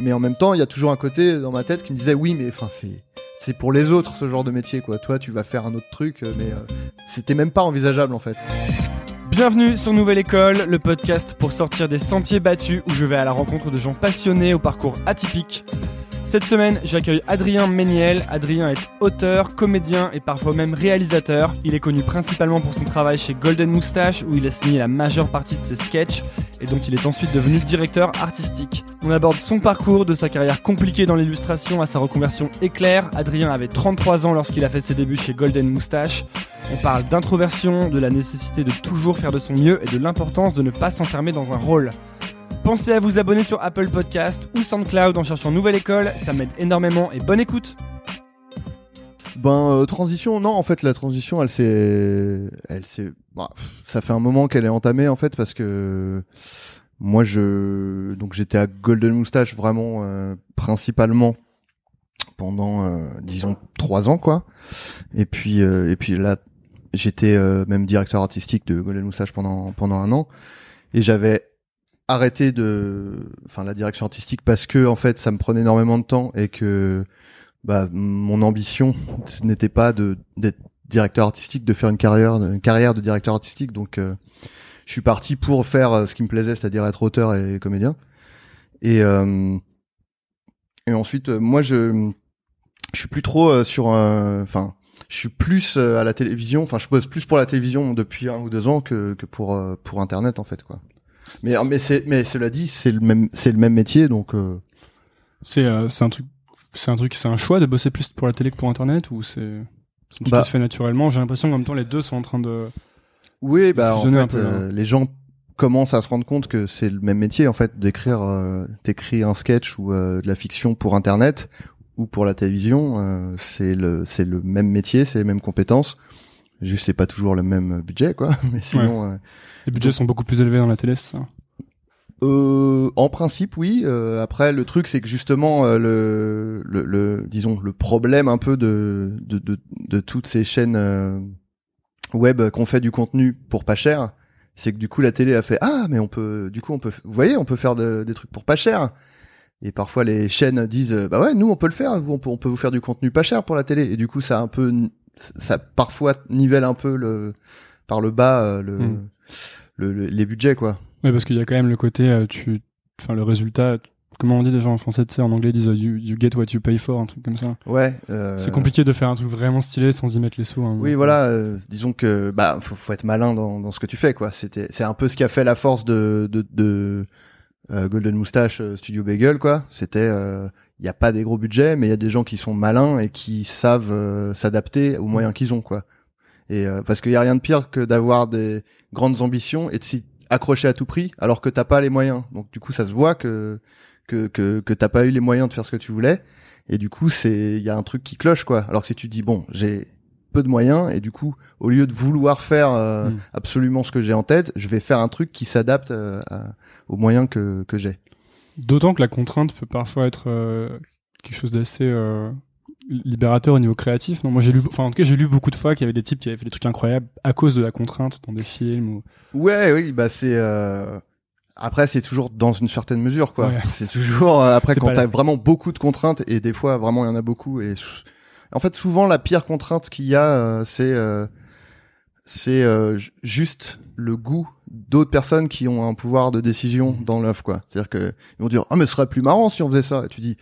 Mais en même temps, il y a toujours un côté dans ma tête qui me disait oui, mais enfin c'est c'est pour les autres ce genre de métier quoi. Toi, tu vas faire un autre truc, euh, mais euh, c'était même pas envisageable en fait. Bienvenue sur Nouvelle École, le podcast pour sortir des sentiers battus où je vais à la rencontre de gens passionnés au parcours atypique. Cette semaine, j'accueille Adrien Méniel. Adrien est auteur, comédien et parfois même réalisateur. Il est connu principalement pour son travail chez Golden Moustache où il a signé la majeure partie de ses sketchs et dont il est ensuite devenu directeur artistique. On aborde son parcours, de sa carrière compliquée dans l'illustration à sa reconversion éclair. Adrien avait 33 ans lorsqu'il a fait ses débuts chez Golden Moustache. On parle d'introversion, de la nécessité de toujours faire de son mieux et de l'importance de ne pas s'enfermer dans un rôle. Pensez à vous abonner sur Apple Podcast ou SoundCloud en cherchant Nouvelle École, ça m'aide énormément et bonne écoute. Ben euh, transition, non en fait la transition elle s'est, elle s'est, bah, ça fait un moment qu'elle est entamée en fait parce que moi je, donc j'étais à Golden Moustache vraiment euh, principalement pendant euh, disons trois ans quoi, et puis et puis là j'étais même directeur artistique de Golden Moustache pendant pendant un an. Et j'avais arrêté de, enfin la direction artistique parce que en fait ça me prenait énormément de temps et que bah mon ambition n'était pas de d'être directeur artistique, de faire une carrière une carrière de directeur artistique. Donc euh, je suis parti pour faire euh, ce qui me plaisait, c'est-à-dire être auteur et comédien. Et euh, et ensuite moi je je suis plus trop sur enfin je suis plus à la télévision, enfin je bosse plus pour la télévision depuis un ou deux ans que que pour pour internet en fait quoi. Mais mais c'est mais cela dit, c'est le même c'est le même métier donc. Euh... C'est euh, c'est un truc c'est un truc c'est un choix de bosser plus pour la télé que pour internet ou c'est tout bah, se fait naturellement? J'ai l'impression qu'en même temps les deux sont en train de. Oui bah en fait euh, les gens commencent à se rendre compte que c'est le même métier en fait d'écrire euh, d'écrire un sketch ou euh, de la fiction pour internet ou pour la télévision c'est le c'est le même métier c'est les mêmes compétences Juste, c'est pas toujours le même budget, quoi. Mais sinon, euh, les budgets sont beaucoup plus élevés dans la télé, ça? Euh, en principe, oui. Euh, après, le truc, c'est que justement, euh, le, le, le, disons, le problème un peu de de, de, de toutes ces chaînes euh, web qu'on fait du contenu pour pas cher, c'est que du coup, la télé a fait ah, mais on peut, du coup, on peut, vous voyez, on peut faire des trucs pour pas cher. Et parfois, les chaînes disent bah ouais, nous, on peut le faire. On peut, on peut vous faire du contenu pas cher pour la télé. Et du coup, ça a un peu ça parfois nivelle un peu le par le bas euh, hmm. le, le, les budgets quoi. Oui, parce qu'il y a quand même le côté euh, tu enfin le résultat comment on dit déjà en français tu sais en anglais ils disent you, you, get what you pay for un truc comme ça. Ouais. Euh... C'est compliqué de faire un truc vraiment stylé sans y mettre les sous. Hein, oui voilà euh, disons que bah faut, faut être malin dans, dans ce que tu fais quoi. C'était c'est un peu ce qui a fait la force de de, de euh, Golden Moustache, euh, Studio Bagel, quoi. C'était, il euh, n'y a pas des gros budgets, mais il y a des gens qui sont malins et qui savent s'adapter aux moyens qu'ils ont, quoi. Et parce qu'il y a rien de pire que d'avoir des grandes ambitions et de s'y accrocher à tout prix, alors que t'as pas les moyens. Donc du coup, ça se voit que que que, que t'as pas eu les moyens de faire ce que tu voulais. Et du coup, c'est il y a un truc qui cloche, quoi. Alors que si tu dis bon, j'ai peu de moyens et du coup au lieu de vouloir faire euh, hmm. absolument ce que j'ai en tête je vais faire un truc qui s'adapte euh, aux moyens que, que j'ai d'autant que la contrainte peut parfois être euh, quelque chose d'assez libérateur au niveau créatif non moi j'ai lu enfin en tout cas j'ai lu beaucoup de fois qu'il y avait des types qui avaient fait des trucs incroyables à cause de la contrainte dans des films ou ouais oui bah c'est après, c'est toujours dans une certaine mesure, quoi. C'est toujours après quand t'as vraiment beaucoup de contraintes et des fois vraiment il y en a beaucoup et en fait, souvent la pire contrainte qu'il y a, euh, c'est euh, c'est euh, juste le goût d'autres personnes qui ont un pouvoir de décision mmh. dans l'œuvre, quoi. C'est-à-dire que ils vont dire ah mais ce serait plus marrant si on faisait ça. Et tu dis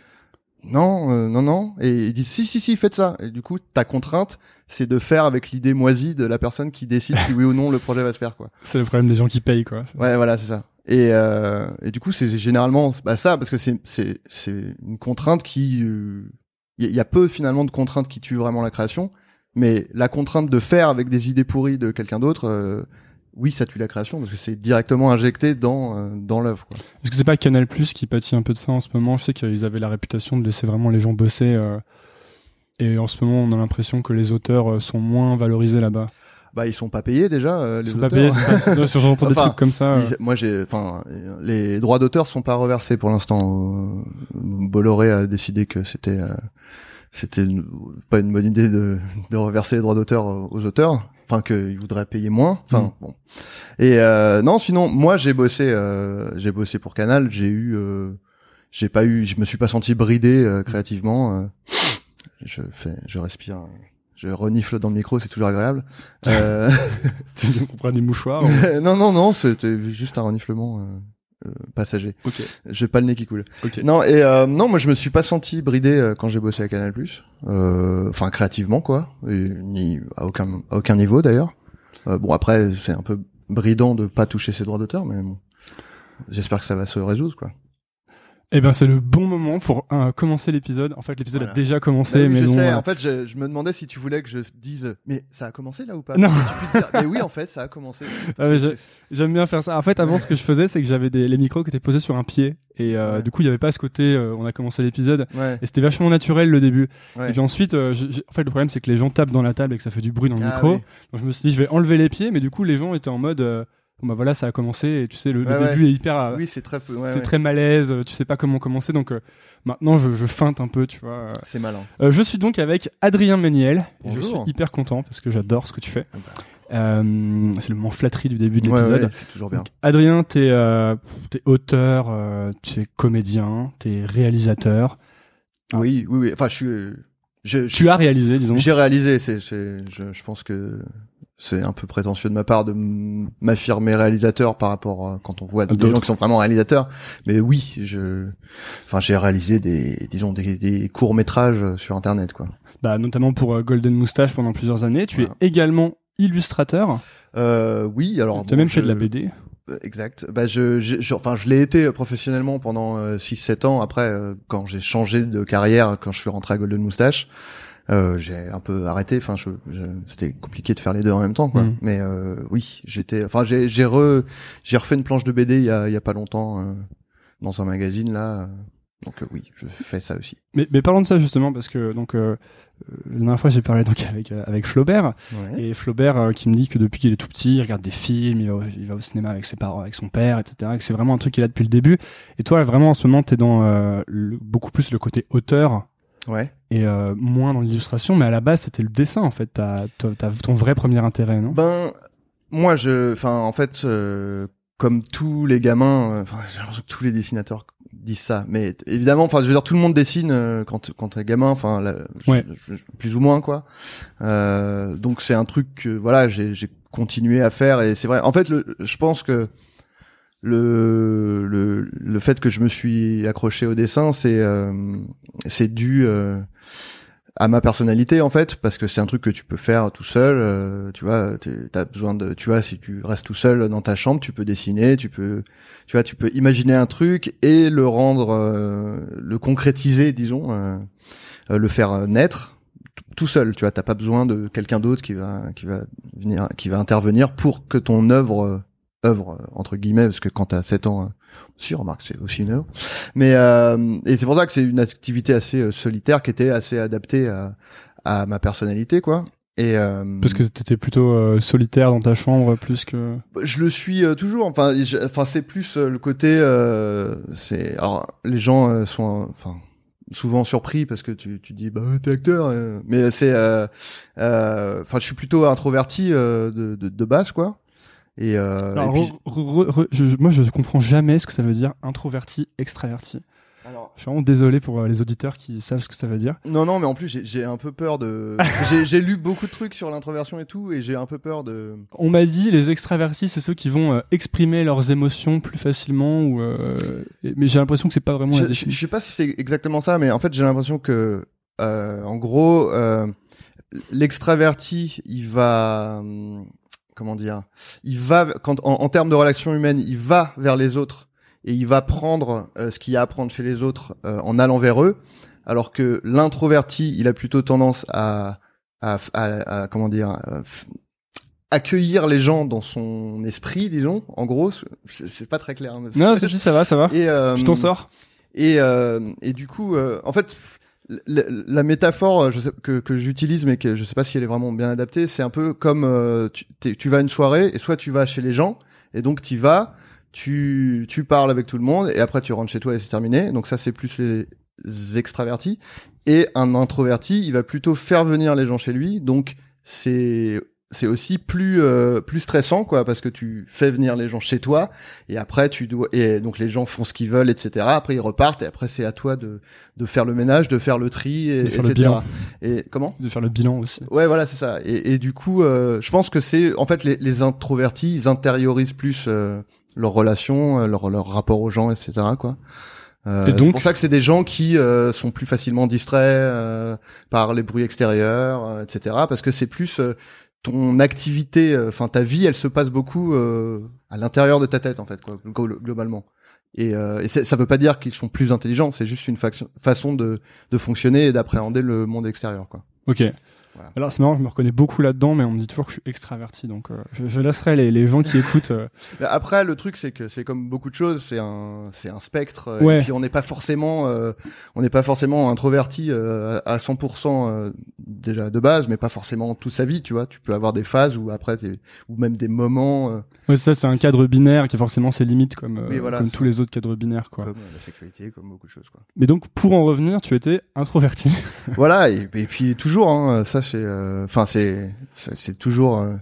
non, non, non. Et ils disent si, si, si, faites ça. Et du coup, ta contrainte, c'est de faire avec l'idée moisie de la personne qui décide si oui ou non le projet va se faire, quoi. C'est le problème des gens qui payent, quoi. Ouais, voilà, c'est ça. Et, euh, et du coup, c'est généralement bah, ça, parce que c'est c'est c'est une contrainte qui il y, a peu finalement de contraintes qui tuent vraiment la création, mais la contrainte de faire avec des idées pourries de quelqu'un d'autre, euh, oui, ça tue la création parce que c'est directement injecté dans euh, dans l'œuvre. Est-ce que c'est pas Canal Plus qui pâtit un peu de ça en ce moment? Je sais qu'ils avaient la réputation de laisser vraiment les gens bosser, euh, et en ce moment, on a l'impression que les auteurs sont moins valorisés là-bas bah ils sont pas payés déjà euh, les ils sont pas payés j'entends des trucs comme ça moi j'ai enfin les droits d'auteur sont pas reversés pour l'instant. Bolloré a décidé que c'était euh, c'était pas une bonne idée de, de reverser les droits d'auteur aux auteurs. Enfin qu'ils voudraient payer moins. Enfin mm. bon. Et euh, non sinon moi j'ai bossé euh, j'ai bossé pour Canal. J'ai eu j'ai pas eu, je me suis pas senti bridé euh, créativement. euh. je fais, je respire, euh, je renifle dans le micro, c'est toujours agréable. Euh, Tu prenne des mouchoirs ou- non, non, non, c'était juste un reniflement euh, euh, passager. Ok. J'ai pas le nez qui coule. Ok. Non, et euh, non, moi je me suis pas senti bridé euh, quand j'ai bossé à Canal+. Enfin, créativement quoi, et ni à aucun à aucun niveau d'ailleurs. Euh, bon après, c'est un peu bridant de pas toucher ses droits d'auteur, mais bon. J'espère que ça va se résoudre quoi. Eh ben, c'est le bon moment pour euh, commencer l'épisode. En fait, l'épisode Voilà. a déjà commencé, Bah oui, mais je bon. sais. euh, En fait, je, je me demandais si tu voulais que je dise, mais ça a commencé là ou pas? Non. Tu dire, mais oui, en fait, ça a commencé. Ah, je- J'aime bien faire ça. En fait, avant, ce que je faisais, c'est que j'avais des, les micros qui étaient posés sur un pied. Et euh, Ouais. du coup, il n'y avait pas ce côté, euh, on a commencé l'épisode. Ouais. Et c'était vachement naturel le début. Ouais. Et puis ensuite, euh, j'ai- en fait, le problème, c'est que les gens tapent dans la table et que ça fait du bruit dans le Ah micro. oui. Donc je me suis dit, je vais enlever les pieds. Mais du coup, les gens étaient en mode, euh, bon bah voilà, ça a commencé. Et tu sais, le, le Ouais, ouais. début est hyper. euh, Oui, c'est très, ouais, c'est très malaise. euh, Tu sais pas comment commencer. Donc euh, maintenant, je, je feinte un peu, tu vois. c'est malin. Euh, je suis donc avec Adrien Méniel. Et je suis hyper content parce que j'adore ce que tu fais. Ah bah. Euh, c'est le moment flatterie du début de l'épisode. c'est toujours bien. Donc, Adrien, t'es t'es auteur, tu es comédien, t'es réalisateur. Ah. Oui, oui, oui. Enfin, je suis, je, je- Tu as réalisé, disons. j'ai réalisé. C'est, c'est, je, je pense que c'est un peu prétentieux de ma part de m'affirmer réalisateur par rapport à quand on voit des gens qui sont vraiment réalisateurs. Mais oui, je, enfin, j'ai réalisé des, disons, des, des courts métrages sur Internet, quoi. Bah, notamment pour euh, Golden Moustache pendant plusieurs années. Tu Voilà. es également illustrateur. Euh, oui, alors. tu as bon, même fait de la BD. Euh, Exact. Bah je, je, je- enfin je l'ai été professionnellement pendant 6-7 ans. Après, euh, quand j'ai changé de carrière, quand je suis rentré à Golden Moustache, euh, j'ai un peu arrêté. Enfin, je, je- c'était compliqué de faire les deux en même temps, quoi. Mm. Mais euh, oui, j'étais. Enfin, j'ai, j'ai re, j'ai refait une planche de BD il y a, il y a pas longtemps euh, dans un magazine là. Donc oui, je fais ça aussi. Mais, mais parlons de ça justement parce que donc la dernière fois j'ai parlé donc avec avec Flaubert et Flaubert euh, qui me dit que depuis qu'il est tout petit il regarde des films, il va, au- il va au cinéma avec ses parents, avec son père, etc. Et que c'est vraiment un truc qu'il a depuis le début. Et toi vraiment en ce moment t'es dans euh, le- beaucoup plus le côté auteur Ouais. Et euh, moins dans l'illustration, mais à la base c'était le dessin en fait. T'as t'as- ton vrai premier intérêt, non? Ben, moi, je, enfin, en fait, euh, comme tous les gamins, euh, enfin, j'ai l'impression que tous les dessinateurs disent ça, mais évidemment, enfin, je veux dire, tout le monde dessine euh, quand quand t'es gamin, enfin, Ouais. plus ou moins, quoi. Euh, donc c'est un truc que, voilà, j'ai j'ai continué à faire et c'est vrai. En fait, le, je pense que le, le le fait que je me suis accroché au dessin, c'est euh, c'est dû euh, à ma personnalité en fait parce que c'est un truc que tu peux faire tout seul euh, tu vois t'as besoin de tu vois si tu restes tout seul dans ta chambre tu peux dessiner tu peux tu vois tu peux imaginer un truc et le rendre le concrétiser disons le faire naître tout seul tu vois t'as pas besoin de quelqu'un d'autre qui va qui va venir qui va intervenir pour que ton œuvre œuvre euh, entre guillemets parce que quand t'as 7 ans euh, si remarque c'est aussi une œuvre. Mais euh, et c'est pour ça que c'est une activité assez euh, solitaire qui était assez adaptée à, à ma personnalité quoi. Et euh, Parce que t'étais plutôt euh, solitaire dans ta chambre plus que. je le suis euh, toujours. Enfin je- enfin c'est plus le côté euh, c'est alors les gens sont enfin souvent surpris parce que tu tu dis bah t'es acteur mais c'est euh, euh, enfin je suis plutôt introverti euh, de, de de base quoi et, euh, Alors, et puis- re- re- re- je- moi je comprends jamais ce que ça veut dire introverti, extraverti. alors, Je suis vraiment désolé pour euh, les auditeurs qui savent ce que ça veut dire. Non, non, mais en plus, j'ai- un peu peur de. j'ai- lu beaucoup de trucs sur l'introversion et tout, et j'ai un peu peur de. On m'a dit les extravertis, c'est ceux qui vont euh, exprimer leurs émotions plus facilement, ou euh, et- mais j'ai l'impression que c'est pas vraiment la Je, je, je sais pas si c'est exactement ça, mais en fait, j'ai l'impression que, euh, en gros, euh, l'extraverti, il va. Comment dire Il va quand en, en termes de relations humaines, il va vers les autres et il va prendre euh, ce qu'il y a à prendre chez les autres euh, en allant vers eux, alors que l'introverti, il a plutôt tendance à, à, à- à- comment dire, accueillir les gens dans son esprit, disons. En gros, c'est pas très clair. hein, Non, si, si, ça va, ça va. et euh, Tu t'en sors et, euh, et du coup, euh, en fait, la, métaphore euh, que, j'utilise, mais que je sais pas si elle est vraiment bien adaptée, c'est un peu comme euh, tu vas à une soirée et soit tu vas chez les gens et donc tu vas, tu, tu parles avec tout le monde et après tu rentres chez toi et c'est terminé. Donc ça, c'est plus les extravertis. Et un introverti, il va plutôt faire venir les gens chez lui. Donc c'est c'est aussi plus euh, plus stressant quoi parce que tu fais venir les gens chez toi et après tu dois et donc les gens font ce qu'ils veulent etc après ils repartent et après c'est à toi de de faire le ménage de faire le tri et, De faire le etc bilan. et comment? De faire le bilan aussi. ouais voilà c'est ça et, et du coup euh, je pense que c'est en fait les, les introvertis ils intériorisent plus euh, leurs relations euh, leur leur rapport aux gens etc quoi euh, c'est pour ça que c'est des gens qui euh, sont plus facilement distraits euh, par les bruits extérieurs, euh, etc. Parce que c'est plus euh, ton activité, euh, enfin ta vie, elle se passe beaucoup euh, à l'intérieur de ta tête en fait, quoi, glo- globalement. Et, euh, et ça veut pas dire qu'ils sont plus intelligents, c'est juste une façon de, de fonctionner et d'appréhender le monde extérieur, quoi. Ok. Voilà. Alors c'est marrant, je me reconnais beaucoup là-dedans, mais on me dit toujours que je suis extraverti, donc euh, je, je laisserai les, les gens qui écoutent. euh, Après, le truc, c'est que c'est comme beaucoup de choses, c'est un, c'est un spectre. euh, Ouais. Et puis on n'est pas forcément, euh, on n'est pas forcément introverti à 100% euh, déjà de base, mais pas forcément toute sa vie, tu vois. Tu peux avoir des phases où après, ou même des moments Ouais, ça c'est un cadre binaire qui a forcément ses limites, comme, Oui, voilà, comme c'est tous les autres cadres binaires, quoi. comme la sexualité, comme beaucoup de choses, quoi. Mais donc pour en revenir, tu étais introverti. voilà. Et, et puis toujours, hein, ça c'est, euh, enfin c'est, c'est c'est toujours. euh,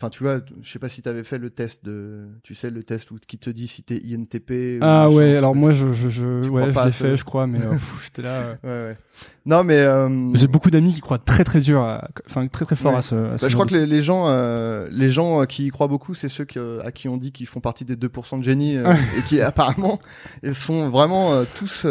Enfin, tu vois, je sais pas si t'avais fait le test de, tu sais, le test où qui te dit si t'es INTP. ah ouais, alors moi je, je, je ouais, l'ai fait, je crois, mais euh, j'étais là. euh, Ouais, ouais. Non, mais euh, J'ai beaucoup d'amis qui croient très très dur, enfin très très fort Ouais. à ce. à ce Bah, je crois que les, les gens, euh, les gens qui y croient beaucoup, c'est ceux que, euh, à qui on dit qu'ils font partie des 2% de génie et qui apparemment ils sont vraiment euh, tous.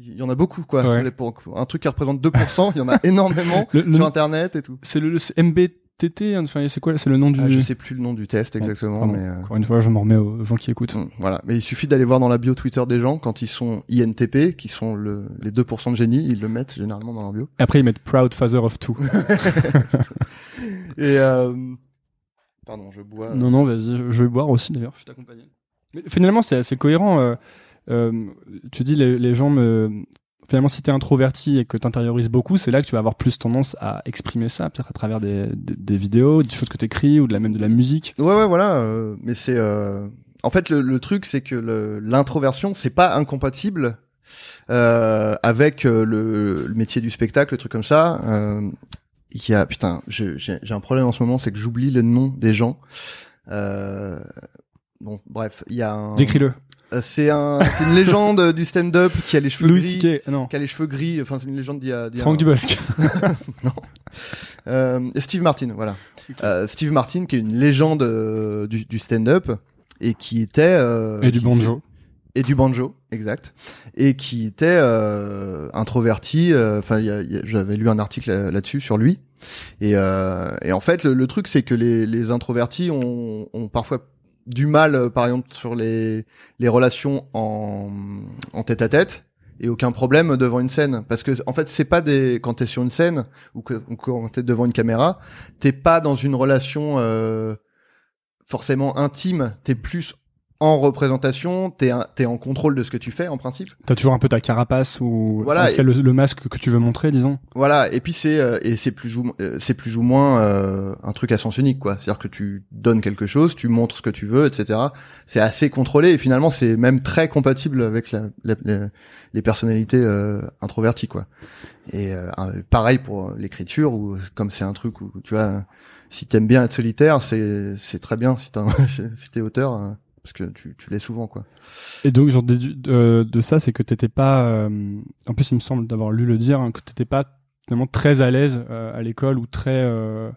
Il y en a beaucoup quoi. Ouais. Un truc qui représente 2%, il y en a énormément Le- le- sur internet et tout. C'est le, le- MBTT, hein, enfin c'est quoi C'est le nom du. Ah, je sais plus le nom du test exactement, mais euh, Encore une fois, je m'en remets aux gens qui écoutent. hum, voilà. Mais il suffit d'aller voir dans la bio Twitter des gens quand ils sont INTP, qui sont le, les 2% de génie, ils le mettent généralement dans leur bio. Après ils mettent Proud Father of Two. Et euh, pardon, je bois. Non, non, vas-y, je- vais boire aussi d'ailleurs, je t'accompagne. Mais finalement, c'est assez cohérent. euh, tu dis, les, les gens me. Finalement, si t'es introverti et que t'intériorises beaucoup, c'est là que tu vas avoir plus tendance à exprimer ça, peut-être à travers des, des, des vidéos, des choses que t'écris ou de la, même de la musique. Ouais, ouais, voilà. euh, mais c'est, euh, en fait, le, le truc, c'est que l'introversion, c'est pas incompatible euh, avec euh, le, le métier du spectacle, le truc comme ça. Euh, Il y a, putain, j'ai j'ai un problème en ce moment, c'est que j'oublie le nom des gens. Euh, bon, bref, il y a un. Décris-le. Euh, C'est un, c'est une légende du stand-up qui a les cheveux Louis gris. Non. Qui a les cheveux gris. Enfin, c'est une légende d'il y a. d'il y a Franck un- Dubosc. euh, Steve Martin, voilà. Euh, Steve Martin, qui est une légende euh, du, du stand-up et qui était euh, Et du qui- banjo. et du banjo, exact, et qui était euh, introverti. euh, Enfin, il y a- il y a- j'avais lu un article là- là-dessus sur lui. Et, euh, et en fait, le, le truc, c'est que les, les introvertis ont, ont parfois du mal, euh, par exemple, sur les, relations en, tête à tête. Et aucun problème devant une scène, parce que en fait c'est pas des quand t'es sur une scène ou quand t'es devant une caméra, t'es pas dans une relation euh, forcément intime, t'es plus en représentation, t'es t'es en contrôle de ce que tu fais en principe. T'as toujours un peu ta carapace ou Voilà, le, le masque que tu veux montrer, disons. Voilà, et puis c'est euh, et c'est plus ou euh, c'est plus ou moins euh, un truc à sens unique quoi. C'est-à-dire que tu donnes quelque chose, tu montres ce que tu veux, etc. C'est assez contrôlé et finalement c'est même très compatible avec la, la- les, les personnalités euh, introverties quoi. Et euh, pareil pour l'écriture ou comme c'est un truc où tu vois si t'aimes bien être solitaire, c'est c'est très bien si t'es si auteur euh, parce que tu tu l'es souvent quoi. Et donc, genre, dédu- de, de ça, c'est que t'étais pas. euh, en plus, il me semble d'avoir lu le dire, hein, que t'étais pas finalement très à l'aise euh, à l'école ou très. euh,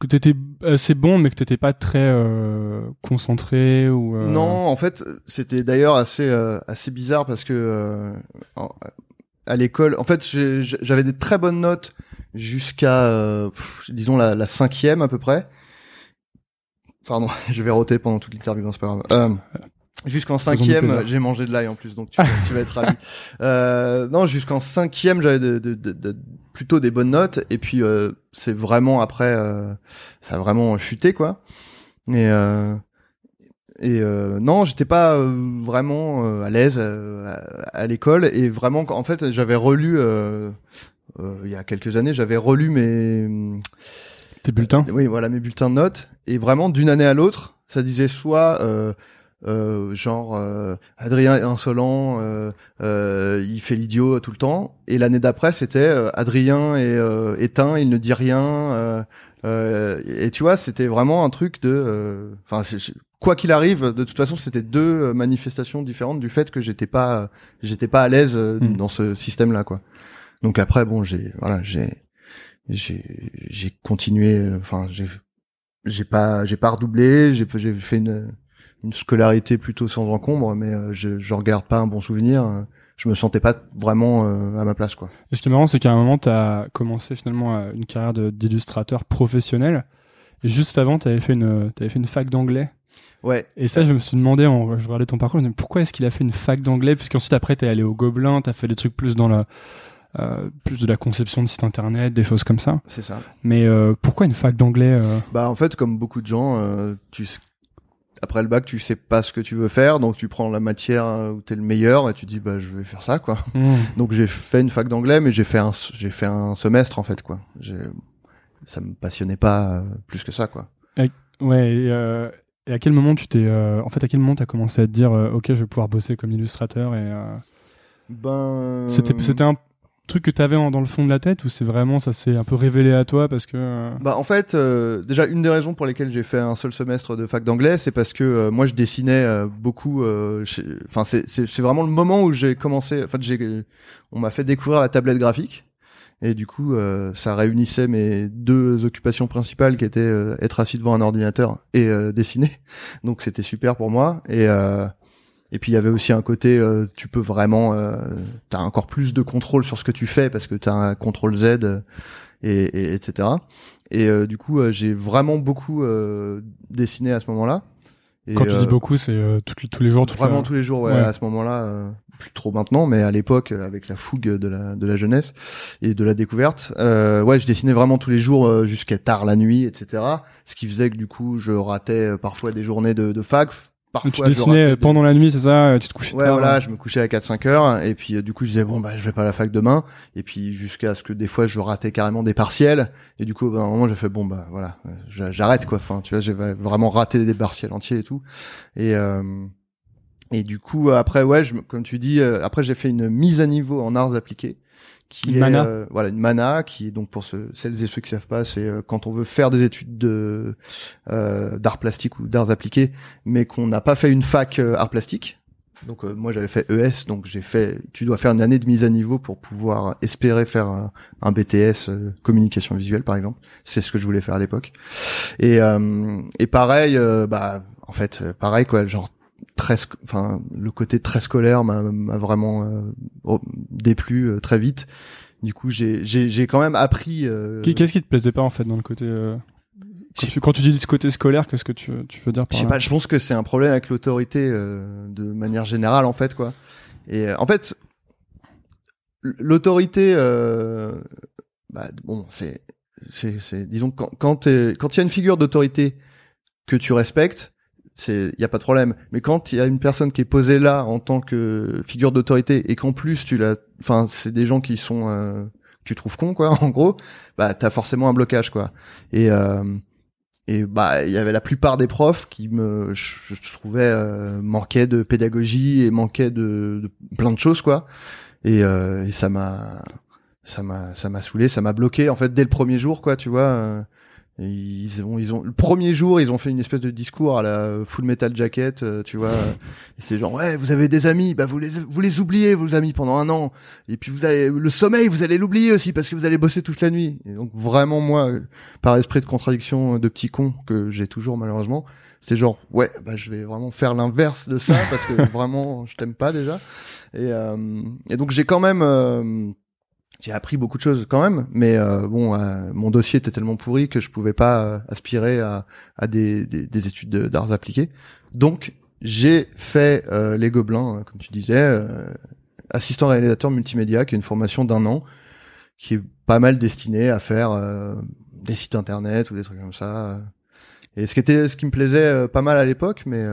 que t'étais assez bon, mais que t'étais pas très euh, concentré ou. Non, en fait, c'était d'ailleurs assez assez bizarre parce que à l'école, en fait, j'avais des très bonnes notes jusqu'à disons la, la cinquième à peu près. Pardon, je vais roter pendant toute l'interview, non, c'est pas grave. Euh, Jusqu'en cinquième, j'ai mangé de l'ail en plus, donc tu, vas- tu vas être ravi. Euh, non, jusqu'en cinquième, j'avais de, de- de- de- plutôt des bonnes notes, et puis euh, c'est vraiment après, euh, ça a vraiment chuté quoi. Et euh, et euh, non, j'étais pas euh, vraiment euh, à l'aise à, à l'école, et vraiment, en fait, j'avais relu euh, euh, il y a quelques années, j'avais relu mes Tes bulletins? Oui, voilà mes bulletins de notes. Et vraiment, d'une année à l'autre, ça disait soit euh, euh, genre euh, Adrien est insolent, euh, euh, il fait l'idiot tout le temps. Et l'année d'après, c'était euh, Adrien est euh, éteint, il ne dit rien. euh, Euh, et tu vois, c'était vraiment un truc de, euh, enfin, quoi qu'il arrive, de toute façon, c'était deux euh, manifestations différentes du fait que j'étais pas, j'étais pas à l'aise Hmm. dans ce système-là, quoi. Donc après, bon, j'ai, voilà, j'ai, j'ai, j'ai continué, enfin, j'ai, j'ai pas, j'ai pas redoublé, j'ai, j'ai fait une, une scolarité plutôt sans encombre, mais euh, je, je regarde pas un bon souvenir. Je me sentais pas vraiment euh, à ma place, quoi. Et ce qui est marrant, c'est qu'à un moment, tu as commencé finalement euh, une carrière d'illustrateur professionnel. Et juste avant, tu avais fait une, t'avais fait une fac d'anglais. Ouais. Et ça, je me suis demandé, en, je regardais ton parcours, je me pourquoi est-ce qu'il a fait une fac d'anglais? Puisqu'ensuite, après, t'es allé au Gobelin, t'as fait des trucs plus dans la, euh, plus de la conception de sites internet, des choses comme ça. C'est ça. Mais euh, pourquoi une fac d'anglais euh? Bah en fait, comme beaucoup de gens, tu après le bac, tu sais pas ce que tu veux faire, donc tu prends la matière où t'es le meilleur et tu dis bah je vais faire ça quoi. Hmm. Donc j'ai fait une fac d'anglais, mais j'ai fait un j'ai fait un semestre en fait quoi. J'ai ça me passionnait pas plus que ça quoi. Ouais, et, euh, et à quel moment tu t'es. en fait, à quel moment t'as commencé à te dire, ok, je vais pouvoir bosser comme illustrateur et. Ben C'était c'était un truc que t'avais en- dans le fond de la tête ou c'est vraiment ça s'est un peu révélé à toi parce que. euh, Bah en fait, euh, déjà une des raisons pour lesquelles j'ai fait un seul semestre de fac d'anglais, c'est parce que euh, moi je dessinais euh, beaucoup. euh, Enfin c'est c'est vraiment le moment où j'ai commencé. En fait j'ai on m'a fait découvrir la tablette graphique et du coup euh, ça réunissait mes deux occupations principales qui étaient être assis devant un ordinateur et dessiner. Donc c'était super pour moi et et puis il y avait aussi un côté, euh, tu peux vraiment, euh, t'as encore plus de contrôle sur ce que tu fais parce que t'as un contrôle Z euh, et, et etc. Et euh, du coup, euh, j'ai vraiment beaucoup euh, dessiné à ce moment-là. Et, Quand tu dis beaucoup, c'est euh, les- tous les jours. Vraiment la- tous les jours, ouais, Ouais. à ce moment-là, euh, plus trop maintenant, mais à l'époque, avec la fougue de la, de la jeunesse et de la découverte, euh, ouais, je dessinais vraiment tous les jours euh, jusqu'à tard la nuit, etc. Ce qui faisait que du coup, je ratais parfois des journées de, de fac. Parfois, Tu dessinais des- pendant la nuit, c'est ça euh, Tu te couchais Ouais, tard voilà, hein. je me couchais à 4-5 heures, et puis euh, du coup, je disais, bon, bah, je vais pas à la fac demain, et puis jusqu'à ce que des fois, je ratais carrément des partiels, et du coup, à un moment, j'ai fait, bon, bah, voilà, euh, j'a- j'arrête, quoi, enfin, tu vois, j'ai vraiment raté des partiels entiers et tout, et, euh, et du coup, après, ouais, je, me- comme tu dis, euh, après, j'ai fait une mise à niveau en arts appliqués, qui Une est, mana. euh, voilà, une mana, qui est donc pour ceux, celles et ceux qui savent pas, c'est euh, quand on veut faire des études de euh, d'art plastique ou d'arts appliqués, mais qu'on n'a pas fait une fac euh, art plastique. Donc euh, moi j'avais fait ES, donc j'ai fait. Tu dois faire une année de mise à niveau pour pouvoir espérer faire un, un BTS euh, communication visuelle par exemple. C'est ce que je voulais faire à l'époque. Et euh, et pareil, euh, bah en fait pareil quoi, genre très, enfin le côté très scolaire m'a vraiment euh, déplu euh, très vite. Du coup j'ai j'ai j'ai quand même appris. euh, Qu'est- Qu'est-ce qui te plaisait pas en fait dans le côté euh, quand, Je- tu, quand tu dis ce côté scolaire, qu'est-ce que tu, tu veux dire Je par sais là pas, je pense que c'est un problème avec l'autorité euh, de manière générale en fait quoi. Et euh, en fait, l'autorité, euh, bah bon, c'est, c'est, c'est, disons quand quand il y a une figure d'autorité que tu respectes, c'est, il y a pas de problème. Mais quand il y a une personne qui est posée là en tant que figure d'autorité et qu'en plus tu l'as, enfin c'est des gens qui sont, euh, que tu trouves con quoi, en gros, bah t'as forcément un blocage quoi. Et euh, et bah il y avait la plupart des profs qui me je, je trouvais euh, manquaient de pédagogie et manquaient de, de plein de choses quoi et, euh, et ça m'a ça m'a ça m'a saoulé ça m'a bloqué en fait dès le premier jour quoi tu vois euh, ils ont ils ont le premier jour ils ont fait une espèce de discours à la Full Metal Jacket euh, tu vois. Euh, c'est genre ouais vous avez des amis bah vous les vous les oubliez vos amis pendant un an. Et puis vous avez le sommeil vous allez l'oublier aussi parce que vous allez bosser toute la nuit. Et donc vraiment moi euh, par esprit de contradiction de petit con que j'ai toujours malheureusement c'est genre ouais bah je vais vraiment faire l'inverse de ça parce que vraiment je t'aime pas déjà. Et euh, et donc j'ai quand même euh, j'ai appris beaucoup de choses quand même, mais euh, bon, euh, mon dossier était tellement pourri que je pouvais pas euh, aspirer à, à des, des, des études de- d'arts appliqués. Donc, j'ai fait euh, les Gobelins, euh, comme tu disais, euh, assistant réalisateur multimédia, qui est une formation d'un an, qui est pas mal destinée à faire des sites internet ou des trucs comme ça. Et ce qui était, ce qui me plaisait pas mal à l'époque, mais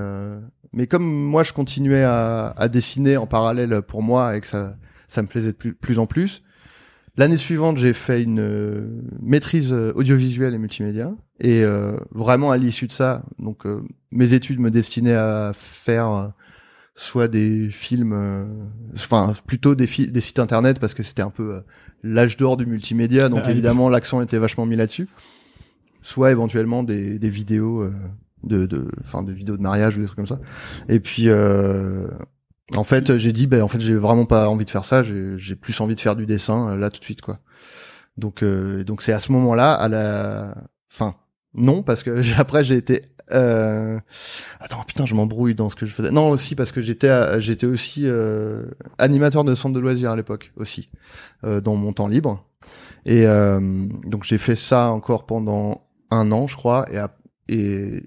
mais comme moi je continuais à, à dessiner en parallèle pour moi et que ça ça me plaisait de plus en plus. L'année suivante, j'ai fait une euh, maîtrise euh, audiovisuelle et multimédia. Et euh, vraiment à l'issue de ça, donc euh, mes études me destinaient à faire euh, soit des films, euh, enfin plutôt des, sites internet parce que c'était un peu l'âge d'or du multimédia. Donc Ah, évidemment l'accent était vachement mis là-dessus. soit éventuellement des, des vidéos de, de, enfin, de vidéos de mariage ou des trucs comme ça. Et puis, euh, en fait, j'ai dit, ben en fait, j'ai vraiment pas envie de faire ça. J'ai plus envie de faire du dessin euh, là tout de suite, quoi. Donc, euh, donc c'est à ce moment-là, à la, fin, non, parce que après j'ai été. Euh... Attends, putain, je m'embrouille dans ce que je faisais. Non, aussi parce que j'étais, j'étais aussi euh, animateur de centre de loisirs à l'époque aussi, euh, dans mon temps libre. Et euh, donc j'ai fait ça encore pendant un an, je crois, et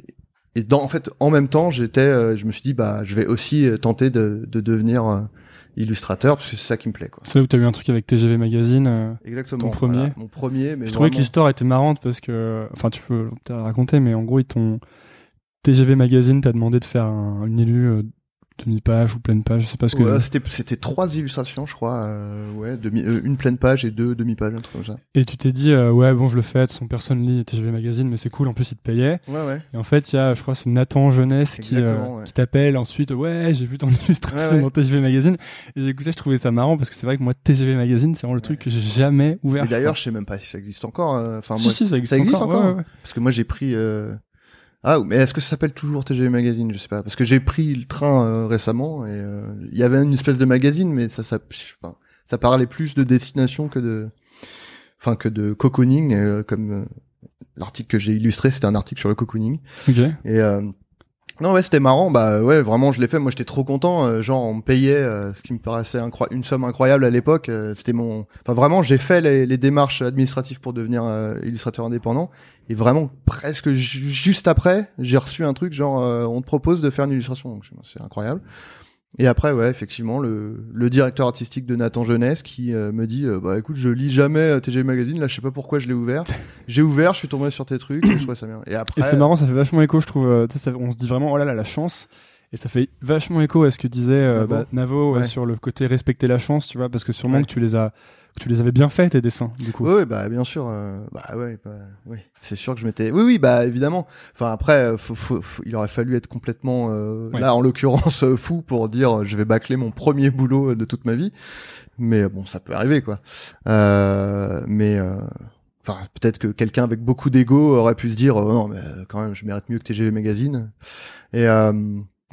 et dans en fait en même temps j'étais, euh, je me suis dit bah je vais aussi euh, tenter de, de devenir euh, illustrateur parce que c'est ça qui me plaît quoi. C'est là où t'as eu un truc avec TGV Magazine. euh. Exactement. Ton premier voilà, mon premier, mais Je trouvais que l'histoire était marrante parce que, enfin, tu peux te la raconter, mais en gros, ils t'ont TGV Magazine t'a demandé de faire un, une élue euh, demi-page ou pleine page, je sais pas ce que. Ouais, c'était c'était trois illustrations, je crois. euh, ouais, demi, euh, une pleine page et deux demi-pages, un truc comme ça. Et tu t'es dit, euh, ouais, bon, je le fais, de son personne lit TGV Magazine, mais c'est cool, en plus, il te payait. Ouais, ouais. Et en fait, il y a, je crois, c'est Nathan Jeunesse qui, ouais. qui t'appelle ensuite, ouais, j'ai vu ton illustration Ouais, ouais. dans TGV Magazine. Et j'ai écouté, je trouvais ça marrant parce que c'est vrai que moi, TGV Magazine, c'est vraiment le truc que j'ai jamais ouvert. Et d'ailleurs, je sais même pas si ça existe encore. Enfin, si, moi, si, ça existe, ça existe encore. parce que moi j'ai pris. Ah, mais est-ce que ça s'appelle toujours TGV Magazine? Je sais pas, parce que j'ai pris le train euh, récemment et euh, il y avait une espèce de magazine, mais ça, ça, enfin, ça parlait plus de destination que de, enfin, que de cocooning, euh, comme euh, l'article que j'ai illustré, c'était un article sur le cocooning. Et euh, non ouais c'était marrant. Bah ouais vraiment je l'ai fait. Moi j'étais trop content. Euh, genre on me payait euh, ce qui me paraissait une somme incroyable à l'époque. Euh, c'était mon enfin vraiment j'ai fait les, démarches administratives pour devenir euh, illustrateur indépendant. Et vraiment presque ju- juste après j'ai reçu un truc genre on te propose de faire une illustration. Donc c'est incroyable et après ouais effectivement le, le directeur artistique de Nathan Jeunesse qui euh, me dit euh, bah écoute je lis jamais euh, TG Magazine là je sais pas pourquoi je l'ai ouvert j'ai ouvert je suis tombé sur tes trucs et je trouvais ça bien et après Et c'est marrant, ça fait vachement écho, je trouve. euh, ça- on se dit vraiment, oh là là, la chance. Et ça fait vachement écho à ce que disait euh, Navo. bah, Navo ouais, sur le côté respecter la chance, tu vois, parce que sûrement Ouais. que tu les as, tu les avais bien fait tes dessins, du coup. Oui, bah bien sûr. euh, bah ouais, bah, oui. C'est sûr que je m'étais. Oui, oui, bah évidemment. Enfin après, euh, faut, faut- faut- il aurait fallu être complètement euh, Ouais. là, en l'occurrence, euh, fou pour dire je vais bâcler mon premier boulot de toute ma vie. Mais bon, ça peut arriver quoi. Euh, mais euh, enfin, peut-être que quelqu'un avec beaucoup d'ego aurait pu se dire non, mais quand même, je mérite mieux que TGV Magazine. Et euh,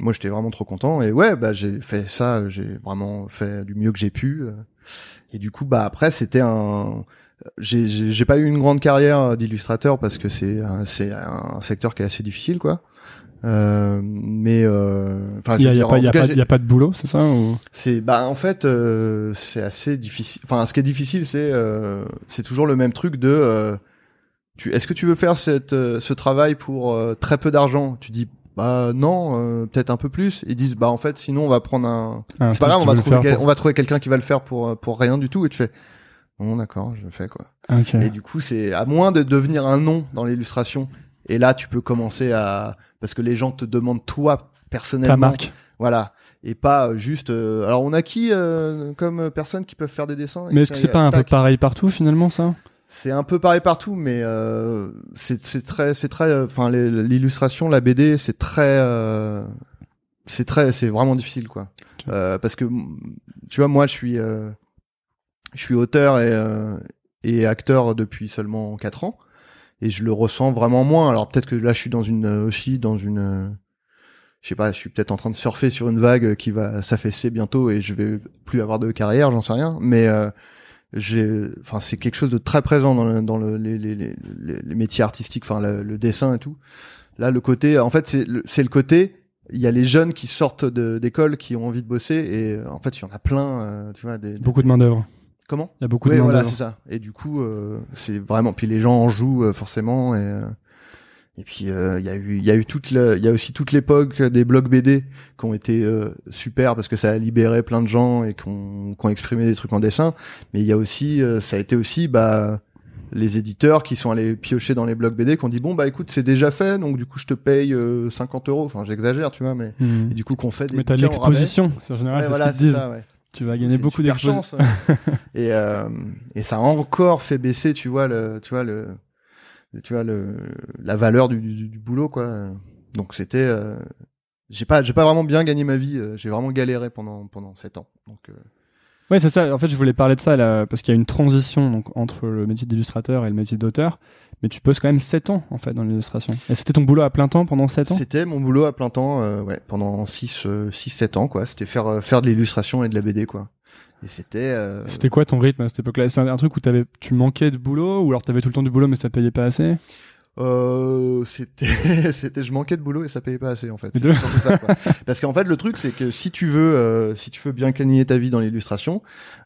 moi, j'étais vraiment trop content. Et ouais, bah j'ai fait ça. J'ai vraiment fait du mieux que j'ai pu. Euh. Et du coup, bah après, c'était un j'ai pas eu une grande carrière d'illustrateur parce que c'est un, c'est un secteur qui est assez difficile quoi. Euh, mais euh, enfin, Il y je a, veux il y y il y a pas de boulot, c'est ça ou... c'est bah en fait euh, c'est assez difficile. Enfin, ce qui est difficile, c'est euh, c'est toujours le même truc de euh, tu est-ce que tu veux faire cette euh, ce travail pour euh, très peu d'argent? Tu dis bah non, euh, peut-être un peu plus. Ils disent bah en fait sinon on va prendre un Un c'est pas grave, on va trouver faire quel- pour- on va trouver quelqu'un qui va le faire pour euh, pour rien du tout et tu fais bon d'accord, je fais quoi. Et du coup, c'est à moins de devenir un nom dans l'illustration. Et là, tu peux commencer à parce que les gens te demandent toi personnellement. Ta marque. Voilà. Et pas euh, juste. euh, Alors, on a qui euh, comme personnes qui peuvent faire des dessins Mais est-ce que c'est pas un peu pareil partout finalement ça? C'est un peu pareil partout, mais euh, c'est très c'est très. euh, Enfin, l'illustration, la BD, c'est très. euh, c'est très, c'est vraiment difficile, quoi. Euh, parce que tu vois, moi, je suis, euh, je suis auteur et euh, et acteur depuis seulement quatre ans, et je le ressens vraiment moins. Alors peut-être que là, je suis dans une aussi dans une, je sais pas, je suis peut-être en train de surfer sur une vague qui va s'affaisser bientôt et je vais plus avoir de carrière, j'en sais rien, mais euh, enfin, c'est quelque chose de très présent dans, le, dans le, les, les, les, les métiers artistiques, enfin, le, le dessin et tout. Là, le côté, en fait, c'est le, c'est le côté. Il y a les jeunes qui sortent d'école, qui ont envie de bosser, et en fait, il y en a plein, euh, tu vois. Des, Beaucoup de main d'œuvre. Comment? Il y a beaucoup Oui, de main voilà, c'est ça. Et du coup, euh, c'est vraiment. Puis les gens en jouent euh, forcément, et euh, et puis euh, il y a eu, il y a eu toute, il y a aussi toute l'époque des blogs BD qui ont été euh, super parce que ça a libéré plein de gens et qui ont exprimé des trucs en dessin. Mais il y a aussi, euh, ça a été aussi, bah les éditeurs qui sont allés piocher dans les blogs BD qui ont dit bon bah écoute c'est déjà fait donc du coup je te paye euh, 50 euros enfin j'exagère tu vois mais et du coup qu'on fait des Mais t'as l'exposition. En général, Ouais, c'est voilà ce qu'ils c'est disent. ça ouais Tu vas gagner beaucoup chance. et euh, et ça a encore fait baisser tu vois le tu vois le- tu vois le la valeur du, du, du boulot quoi donc c'était euh, j'ai pas j'ai pas vraiment bien gagné ma vie euh, j'ai vraiment galéré pendant pendant sept ans donc euh, Ouais, c'est ça. En fait, je voulais parler de ça là, parce qu'il y a une transition donc entre le métier d'illustrateur et le métier d'auteur. Mais tu poses quand même 7 ans en fait dans l'illustration. Et c'était ton boulot à plein temps pendant 7 ans? C'était mon boulot à plein temps, euh, ouais, pendant 6 6 7 ans quoi. C'était faire euh, faire de l'illustration et de la BD quoi. Et c'était. Euh... C'était quoi ton rythme à cette époque-là? C'est un, truc où avais, tu manquais de boulot ou alors t'avais tout le temps du boulot mais ça payait pas assez? Euh, c'était c'était je manquais de boulot et ça payait pas assez en fait. Ça, Parce qu'en fait le truc c'est que si tu veux euh, si tu veux bien gagner ta vie dans l'illustration,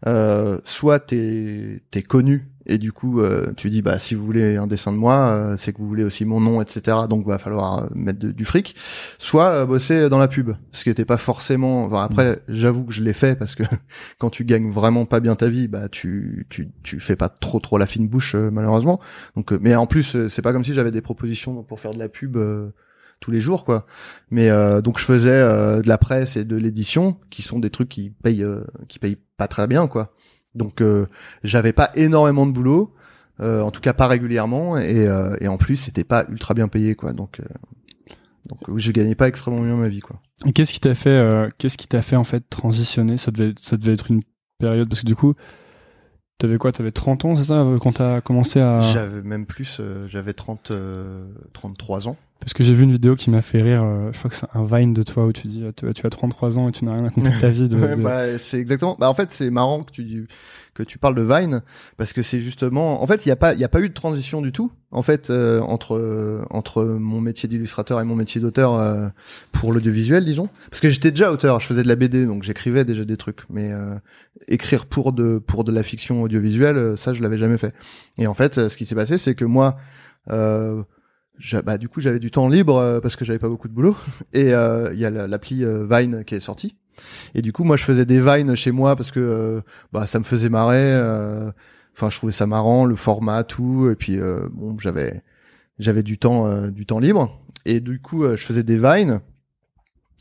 euh, soit t'es t'es connu et du coup euh, tu dis bah si vous voulez un dessin de moi euh, c'est que vous voulez aussi mon nom etc donc va falloir euh, mettre du fric. Soit bosser dans la pub. Ce qui était pas forcément enfin, après mm. j'avoue que je l'ai fait parce que quand tu gagnes vraiment pas bien ta vie bah tu tu tu fais pas trop trop la fine bouche malheureusement. Donc mais en plus c'est pas comme si j'avais des propositions pour faire de la pub tous les jours quoi. Mais donc je faisais de la presse et de l'édition qui sont des trucs qui payent qui payent pas très bien quoi donc euh, j'avais pas énormément de boulot, euh, en tout cas pas régulièrement, et, euh, et en plus c'était pas ultra bien payé quoi. Donc donc je gagnais pas extrêmement bien ma vie quoi. Et qu'est-ce qui t'a fait qu'est-ce qui t'a fait en fait transitionner? Ça devait ça devait être une période parce que du coup T'avais quoi? T'avais 30 ans, c'est ça, quand t'as commencé à... J'avais même plus, j'avais 30, 33 ans. Parce que j'ai vu une vidéo qui m'a fait rire, euh, je crois que c'est un Vine de toi où tu dis tu, tu as 33 ans et tu n'as rien compris de ta vie. De, ouais, bah, c'est exactement. Bah, en fait, c'est marrant que tu que tu parles de Vine parce que c'est justement. En fait, il y a pas il y a pas eu de transition du tout. En fait, euh, entre entre mon métier d'illustrateur et mon métier d'auteur euh, pour l'audiovisuel, disons. Parce que j'étais déjà auteur, je faisais de la BD, donc j'écrivais déjà des trucs. Mais écrire pour de pour de la fiction audiovisuelle, ça, je l'avais jamais fait. Et en fait, ce qui s'est passé, c'est que moi. Euh, bah, du coup j'avais du temps libre euh, parce que j'avais pas beaucoup de boulot. Et euh, il y a l'appli euh, Vine qui est sortie. Et du coup moi je faisais des Vines chez moi parce que bah ça me faisait marrer enfin je trouvais ça marrant le format tout. Et puis bon j'avais j'avais du temps du temps libre. Et du coup je faisais des Vines.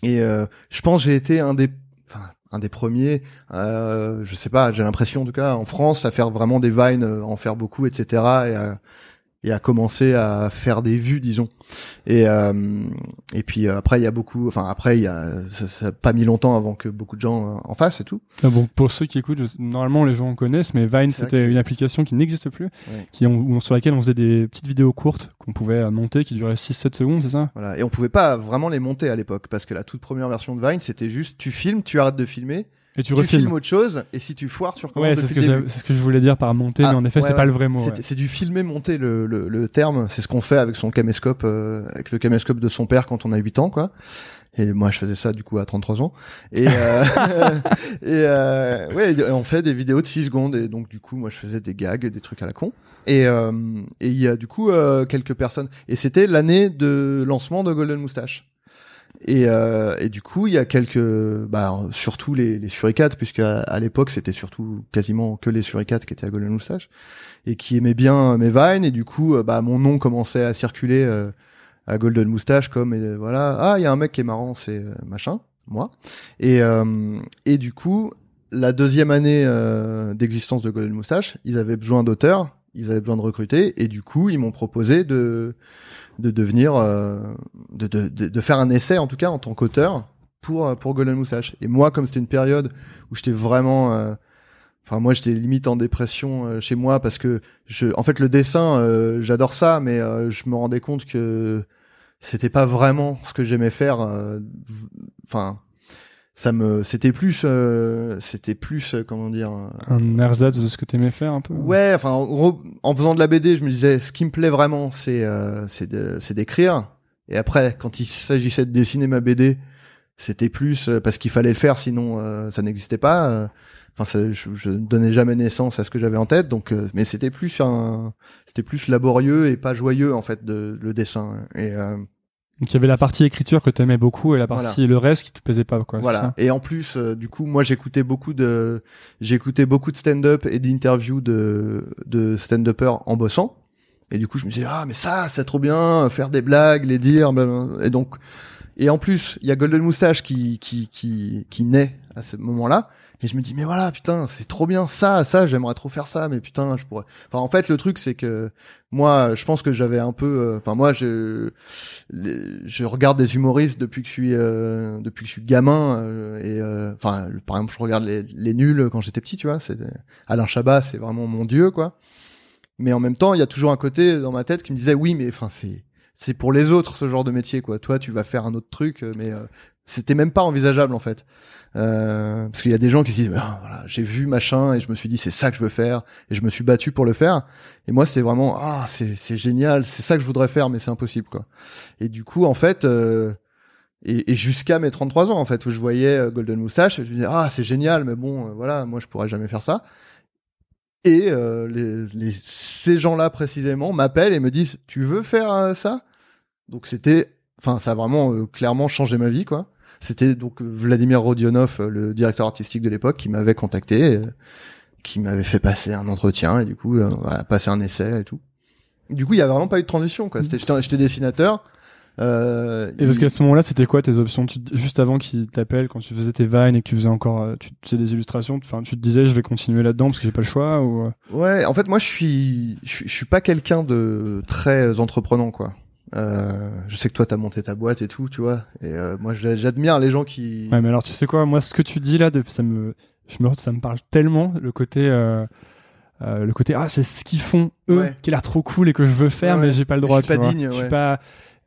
Et je pense j'ai été un des un des premiers je sais pas j'ai l'impression en tout cas en France à faire vraiment des Vines en faire beaucoup etc et et à commencer à faire des vues, disons. Et euh, et puis euh, après il y a beaucoup, enfin après il y a ça, pas mis longtemps avant que beaucoup de gens euh, en fassent et tout. Ah bon, pour ceux qui écoutent, normalement les gens connaissent, mais Vine c'était une application qui n'existe plus, qui on, sur laquelle on faisait des petites vidéos courtes qu'on pouvait monter qui duraient 6-7 secondes, c'est ça? Voilà, et on pouvait pas vraiment les monter à l'époque parce que la toute première version de Vine c'était juste tu filmes, tu arrêtes de filmer et tu, tu filmes autre chose, et si tu foires, tu recommences ouais, c'est ce, que c'est ce que je voulais dire par monter, mais ah, en effet, c'est pas le vrai mot. C'est du filmer monter le, le, le terme. C'est ce qu'on fait avec son caméscope, euh, avec le caméscope de son père quand on a 8 ans, quoi. Et moi, je faisais ça du coup à 33 ans. Et, euh, et euh, ouais, on fait des vidéos de 6 secondes. Et donc du coup, moi, je faisais des gags, des trucs à la con. Et euh, et il y a du coup euh, quelques personnes. Et c'était l'année de lancement de Golden Moustache. Et, euh, et, du coup, il y a quelques, bah, surtout les, les suricates, puisque à, l'époque c'était surtout quasiment que les suricates qui étaient à Golden Moustache et qui aimaient bien mes vines. Et du coup, euh, bah, mon nom commençait à circuler euh, à Golden Moustache comme et, voilà, ah, il y a un mec qui est marrant, c'est euh, machin, moi. Et et du coup, la deuxième année d'existence de Golden Moustache, ils avaient besoin d'auteurs, ils avaient besoin de recruter, et du coup, ils m'ont proposé de de devenir, euh, de, de, de, faire un essai en tout cas en tant qu'auteur pour euh, pour Golden Moustache. Et moi, comme c'était une période où j'étais vraiment, euh, enfin moi j'étais limite en dépression chez moi parce que je, en fait le dessin, j'adore ça, mais je me rendais compte que c'était pas vraiment ce que j'aimais faire. Enfin ça me c'était plus euh, c'était plus euh, comment dire euh, un ersatz de ce que t'aimais faire un peu ouais enfin en gros en faisant de la BD je me disais ce qui me plaît vraiment c'est c'est c'est d'écrire. Et après quand il s'agissait de dessiner ma BD c'était plus parce qu'il fallait le faire sinon ça n'existait pas enfin je, je ne donnais jamais naissance à ce que j'avais en tête donc mais c'était plus un c'était plus laborieux et pas joyeux en fait de le dessin. Et donc il y avait la partie écriture que t'aimais beaucoup et la partie le reste qui te plaisait pas quoi. Voilà. Et en plus, euh, du coup, moi j'écoutais beaucoup de j'écoutais beaucoup de stand-up et d'interviews de de stand-uppers en bossant. Et du coup, je me disais ah mais ça c'est trop bien, faire des blagues, les dire. Et donc Et en plus, il y a Golden Moustache qui qui qui qui naît à ce moment-là. Et je me dis mais voilà putain c'est trop bien ça ça j'aimerais trop faire ça mais putain je pourrais. Enfin en fait le truc c'est que moi je pense que j'avais un peu. euh, Enfin moi je je regarde des humoristes depuis que je suis euh, depuis que je suis gamin euh, et euh, enfin par exemple je regarde les les nuls quand j'étais petit tu vois. C'est Alain Chabat c'est vraiment mon dieu quoi. Mais en même temps il y a toujours un côté dans ma tête qui me disait oui mais enfin c'est c'est pour les autres ce genre de métier quoi. Toi tu vas faire un autre truc euh, mais euh, c'était même pas envisageable en fait. Euh, parce qu'il y a des gens qui se disent Ah, voilà, j'ai vu machin et je me suis dit c'est ça que je veux faire et je me suis battu pour le faire. Et moi c'est vraiment ah c'est c'est génial, c'est ça que je voudrais faire mais c'est impossible quoi. Et du coup en fait euh, et, et jusqu'à mes 33 ans en fait où je voyais euh, Golden Moustache, je me disais ah c'est génial mais bon euh, voilà moi je pourrais jamais faire ça. Et euh, les, les, ces gens-là précisément m'appellent et me disent tu veux faire euh, ça? Donc c'était enfin ça a vraiment euh, clairement changé ma vie quoi. C'était donc euh, Vladimir Rodionov, euh, le directeur artistique de l'époque, qui m'avait contacté, euh, qui m'avait fait passer un entretien et du coup voilà, passer un essai et tout. Du coup, il y a vraiment pas eu de transition quoi. J'étais dessinateur. Euh, Et parce il- qu'à ce moment-là, c'était quoi tes options? Tu- Juste avant qu'ils t'appellent, quand tu faisais tes vines et que tu faisais encore euh, tu, faisais des illustrations, enfin, tu te disais je vais continuer là-dedans parce que j'ai pas le choix ou... euh, Ouais, en fait, moi, je suis, je, suis- je suis pas quelqu'un de très entreprenant, quoi. Euh, je sais que toi, t'as monté ta boîte et tout, tu vois. Et euh, moi, j'a- j'admire les gens qui. Ouais, mais alors tu sais quoi, moi ce que tu dis là, ça me, je me, ça me parle tellement le côté, euh, le côté ah c'est ce qu'ils font eux Ouais. qui a l'air trop cool et que je veux faire Ouais, mais j'ai pas le droit. je suis tu pas vois. digne, Je suis pas.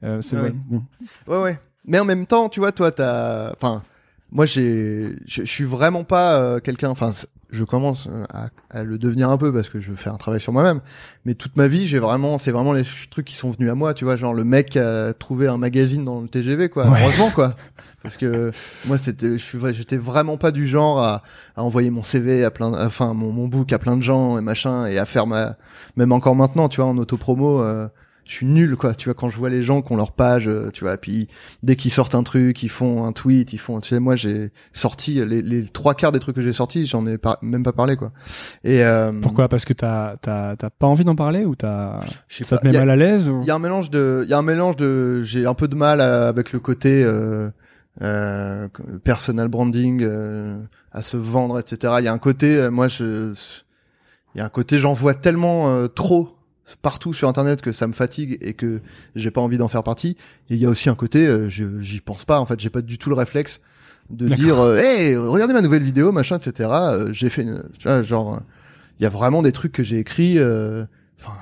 Euh, c'est Ouais, vrai. ouais. Bon. Ouais, ouais. Mais en même temps, tu vois, toi, t'as. Enfin, moi, j'ai, je, suis vraiment pas euh, quelqu'un. Enfin, je commence euh, à, à le devenir un peu parce que je fais un travail sur moi-même. Mais toute ma vie, j'ai vraiment, c'est vraiment les trucs qui sont venus à moi, tu vois, genre le mec a trouvé un magazine dans le TGV, quoi. Ouais. Heureusement, quoi. Parce que moi, c'était, je suis, j'étais vraiment pas du genre à, à envoyer mon CV à plein, enfin mon, mon book à plein de gens et machin et à faire ma, même encore maintenant, tu vois, en autopromo. Euh, je suis nul quoi. Tu vois quand je vois les gens qui ont leur page euh, tu vois puis dès qu'ils sortent un truc ils font un tweet ils font tu sais moi j'ai sorti les, les trois quarts des trucs que j'ai sortis j'en ai pas, même pas parlé quoi. Et euh, Pourquoi? Parce que t'as t'as t'as pas envie d'en parler ou t'as ça pas, te met mal à l'aise ou... il y a un mélange de il y a un mélange de j'ai un peu de mal à- avec le côté euh, euh, personal branding euh, à se vendre etc il y a un côté euh, moi je il y a un côté j'en vois tellement euh, trop partout sur internet que ça me fatigue et que j'ai pas envie d'en faire partie et il y a aussi un côté euh, j'y pense pas en fait j'ai pas du tout le réflexe de dire euh, hey regardez ma nouvelle vidéo machin etc Euh, j'ai fait une, tu vois genre euh, il y a vraiment des trucs que j'ai écrits euh, enfin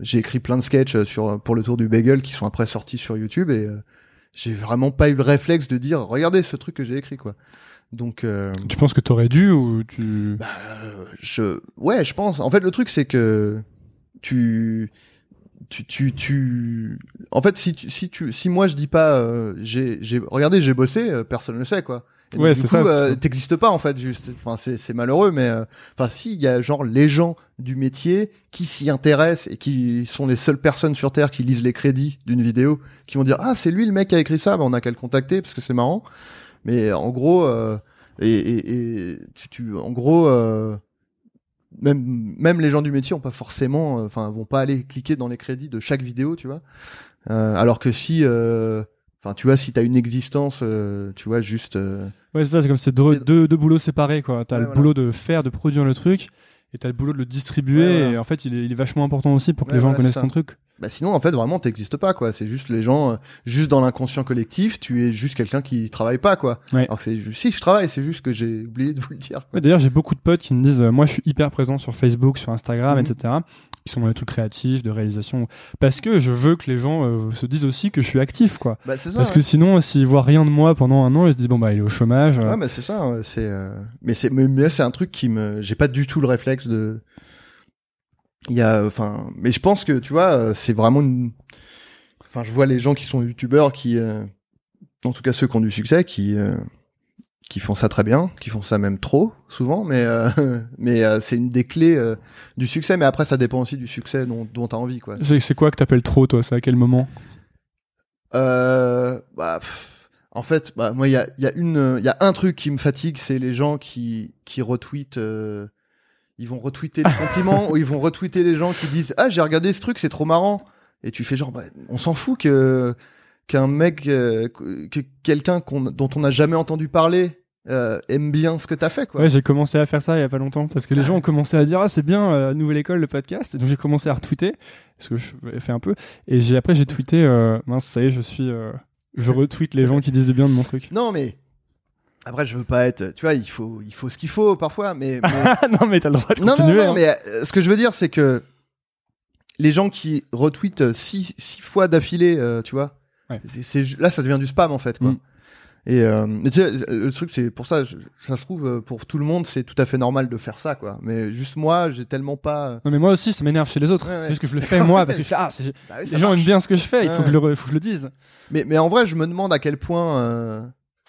j'ai écrit plein de sketchs sur pour le tour du bagel qui sont après sortis sur YouTube et euh, j'ai vraiment pas eu le réflexe de dire regardez ce truc que j'ai écrit quoi. Donc euh, Tu penses que t'aurais dû ou tu bah, euh, je ouais, je pense. En fait, le truc c'est que tu tu tu tu en fait si tu si tu si moi je dis pas euh, j'ai j'ai regardez j'ai bossé euh, personne ne le sait quoi. Et Ouais, c'est ça, euh, t'existes pas en fait juste. Enfin c'est c'est malheureux mais euh, enfin si il y a genre les gens du métier qui s'y intéressent et qui sont les seules personnes sur terre qui lisent les crédits d'une vidéo qui vont dire ah c'est lui le mec qui a écrit ça bah, on a qu'à le contacter parce que c'est marrant. Mais en gros euh, et, et, et tu, tu en gros euh, même même les gens du métier ont pas forcément euh, enfin vont pas aller cliquer dans les crédits de chaque vidéo tu vois Euh, alors que si euh, enfin tu vois si t'as une existence euh, tu vois juste euh, Ouais, c'est ça, c'est comme c'est deux, deux, deux boulots séparés, quoi. T'as Ouais, le voilà. boulot de faire, de produire le truc, et t'as le boulot de le distribuer, Ouais, voilà. et en fait, il est, il est vachement important aussi pour que Ouais, les gens voilà, connaissent ton truc. bah sinon en fait vraiment t'existes pas quoi c'est juste les gens euh, juste dans l'inconscient collectif tu es juste quelqu'un qui travaille pas quoi Ouais. alors que c'est juste si je travaille c'est juste que j'ai oublié de vous le dire D'ailleurs, j'ai beaucoup de potes qui me disent, euh, moi, je suis hyper présent sur Facebook, sur Instagram, Mhm. etc., qui sont dans les trucs créatifs, de réalisation, parce que je veux que les gens euh, se disent aussi que je suis actif, quoi. bah ça Parce ouais. que sinon, s'ils voient rien de moi pendant un an, ils se disent, bon, bah, il est au chômage. euh, Ouais, mais c'est ça. hein, C'est, euh, mais c'est, mais, c'est un truc qui me, j'ai pas du tout le réflexe de. Il y a, enfin, mais je pense que tu vois, c'est vraiment une. Enfin, je vois les gens qui sont youtubeurs qui, en tout cas ceux qui ont du succès, qui, qui font ça très bien, qui font ça même trop souvent, mais, euh, mais euh, c'est une des clés euh, du succès. Mais après, ça dépend aussi du succès dont, dont t'as envie, quoi. C'est quoi que t'appelles trop, toi? C'est à quel moment? Bah, pff, en fait, bah, moi, il y a, il y a une, il y a un truc qui me fatigue, c'est les gens qui, qui retweetent. ils vont retweeter les compliments ou ils vont retweeter les gens qui disent ah j'ai regardé ce truc c'est trop marrant et tu fais genre bah, on s'en fout que qu'un mec, que quelqu'un dont on n'a jamais entendu parler euh, aime bien ce que t'as fait, quoi. Ouais, j'ai commencé à faire ça il y a pas longtemps parce que les gens ont commencé à dire ah c'est bien euh, nouvelle école le podcast. Et donc j'ai commencé à retweeter parce que je fais un peu et j'ai après j'ai tweeté euh, mince ça y est je suis je retweet les gens qui disent du bien de mon truc. Non, mais après, je veux pas être, tu vois, il faut, il faut ce qu'il faut parfois, mais, mais- non mais t'as le droit de non, non, continuer. non, hein. mais euh, ce que je veux dire, c'est que les gens qui retweetent six, six fois d'affilée, tu vois, Ouais. c'est, c'est- là, ça devient du spam en fait, quoi. Mm. Et euh, mais tu sais, le truc, c'est pour ça, je- ça se trouve, euh, pour tout le monde, c'est tout à fait normal de faire ça, quoi. Mais juste moi, j'ai tellement pas. euh, Non mais moi aussi ça m'énerve chez les autres. Ouais, ouais. C'est juste que je le fais moi parce que je fais ah bah les gens marche. aiment bien ce que je fais il faut que je le faut que je le dise. Mais, mais en vrai, je me demande à quel point. euh,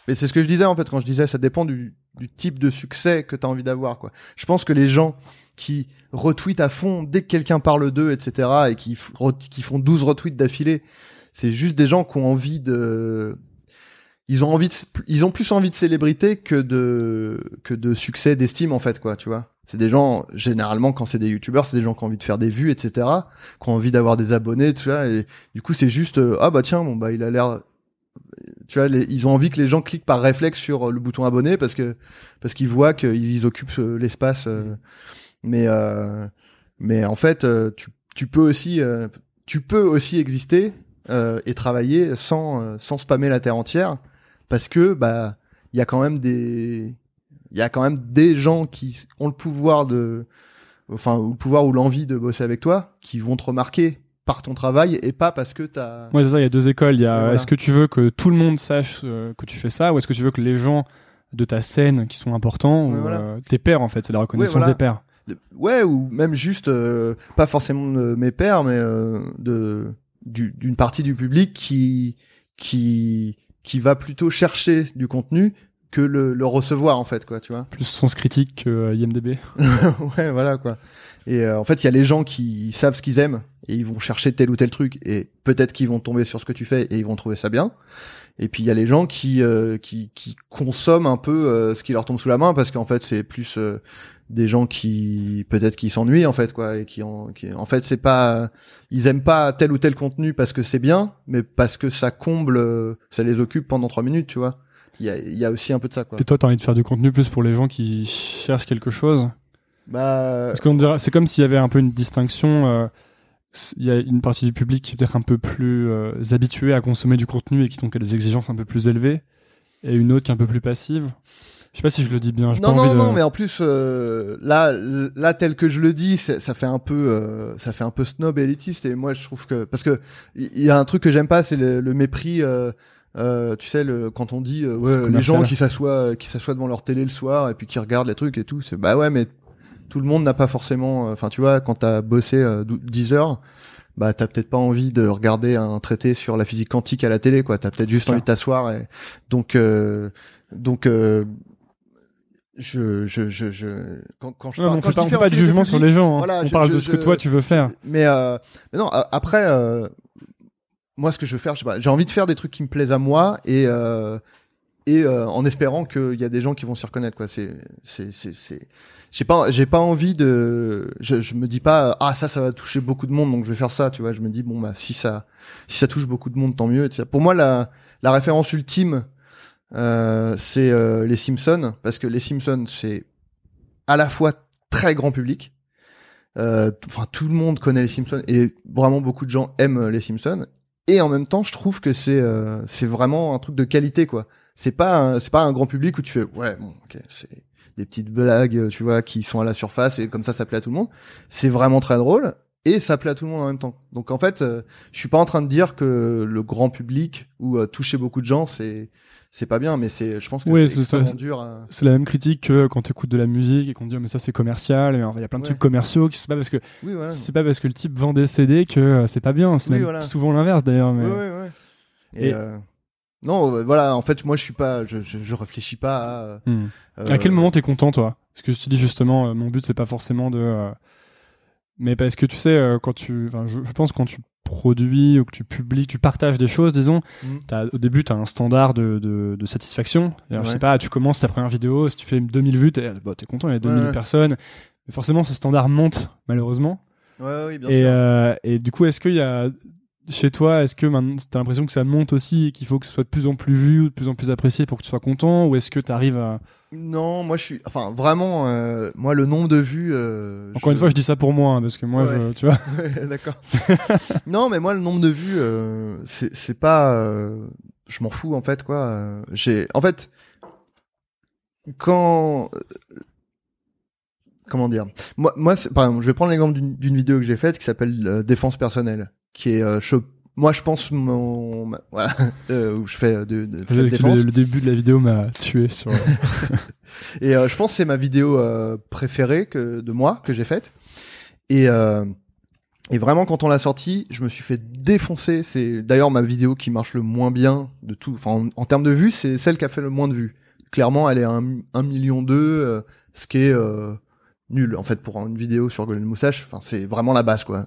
Mais c'est ce que je disais en fait quand je disais ça dépend du, du type de succès que tu as envie d'avoir. quoi. Je pense que les gens qui retweetent à fond dès que quelqu'un parle d'eux, etc., et qui, qui font 12 retweets d'affilée, c'est juste des gens qui ont envie de. Ils ont envie de, ils ont plus envie de célébrité que de que de succès, d'estime en fait quoi, tu vois. C'est des gens généralement quand c'est des youtubeurs, c'est des gens qui ont envie de faire des vues, etc., qui ont envie d'avoir des abonnés, tu vois. Et du coup, c'est juste euh, ah bah tiens, bon bah il a l'air tu vois, ils ont envie que les gens cliquent par réflexe sur euh, le bouton abonner parce que parce qu'ils voient qu'ils occupent euh, l'espace. mais euh, mais en fait, tu tu peux aussi tu peux aussi exister et travailler sans sans spammer la terre entière parce que bah il y a quand même des il y a quand même des gens qui ont le pouvoir de enfin ou le pouvoir ou l'envie de bosser avec toi qui vont te remarquer par ton travail et pas parce que t'as Ouais c'est ça il y a deux écoles il y a voilà. est-ce que tu veux que tout le monde sache euh, que tu fais ça ou est-ce que tu veux que les gens de ta scène qui sont importants Ouais, ou voilà. euh, tes pairs en fait c'est la reconnaissance voilà. des pairs. Ouais ou même juste euh, pas forcément de mes pairs mais de du- d'une partie du public qui qui qui va plutôt chercher du contenu que le, le recevoir en fait quoi tu vois. Plus sens critique que euh, IMDb. ouais voilà quoi. Et euh, en fait il y a les gens qui savent ce qu'ils aiment et ils vont chercher tel ou tel truc et peut-être qu'ils vont tomber sur ce que tu fais et ils vont trouver ça bien. Et puis il y a les gens qui euh, qui qui consomment un peu euh, ce qui leur tombe sous la main parce qu'en fait c'est plus euh, des gens qui peut-être qui s'ennuient en fait quoi et qui en qui en fait c'est pas ils aiment pas tel ou tel contenu parce que c'est bien mais parce que ça comble ça les occupe pendant trois minutes tu vois il y a il y a aussi un peu de ça quoi Et toi t'as envie de faire du contenu plus pour les gens qui cherchent quelque chose? Bah Parce qu'on dirait, c'est comme s'il y avait un peu une distinction. euh, Il y a une partie du public qui est peut-être un peu plus euh, habituée à consommer du contenu et qui donc a des exigences un peu plus élevées, et une autre qui est un peu plus passive. Je sais pas si je le dis bien. non pas non de- non mais en plus euh, là là tel que je le dis ça fait un peu euh, ça fait un peu snob et élitiste. Et moi je trouve que parce que il y a un truc que j'aime pas c'est le, le mépris euh, euh, tu sais le quand on dit euh, ouais, les gens qui s'assoient qui s'assoient devant leur télé le soir et puis qui regardent les trucs et tout c'est bah ouais mais tout le monde n'a pas forcément enfin tu vois quand t'as bossé euh, dou- 10 heures bah t'as peut-être pas envie de regarder un traité sur la physique quantique à la télé quoi. T'as peut-être juste envie de t'asseoir et donc euh, donc euh, je je je je quand, quand je Ouais, parle- on quand fait je pas, on pas de jugement sur les gens. hein. voilà, on je- parle je- de ce que toi tu veux faire. mais euh, mais non après euh, moi ce que je veux faire je sais pas j'ai envie de faire des trucs qui me plaisent à moi et euh, et euh, en espérant qu'il y a des gens qui vont s'y reconnaître quoi c'est c'est c'est c'est j'ai pas j'ai pas envie de je, je me dis pas ah ça ça va toucher beaucoup de monde donc je vais faire ça tu vois je me dis bon bah si ça si ça touche beaucoup de monde tant mieux pour moi la la référence ultime c'est euh, les Simpsons parce que les Simpsons c'est à la fois très grand public. Euh, enfin tout le monde connaît les Simpsons et vraiment beaucoup de gens aiment les Simpsons. Et en même temps je trouve que c'est euh, c'est vraiment un truc de qualité quoi. C'est pas c'est pas un grand public où tu fais ouais bon ok c'est des petites blagues euh, tu vois qui sont à la surface et comme ça ça plaît à tout le monde. C'est vraiment très drôle et ça plaît à tout le monde en même temps. Donc en fait euh, je suis pas en train de dire que le grand public ou euh, toucher beaucoup de gens c'est c'est pas bien mais c'est je pense que Oui, c'est extrêmement dur à... C'est la même critique que quand tu écoutes de la musique et qu'on dit oh, mais ça c'est commercial. Il y a plein de Ouais. trucs commerciaux qui c'est pas parce que oui voilà c'est pas parce que le type vend des CD que euh, c'est pas bien. C'est Oui, voilà. souvent l'inverse d'ailleurs. Mais... Et, Et- euh, non, euh, voilà, en fait, moi, je suis pas, je, je, je réfléchis pas à. Hmm. euh, À quel moment t'es content, toi? Parce que je te dis justement, euh, mon but c'est pas forcément de. euh, Mais parce que tu sais, quand tu. Enfin, je, je pense quand tu produis ou que tu publies, tu partages des choses, disons, t'as- au début t'as un standard de, de, de satisfaction. Alors, Je Ouais. sais pas, tu commences ta première vidéo, si tu fais 2000 vues, t'es bah, t'es content, il y a 2000 ouais. personnes. Mais forcément, ce standard monte, malheureusement. Oui, bien Et, sûr. euh, et du coup, est-ce qu'il y a chez toi, est-ce que tu as l'impression que ça monte aussi et qu'il faut que ce soit de plus en plus vu, de plus en plus apprécié pour que tu sois content Ou est-ce que tu arrives à. Non, moi je suis. Enfin, vraiment, euh, moi le nombre de vues. Euh, Encore une fois, je dis ça pour moi, hein, parce que moi, je, tu vois. D'accord. non, mais moi le nombre de vues, euh, c'est pas. Je m'en fous en fait, quoi. J'ai. En fait, quand. Comment dire? Moi, moi par exemple, je vais prendre l'exemple d'une vidéo que j'ai faite qui s'appelle Défense personnelle qui est euh, moi je pense mon voilà euh, où je fais de, de, défense. Le, début de la vidéo m'a tué sur et euh, je pense c'est ma vidéo euh, préférée que de moi que j'ai faite. Et et vraiment quand on l'a sortie je me suis fait défoncer. C'est d'ailleurs ma vidéo qui marche le moins bien de tout. Enfin en, termes de vues c'est celle qui a fait le moins de vues. Clairement elle est à un, million deux ce qui est nul en fait pour une vidéo sur Golden Moustache. Enfin c'est vraiment la base quoi.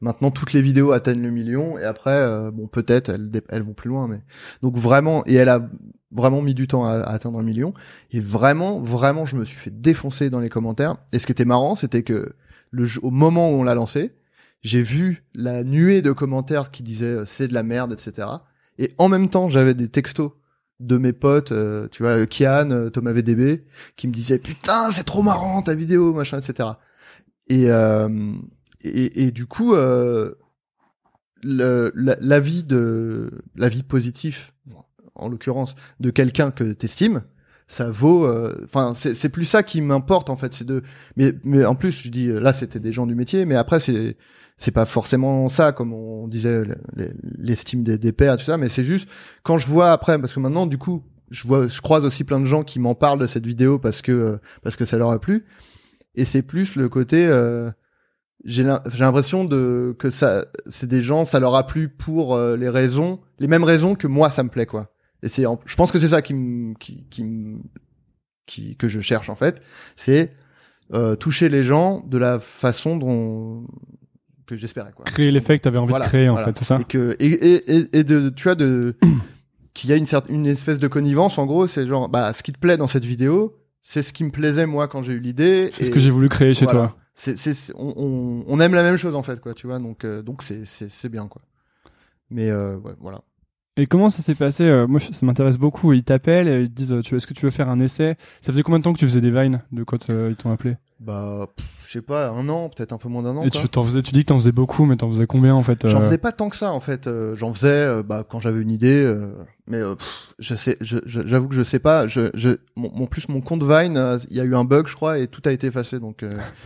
Maintenant toutes les vidéos atteignent le million et après euh, bon peut-être elles, vont plus loin mais donc vraiment et elle a vraiment mis du temps à, atteindre un million. Et vraiment vraiment je me suis fait défoncer dans les commentaires. Et ce qui était marrant c'était que le au moment où on l'a lancé j'ai vu la nuée de commentaires qui disaient euh, c'est de la merde etc et en même temps j'avais des textos de mes potes, euh, tu vois, Kian, euh, Thomas VDB, qui me disaient putain c'est trop marrant ta vidéo, machin, etc. Et euh, et, du coup, euh, le, la, de la vie en l'occurrence, de quelqu'un que t'estimes, ça vaut. Enfin, c'est plus ça qui m'importe en fait. C'est de. Mais mais en plus, je dis là, c'était des gens du métier, mais après c'est c'est pas forcément ça comme on disait l'estime des, des pairs tout ça mais c'est juste quand je vois après parce que maintenant du coup je vois je croise aussi plein de gens qui m'en parlent de cette vidéo parce que parce que ça leur a plu et c'est plus le côté euh, j'ai l'impression de que ça c'est des gens ça leur a plu pour euh, les raisons les mêmes raisons que moi ça me plaît quoi et c'est je pense que c'est ça qui me qui qui, qui que je cherche en fait c'est euh, toucher les gens de la façon dont que j'espérais quoi. Créer l'effet que tu avais envie de créer en fait, c'est ça? Et que et, et, et de tu vois de qu'il y a une certaine une espèce de connivence en gros, c'est genre bah ce qui te plaît dans cette vidéo, c'est ce qui me plaisait moi quand j'ai eu l'idée. C'est ce que j'ai voulu créer chez toi. C'est c'est on, on, aime la même chose en fait quoi, tu vois donc euh, donc c'est c'est bien quoi. Mais euh, ouais, voilà. Et comment ça s'est passé euh, Moi, ça m'intéresse beaucoup. Ils t'appellent, et ils te disent tu, Est-ce que tu veux faire un essai? Ça faisait combien de temps que tu faisais des vines de quoi ils t'ont appelé? Bah, je sais pas, un an, peut-être un peu moins d'un an. Et tu, t'en faisais, tu dis que t'en faisais beaucoup, mais t'en faisais combien en fait J'en euh faisais pas tant que ça en fait. Euh, j'en faisais bah, quand j'avais une idée, mais je sais, j'avoue que je sais pas. Je, je, mon, plus mon compte Vine, il y a eu un bug, je crois, et tout a été effacé. Donc,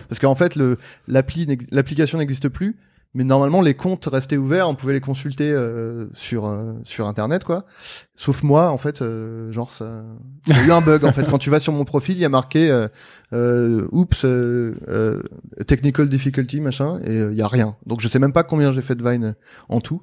parce qu'en fait, le l'appli, l'application n'existe plus mais normalement les comptes restaient ouverts, on pouvait les consulter euh, sur euh, sur internet quoi. Sauf moi en fait, euh, genre ça, il y a eu un bug en fait. Quand tu vas sur mon profil, il y a marqué euh, oups technical difficulty machin et il y a rien. Donc je sais même pas combien j'ai fait de Vine en tout.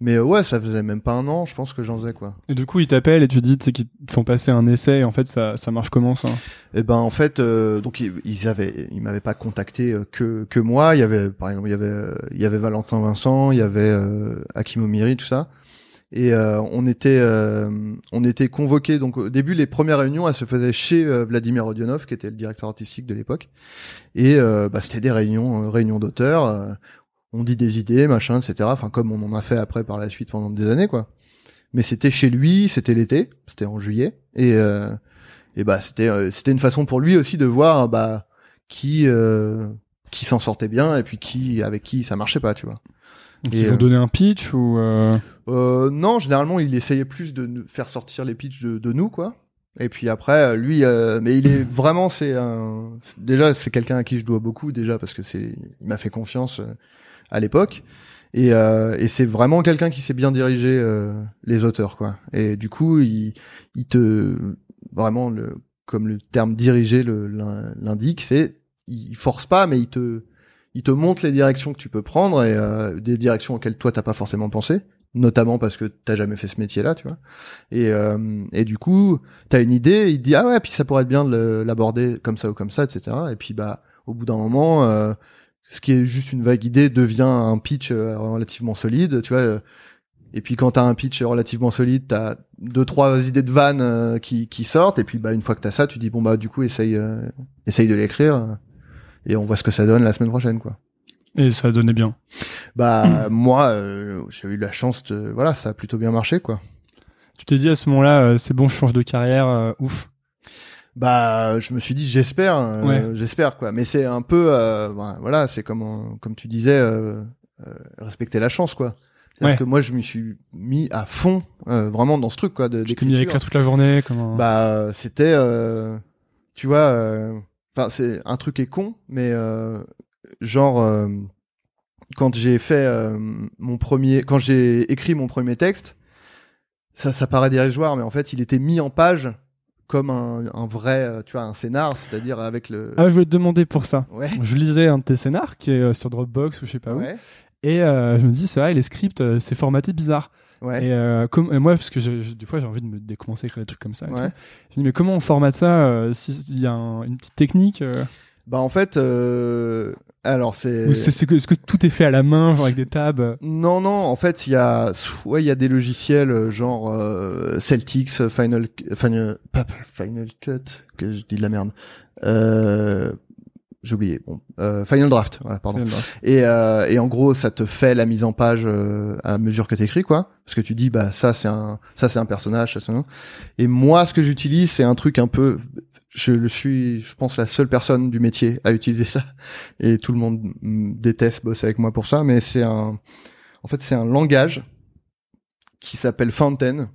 Mais euh, ouais, ça faisait même pas un an, je pense que j'en faisais quoi. Et du coup, ils t'appellent et tu dis c'est qu'ils te font passer un essai. Et en fait, ça, ça marche comment ça? Eh ben, en fait, euh, donc ils, avaient, ils m'avaient pas contacté euh, que que moi. Il y avait, par exemple, il y avait, il y avait Valentin Vincent, il y avait euh, Hakim Omiri, tout ça. Et on était, on était convoqués. Donc au début, les premières réunions, elles se faisaient chez Vladimir Odionov, qui était le directeur artistique de l'époque. Et bah, c'était des réunions, réunions d'auteurs on dit des idées, machin, etc. Enfin, comme on en a fait après par la suite pendant des années, quoi. Mais c'était chez lui, c'était l'été, c'était en juillet, et euh, et bah c'était euh, c'était une façon pour lui aussi de voir bah qui euh, qui s'en sortait bien et puis qui avec qui ça marchait pas, tu vois. Donc et, ils donné un pitch ou non, généralement il essayait plus de faire sortir les pitchs de, de nous, quoi. Et puis après, lui, mais il est vraiment, c'est un, déjà c'est quelqu'un à qui je dois beaucoup déjà parce que c'est, il m'a fait confiance à l'époque. Et, euh, et c'est vraiment quelqu'un qui sait bien diriger euh, les auteurs, quoi. Et du coup, il, il te vraiment le comme le terme diriger l'indique, c'est il force pas, mais il te il te montre les directions que tu peux prendre et euh, des directions auxquelles toi t'as pas forcément pensé, notamment parce que t'as jamais fait ce métier-là, tu vois. Et euh, et du coup, t'as une idée, il te dit ah ouais, puis ça pourrait être bien de l'aborder comme ça ou comme ça, etc. Et puis bah au bout d'un moment, euh, ce qui est juste une vague idée devient un pitch euh, relativement solide, tu vois. Euh. Et puis quand t'as un pitch relativement solide, t'as deux trois idées de vannes euh, qui, qui sortent, et puis bah une fois que t'as ça, tu dis bon bah du coup essaye essaye de l'écrire et on voit ce que ça donne la semaine prochaine quoi. Et ça a donné bien. Bah moi, euh, j'ai eu la chance de, voilà, ça a plutôt bien marché quoi. Tu t'es dit à ce moment-là, euh, c'est bon, je change de carrière, ouf. Bah, je me suis dit, j'espère, euh, Ouais. j'espère quoi. Mais c'est un peu, euh, bah, voilà, c'est comme, comme tu disais, euh, respecter la chance quoi. C'est-à-dire Ouais. que moi, je me suis mis à fond, vraiment dans ce truc quoi, de Tu t'es mis à écrire toute la journée, comment Bah, c'était, tu vois, enfin, c'est un truc est con, mais genre, quand j'ai fait mon premier, quand j'ai écrit mon premier texte, ça, ça paraît dérisoire, mais en fait, il était mis en page comme un, un vrai, euh, tu vois, un scénar, c'est-à-dire avec le. Ah, je voulais te demander pour ça. Ouais. Je lisais un de tes scénars qui est euh, sur Dropbox ou je sais pas où. Ouais. Et euh, je me dis, c'est vrai, les scripts, c'est formaté bizarre. Ouais. Et, euh, comme, et moi, parce que je, je- des fois, j'ai envie de me décommencer à écrire des trucs comme ça. et tout. Je me dis, mais comment on formate ça euh, S'il y a un- une petite technique Bah en fait, euh, alors c'est. C'est que, est-ce que tout est fait à la main, genre avec des tabs euh Non, non, en fait, il y a, ouais, il y a des logiciels euh, genre euh, Celtics, Final, Final, pas Final Cut, que je dis de la merde. Euh, j'ai oublié. Bon, euh, Final Draft, voilà, pardon. Et, euh, et en gros, ça te fait la mise en page euh, à mesure que t'écris, quoi. Parce que tu dis, bah ça c'est un, ça c'est un personnage, ça c'est un. Et moi, ce que j'utilise, c'est un truc un peu. Je le suis, je pense, la seule personne du métier à utiliser ça. Et tout le monde déteste bosser avec moi pour ça, mais c'est un. En fait, c'est un langage qui s'appelle Fountain.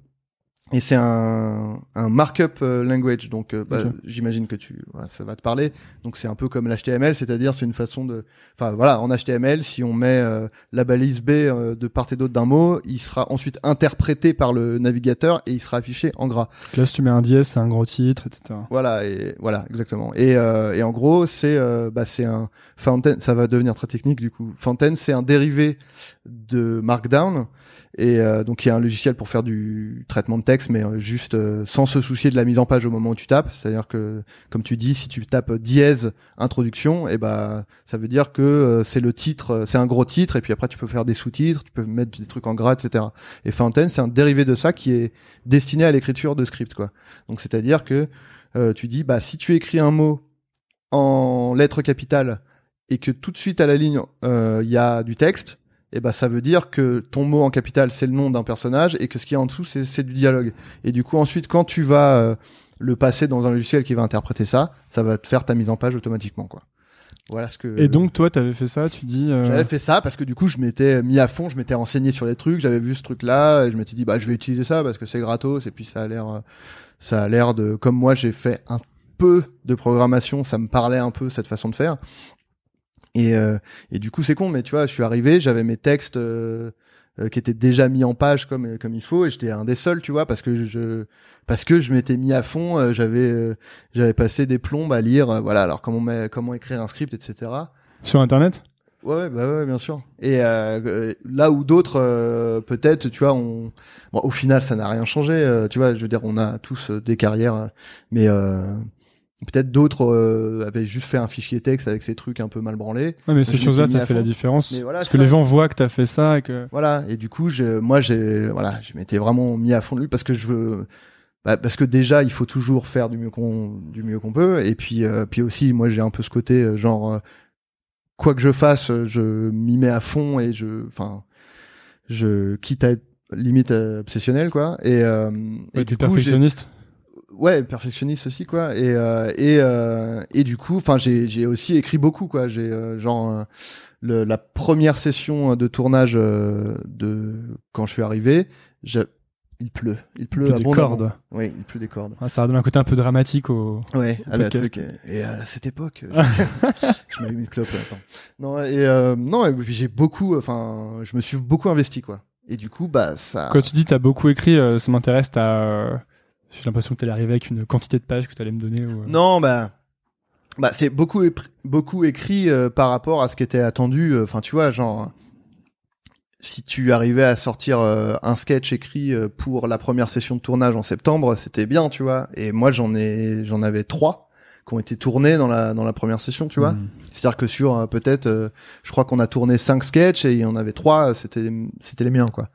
Et c'est un, un markup euh, language, donc euh, bah, j'imagine que tu, voilà, ça va te parler. Donc c'est un peu comme l'HTML, c'est-à-dire c'est une façon de, enfin voilà, en HTML, si on met euh, la balise B euh, de part et d'autre d'un mot, il sera ensuite interprété par le navigateur et il sera affiché en gras. Là, si tu mets un dièse, c'est un gros titre, etc. Voilà et voilà exactement. Et, euh, et en gros, c'est bah, c'est un Fountain, ça va devenir très technique du coup. Fountain, c'est un dérivé de Markdown et euh, donc il y a un logiciel pour faire du traitement de texte, mais euh, juste euh, sans se soucier de la mise en page au moment où tu tapes. C'est-à-dire que comme tu dis, si tu tapes dièse introduction, et bah ça veut dire que euh, c'est le titre, euh, c'est un gros titre, et puis après tu peux faire des sous-titres, tu peux mettre des trucs en gras, etc. Et Fountain, c'est un dérivé de ça qui est destiné à l'écriture de script, quoi. Donc c'est-à-dire que euh, tu dis, bah si tu écris un mot en lettres capitales et que tout de suite à la ligne euh, il y a du texte, et bah ça veut dire que ton mot en capital c'est le nom d'un personnage et que ce qui est en dessous c'est c'est du dialogue. Et du coup ensuite quand tu vas euh, le passer dans un logiciel qui va interpréter ça, ça va te faire ta mise en page automatiquement quoi. Voilà ce que. Et donc, toi, t'avais fait ça, tu dis. euh, J'avais fait ça parce que du coup je m'étais mis à fond, je m'étais renseigné sur les trucs, j'avais vu ce truc là et je m'étais dit bah je vais utiliser ça parce que c'est gratos et puis ça a l'air euh, ça a l'air de comme moi j'ai fait un peu de programmation, ça me parlait un peu cette façon de faire. Et euh, et du coup c'est con mais tu vois, je suis arrivé, j'avais mes textes euh, euh, qui étaient déjà mis en page comme comme il faut et j'étais un des seuls, tu vois, parce que je parce que je m'étais mis à fond, euh, j'avais euh, j'avais passé des plombes à lire euh, voilà, alors comment met- comment écrire un script etc. Sur Internet? Ouais, bah ouais, bien sûr. Et euh, euh, là où d'autres, euh, peut-être, tu vois, on, bon, au final, ça n'a rien changé. euh, tu vois, je veux dire, on a tous euh, des carrières, euh, mais euh, peut-être d'autres euh, avaient juste fait un fichier texte avec ces trucs un peu mal branlés. Ouais, mais ces choses-là, ça fait la différence. Mais voilà, parce que ça- les gens voient que t'as fait ça et que. Voilà. Et du coup, je, moi, j'ai, voilà, je m'étais vraiment mis à fond de lui parce que je veux. Bah, parce que déjà, il faut toujours faire du mieux qu'on du mieux qu'on peut. Et puis, euh, puis aussi, moi, j'ai un peu ce côté euh, genre, euh, quoi que je fasse, euh, je m'y mets à fond et je, enfin, je quitte à être limite obsessionnel, quoi. Et, euh, et Ouais, du perfectionniste. Ouais perfectionniste aussi quoi et euh, et euh, et du coup enfin j'ai j'ai aussi écrit beaucoup quoi j'ai euh, genre euh, le, la première session de tournage euh, de quand je suis arrivé je, il pleut il pleut Il pleut des cordes. oui il pleut des cordes Ah, ça donne un côté un peu dramatique au. ouais à la truc, et à cette époque je, je m'allume une clope attends non et euh, non et puis j'ai beaucoup enfin je me suis beaucoup investi quoi et du coup bah ça Quand tu dis t'as beaucoup écrit, ça m'intéresse. T'as. Euh, J'ai l'impression que t'allais arriver avec une quantité de pages que t'allais me donner. Ou... euh, Non, bah, bah c'est beaucoup, beaucoup écrit euh, par rapport à ce qui était attendu. Enfin, tu vois, genre, si tu arrivais à sortir euh, un sketch écrit euh, pour la première session de tournage en septembre, c'était bien, tu vois. Et moi, j'en ai, j'en avais trois qui ont été tournés dans la dans la première session, tu vois. hmm. C'est-à-dire que sur euh, peut-être, euh, je crois qu'on a tourné cinq sketchs et il y en avait trois, euh, c'était c'était les miens quoi.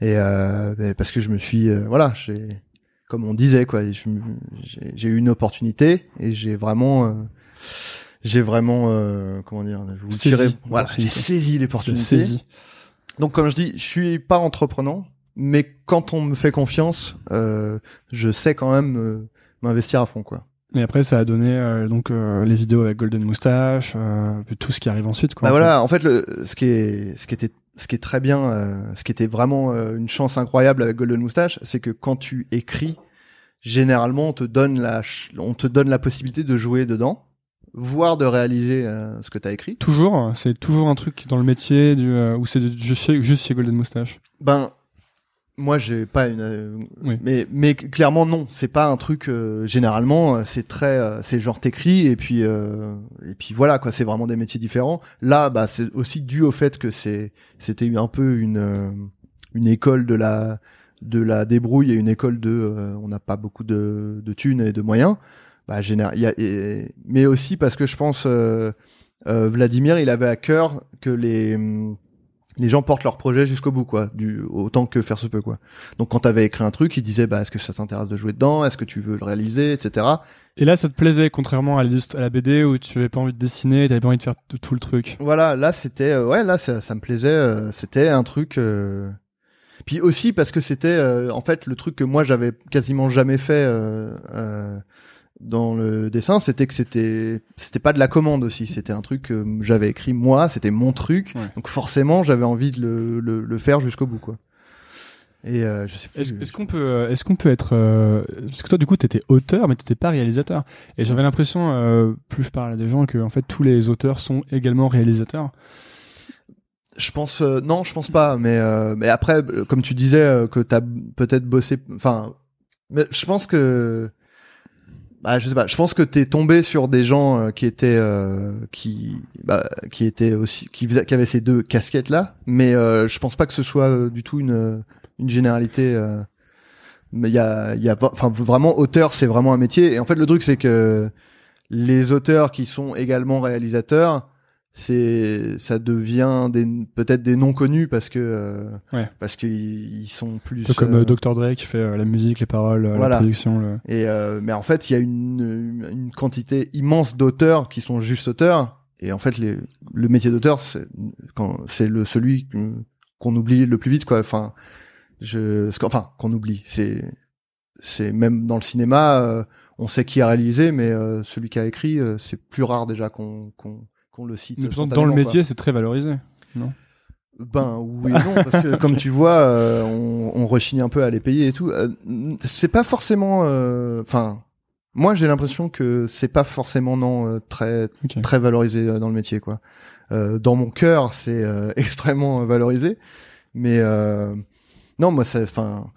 Et euh, parce que je me suis, euh, voilà, j'ai, comme on disait quoi, j'ai eu une opportunité et j'ai vraiment, euh, j'ai vraiment euh, comment dire, je vous voilà, j'ai saisi l'opportunité. Donc comme je dis, je suis pas entreprenant, mais quand on me fait confiance, euh, je sais quand même m'investir à fond quoi. Mais après, ça a donné euh, donc euh, les vidéos avec Golden Moustache, euh, tout ce qui arrive ensuite. Quoi, Bah en voilà, en fait, le, ce qui est, ce qui était, ce qui est très bien, euh, ce qui était vraiment euh, une chance incroyable avec Golden Moustache, c'est que quand tu écris, généralement, on te donne la, on te donne la possibilité de jouer dedans, voire de réaliser euh, ce que tu as écrit. Toujours, c'est toujours un truc dans le métier du, euh, où c'est juste chez, juste chez Golden Moustache. Ben, moi, j'ai pas une, euh, Oui. mais, mais clairement non, c'est pas un truc. euh, généralement, euh, c'est très, euh, c'est genre t'écris et puis euh, et puis voilà quoi. C'est vraiment des métiers différents. Là, bah, c'est aussi dû au fait que c'est, c'était un peu une euh, une école de la de la débrouille et une école de, euh, on n'a pas beaucoup de de thunes et de moyens. Bah, général, y a, et- mais aussi parce que je pense euh, euh, Vladimir, il avait à cœur que les hum, les gens portent leur projet jusqu'au bout, quoi, du autant que faire se peut, quoi. Donc quand t'avais écrit un truc, il disait, bah, est-ce que ça t'intéresse de jouer dedans, est-ce que tu veux le réaliser, etc. Et là, ça te plaisait, contrairement à, la BD où tu avais pas envie de dessiner, t'avais pas envie de faire tout, tout le truc? Voilà, là c'était, euh, ouais, là ça, ça me plaisait, euh, c'était un truc. euh, Puis aussi parce que c'était, euh, en fait, le truc que moi j'avais quasiment jamais fait euh, euh, dans le dessin, c'était que c'était, c'était pas de la commande aussi, c'était un truc que j'avais écrit moi, c'était mon truc, Ouais. donc forcément j'avais envie de le, le, le faire jusqu'au bout, quoi. Et euh, je sais plus. Est-ce qu'on peut, euh, est-ce qu'on peut être, euh, parce que toi du coup t'étais auteur, mais t'étais pas réalisateur. Et j'avais l'impression, euh, plus je parle à des gens, que en fait tous les auteurs sont également réalisateurs. Je pense non, je pense pas. Mais mais après, comme tu disais que t'as peut-être bossé. Enfin, mais je pense que. Bah, je sais pas. Je pense que t'es tombé sur des gens euh, qui étaient euh, qui bah, qui étaient aussi qui, qui avaient ces deux casquettes là. Mais euh, je pense pas que ce soit euh, du tout une une généralité. euh, mais il y a il y a enfin vraiment auteur, c'est vraiment un métier. Et en fait, le truc c'est que les auteurs qui sont également réalisateurs c'est ça devient des peut-être des non connus parce que euh, Ouais. parce qu'ils ils sont plus peu comme euh, euh, Dr Dre qui fait euh, la musique, les paroles, euh, la production. le- et euh, mais en fait il y a une, une quantité immense d'auteurs qui sont juste auteurs et en fait les, le métier d'auteur c'est quand c'est le celui qu'on oublie le plus vite quoi enfin je enfin qu'on oublie c'est c'est même dans le cinéma on sait qui a réalisé mais celui qui a écrit c'est plus rare déjà qu'on qu'on qu'on le cite dans le métier, c'est très valorisé. Ben oui et non parce que comme tu vois euh, on, on rechigne un peu à les payer et tout. Euh, c'est pas forcément euh, enfin moi j'ai l'impression que c'est pas forcément non euh, très très valorisé euh, dans le métier quoi. Euh, dans mon cœur c'est euh, extrêmement valorisé. Mais euh, non moi c'est enfin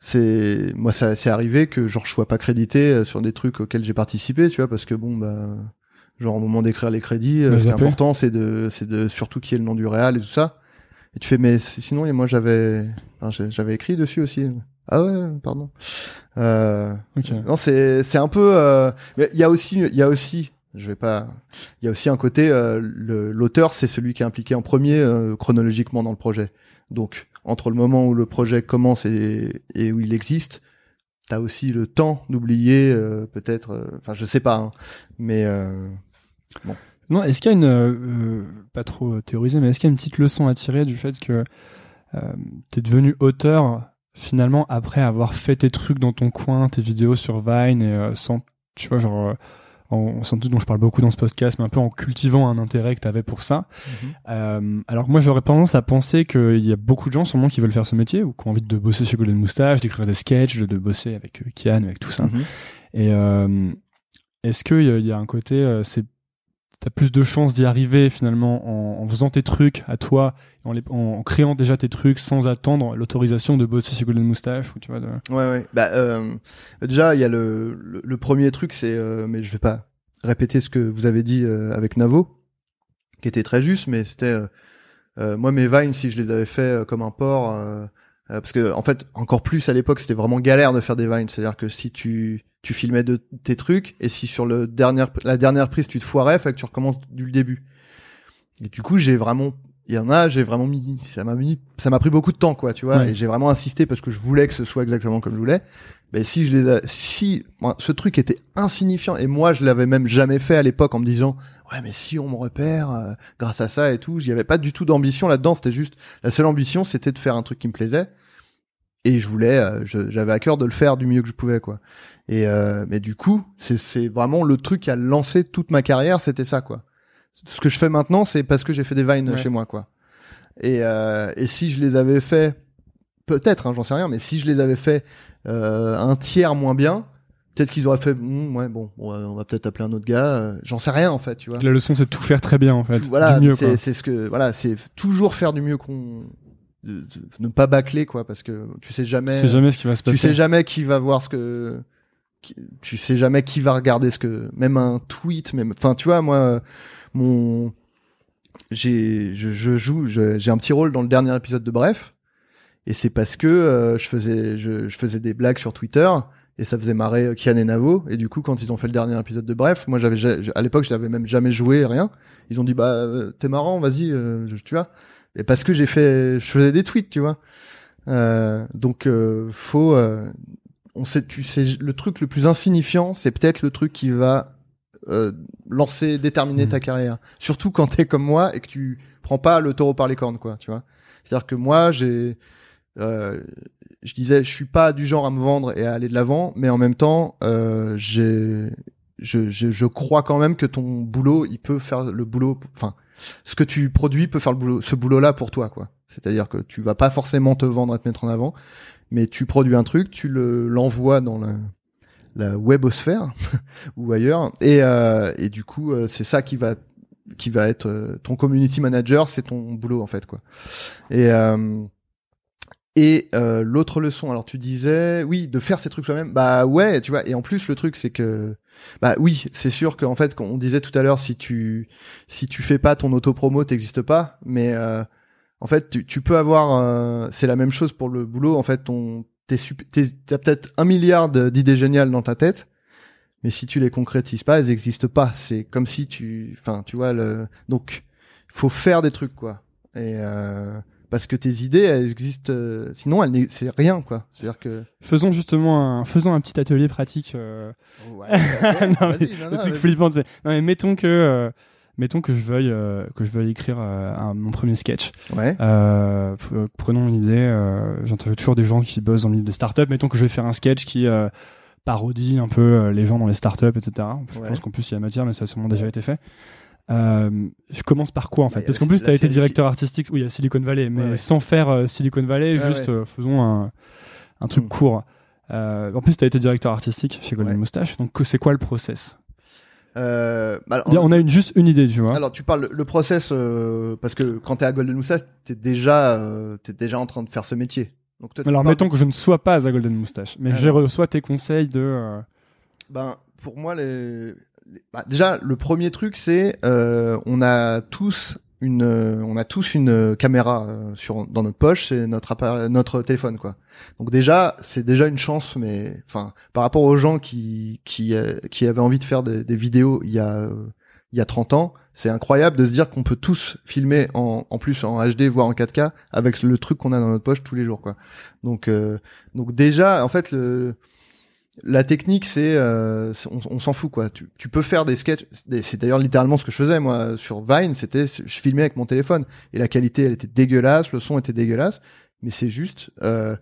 c'est moi ça c'est arrivé que genre je sois pas crédité euh, sur des trucs auxquels j'ai participé tu vois parce que bon bah genre au moment d'écrire les crédits euh, ce qui est important c'est de c'est de surtout qui est le nom du réal et tout ça. Et tu fais mais sinon et moi j'avais enfin, j'avais écrit dessus aussi. Ah ouais pardon. Euh, non c'est c'est un peu euh, mais il y a aussi il y a aussi je vais pas il y a aussi un côté euh, l'auteur c'est celui qui est impliqué en premier euh, chronologiquement dans le projet. Donc entre le moment où le projet commence et, et où il existe t'as aussi le temps d'oublier euh, peut-être euh, enfin je sais pas hein, mais euh, Non, est-ce qu'il y a une, euh, pas trop théorisé, mais est-ce qu'il y a une petite leçon à tirer du fait que euh, t'es devenu auteur finalement après avoir fait tes trucs dans ton coin, tes vidéos sur Vine et euh, sans, tu vois, genre, euh, en, sans doute dont je parle beaucoup dans ce podcast, mais un peu en cultivant un intérêt que t'avais pour ça. Euh, alors que moi j'aurais tendance à penser qu'il y a beaucoup de gens sûrement qui veulent faire ce métier ou qui ont envie de bosser chez Golden Moustache, d'écrire des sketchs, de, de bosser avec Kian, avec tout ça. Mhm. Et est-ce qu'il y, y a un côté, euh, c'est t'as plus de chances d'y arriver finalement en, en faisant tes trucs à toi, en, les- en, créant déjà tes trucs sans attendre l'autorisation de bosser chez Golden Moustache ou tu vois de... Ouais, ouais. Bah, euh, déjà, il y a le, le, le premier truc, c'est, euh, mais je vais pas répéter ce que vous avez dit euh, avec Navo, qui était très juste, mais c'était, euh, euh, moi, mes vines, si je les avais fait euh, comme un porc, euh, parce que, en fait, encore plus à l'époque, c'était vraiment galère de faire des vines. C'est-à-dire que si tu, tu filmais de tes trucs, et si sur le dernière, la dernière prise, tu te foirais, fallait que tu recommences du début. Et du coup, j'ai vraiment Il y en a, j'ai vraiment mis, ça m'a mis, ça m'a pris beaucoup de temps, quoi, tu vois, Ouais. et j'ai vraiment insisté parce que je voulais que ce soit exactement comme je voulais. Mais si je les, a- si moi, ce truc était insignifiant et moi je l'avais même jamais fait à l'époque en me disant ouais mais si on me repère euh, grâce à ça et tout, j'y avais pas du tout d'ambition là-dedans. C'était juste la seule ambition, c'était de faire un truc qui me plaisait et je voulais, euh, j'avais à cœur de le faire du mieux que je pouvais, quoi. Et euh, mais du coup, c'est vraiment le truc qui a lancé toute ma carrière, c'était ça, quoi. Ce que je fais maintenant, c'est parce que j'ai fait des vines Ouais. chez moi, quoi. Et euh, et si je les avais fait, peut-être, hein, j'en sais rien, mais si je les avais fait euh, un tiers moins bien, peut-être qu'ils auraient fait, Hum, ouais, bon, on va peut-être appeler un autre gars. euh, j'en sais rien en fait, tu vois. La leçon, c'est de tout faire très bien, en fait. Tout- voilà, c'est ce que voilà, c'est toujours faire du mieux qu'on de- de- ne pas bâcler quoi parce que tu sais jamais Tu sais jamais ce qui va se passer. tu sais jamais qui va voir ce que qui- tu sais jamais qui va regarder ce que même un tweet même enfin tu vois moi euh, mon j'ai je, je joue j'ai un petit rôle dans le dernier épisode de Bref et c'est parce que euh, je faisais je, je faisais des blagues sur Twitter et ça faisait marrer euh, Kian et Navo et du coup quand ils ont fait le dernier épisode de Bref moi j'avais ja- à l'époque je n'avais même jamais joué rien ils ont dit bah euh, t'es marrant vas-y euh, je- tu vois et parce que j'ai fait je faisais des tweets tu vois. Euh, donc euh, faut euh, on sait tu sais le truc le plus insignifiant c'est peut-être le truc qui va euh, lancer déterminer ta carrière. Surtout quand t'es comme moi et que tu prends pas le taureau par les cornes quoi tu vois. C'est à dire que moi j'ai euh, je disais je suis pas du genre à me vendre et à aller de l'avant mais en même temps euh, j'ai je, je, je crois quand même que ton boulot il peut faire le boulot enfin ce que tu produis peut faire le boulot ce boulot là pour toi quoi. C'est-à-dire que tu vas pas forcément te vendre et te mettre en avant mais tu produis un truc tu le l'envoies dans la la webosphère ou ailleurs et euh, et du coup euh, c'est ça qui va qui va être euh, ton community manager c'est ton boulot en fait quoi. Et et euh, l'autre leçon, alors tu disais, oui, de faire ces trucs soi-même. Bah ouais, tu vois. Et en plus, le truc, c'est que, bah oui, c'est sûr qu'en fait, on disait tout à l'heure, si tu si tu fais pas ton auto-promo, t'existes pas. Mais euh, en fait, tu, peux avoir, euh, c'est la même chose pour le boulot. En fait, t'es- t'as peut-être un milliard d'idées géniales dans ta tête, mais si tu les concrétises pas, elles existent pas. C'est comme si tu, enfin, tu vois le. Donc, faut faire des trucs quoi. Et euh, parce que tes idées, elles existent. euh, sinon, elles c'est rien quoi. C'est-à-dire que. Faisons justement un, faisons un petit atelier pratique. euh, Ouais, Non, mais vas-y, non, le non, truc flippant, c'est. Non, mais mettons que, euh, mettons que je veuille, euh, que je veuille écrire un- mon premier sketch. Ouais. Prenons une idée. J'interviewe toujours des gens qui bossent dans le milieu des startups. Mettons que je vais faire un sketch qui parodie un peu les gens dans les startups, etc. Je pense qu'en plus il y a matière, mais ça a sûrement déjà été fait. Euh, je commence par quoi en fait Parce qu'en plus, tu as été directeur artistique. Oui, il y a Silicon Valley, mais Ouais, ouais. sans faire euh, Silicon Valley, Ouais, juste euh, faisons un, un truc Mm. court. En plus, tu as été directeur artistique chez Golden. Moustache. Donc, c'est quoi le process? Bah, alors, On a une, juste une idée, tu vois. Alors tu parles le process parce que quand t'es à Golden Moustache, t'es déjà euh, t'es déjà en train de faire ce métier. Donc toi, tu Alors, parles- mettons que je ne sois pas à Golden Moustache, mais je Alors. reçois tes conseils de. Ben pour moi les- bah, déjà le premier truc c'est euh, on a tous une euh, on a tous une euh, caméra euh, sur dans notre poche, c'est notre notre téléphone quoi. Donc déjà c'est déjà une chance mais enfin par rapport aux gens qui qui qui avaient envie de faire des, vidéos il y a il y a 30 ans, c'est incroyable de se dire qu'on peut tous filmer en, en plus en HD voire en 4K avec le truc qu'on a dans notre poche tous les jours quoi. Donc donc déjà en fait le la technique c'est euh, on, s'en fout quoi. Tu, peux faire des sketchs, c'est d'ailleurs littéralement ce que je faisais moi sur Vine, c'était je filmais avec mon téléphone et la qualité elle était dégueulasse, le son était dégueulasse, mais c'est juste euh,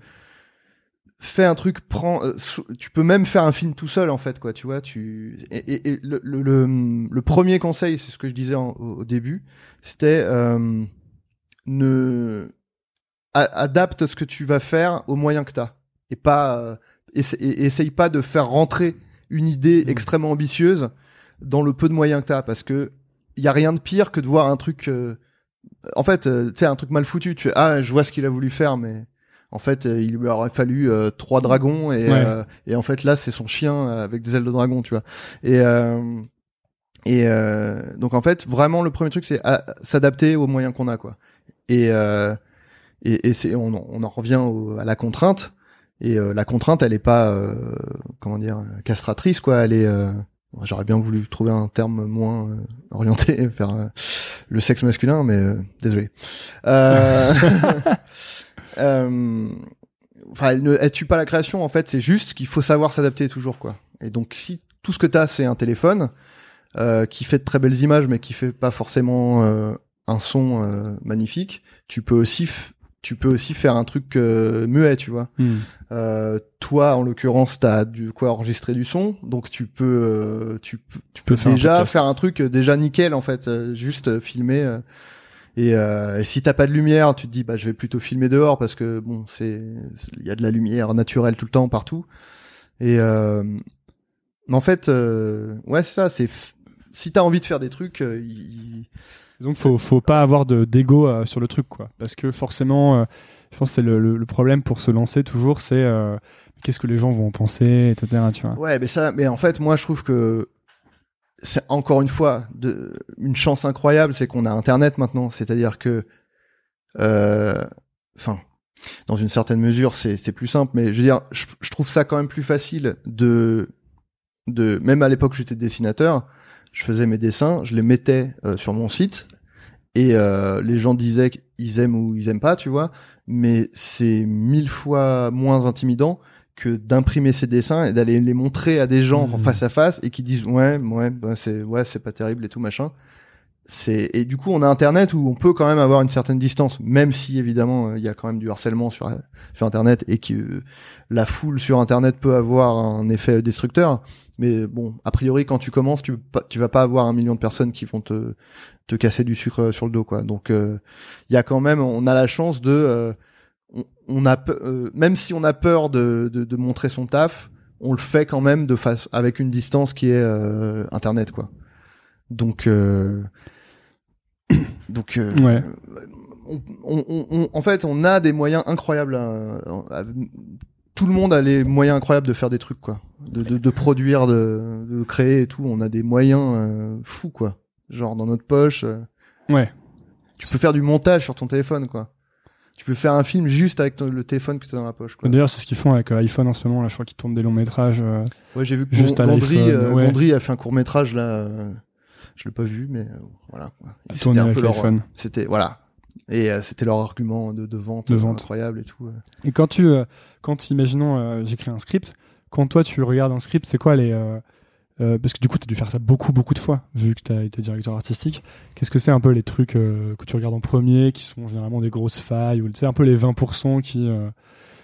fais un truc, prends, euh, tu peux même faire un film tout seul en fait quoi, tu vois. Tu et, et- le, premier conseil, c'est ce que je disais au, début, c'était euh, ne adapte ce que tu vas faire aux moyens que t'as et pas essa- essaye pas de faire rentrer une idée Mm. extrêmement ambitieuse dans le peu de moyens que t'as parce que il y a rien de pire que de voir un truc euh, en fait euh, tu sais un truc mal foutu tu fais ah je vois ce qu'il a voulu faire mais en fait euh, il lui aurait fallu euh, trois dragons et Ouais. euh, et en fait là c'est son chien avec des ailes de dragon tu vois et euh, et euh, donc en fait vraiment le premier truc c'est à- s'adapter aux moyens qu'on a quoi et euh, et, et c'est on, en- on en revient au- à la contrainte et euh, la contrainte elle est pas euh, comment dire castratrice quoi elle est euh, j'aurais bien voulu trouver un terme moins euh, orienté vers euh, le sexe masculin, mais euh, désolé. Euh, euh, Enfin, elle ne elle tue pas la création. En fait, c'est juste qu'il faut savoir s'adapter toujours, quoi. Et donc, si tout ce que t'as, c'est un téléphone euh, qui fait de très belles images, mais qui fait pas forcément euh, un son euh, magnifique, tu peux aussi tu peux aussi faire un truc euh, muet, tu vois. Hmm. Euh, toi, en l'occurrence, t'as du quoi enregistrer du son, donc tu peux, euh, tu, peux- tu peux peux faire déjà faire un truc euh, déjà nickel en fait, juste filmer. et, euh, et si t'as pas de lumière, tu te dis bah je vais plutôt filmer dehors parce que bon c'est il y a de la lumière naturelle tout le temps partout. Et euh, mais en fait, euh, ouais c'est ça, c'est f- si t'as envie de faire des trucs, euh, Donc faut faut pas avoir de d'ego euh, sur le truc quoi, parce que forcément, euh, je pense que c'est le, le, le problème pour se lancer toujours, c'est euh, qu'est-ce que les gens vont en penser, etc. Tu vois. Ouais, mais ça, mais en fait, moi, je trouve que c'est encore une fois de, une chance incroyable, c'est qu'on a Internet maintenant. C'est-à-dire que, euh, enfin, dans une certaine mesure, c'est plus simple, mais je veux dire, je, je trouve ça quand même plus facile de, de, même à l'époque j'étais dessinateur, je faisais mes dessins, je les mettais euh, sur mon site. Et euh, les gens disaient qu'ils aiment ou ils aiment pas, tu vois, mais c'est mille fois moins intimidant que d'imprimer ces dessins et d'aller les montrer à des gens en face à face et qui disent ouais ouais bah c'est ouais c'est pas terrible et tout machin c'est et du coup on a internet où on peut quand même avoir une certaine distance même si évidemment euh, il y a quand même du harcèlement sur sur internet et que euh, la foule sur internet peut avoir un effet destructeur mais bon a priori quand tu commences tu tu vas pas avoir un million de personnes qui vont te te casser du sucre sur le dos quoi donc euh, il y a quand même on a la chance de euh, on, on a euh, même si on a peur de, de, de montrer son taf, on le fait quand même de face avec une distance qui est euh, internet quoi. Donc euh, donc euh, Ouais. on, on- on- on- en fait on a des moyens incroyables. à- à- tout le monde a les moyens incroyables de faire des trucs quoi, de, de, de produire, de, de créer et tout. On a des moyens euh, fous quoi, genre dans notre poche. euh, Ouais. tu peux faire du montage sur ton téléphone quoi. Tu peux faire un film juste avec ton- le téléphone que tu as dans la poche. Quoi. D'ailleurs, c'est ce qu'ils font avec euh, iPhone en ce moment. Là, je crois qu'ils tournent des longs métrages. Ouais, j'ai vu que Juste Gondry, l'iPhone, ouais. Gondry a fait un court métrage là. je l'ai pas vu, mais voilà. quoi. Tourner un avec peu leur, l'iPhone. c'était voilà. Et euh, c'était leur argument de, de vente, De vente. incroyable et tout. euh. Et quand tu, euh, quand imaginons, euh, j'écris un script. Quand toi tu regardes un script, c'est quoi les euh, euh, parce que du coup, tu as dû faire ça beaucoup, beaucoup de fois, vu que tu as été directeur artistique. Qu'est-ce que c'est un peu les trucs euh, que tu regardes en premier, qui sont généralement des grosses failles, ou tu sais, un peu les 20% qui. euh,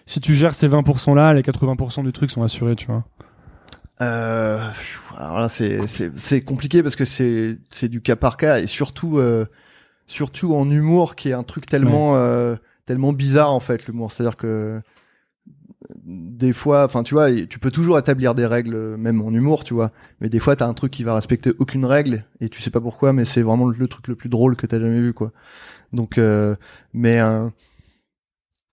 si tu gères ces 20%-là, les 80% du truc sont assurés, tu vois. Euh, alors là, c'est c'est c'est compliqué parce que c'est c'est du cas par cas et surtout euh, surtout en humour qui est un truc tellement euh, tellement bizarre en fait l'humour. C'est-à-dire que des fois, enfin tu vois, tu peux toujours établir des règles euh, même en humour, tu vois. Mais des fois, t'as un truc qui va respecter aucune règle et tu sais pas pourquoi, mais c'est vraiment le, truc le plus drôle que t'as jamais vu, quoi. Donc, euh, mais un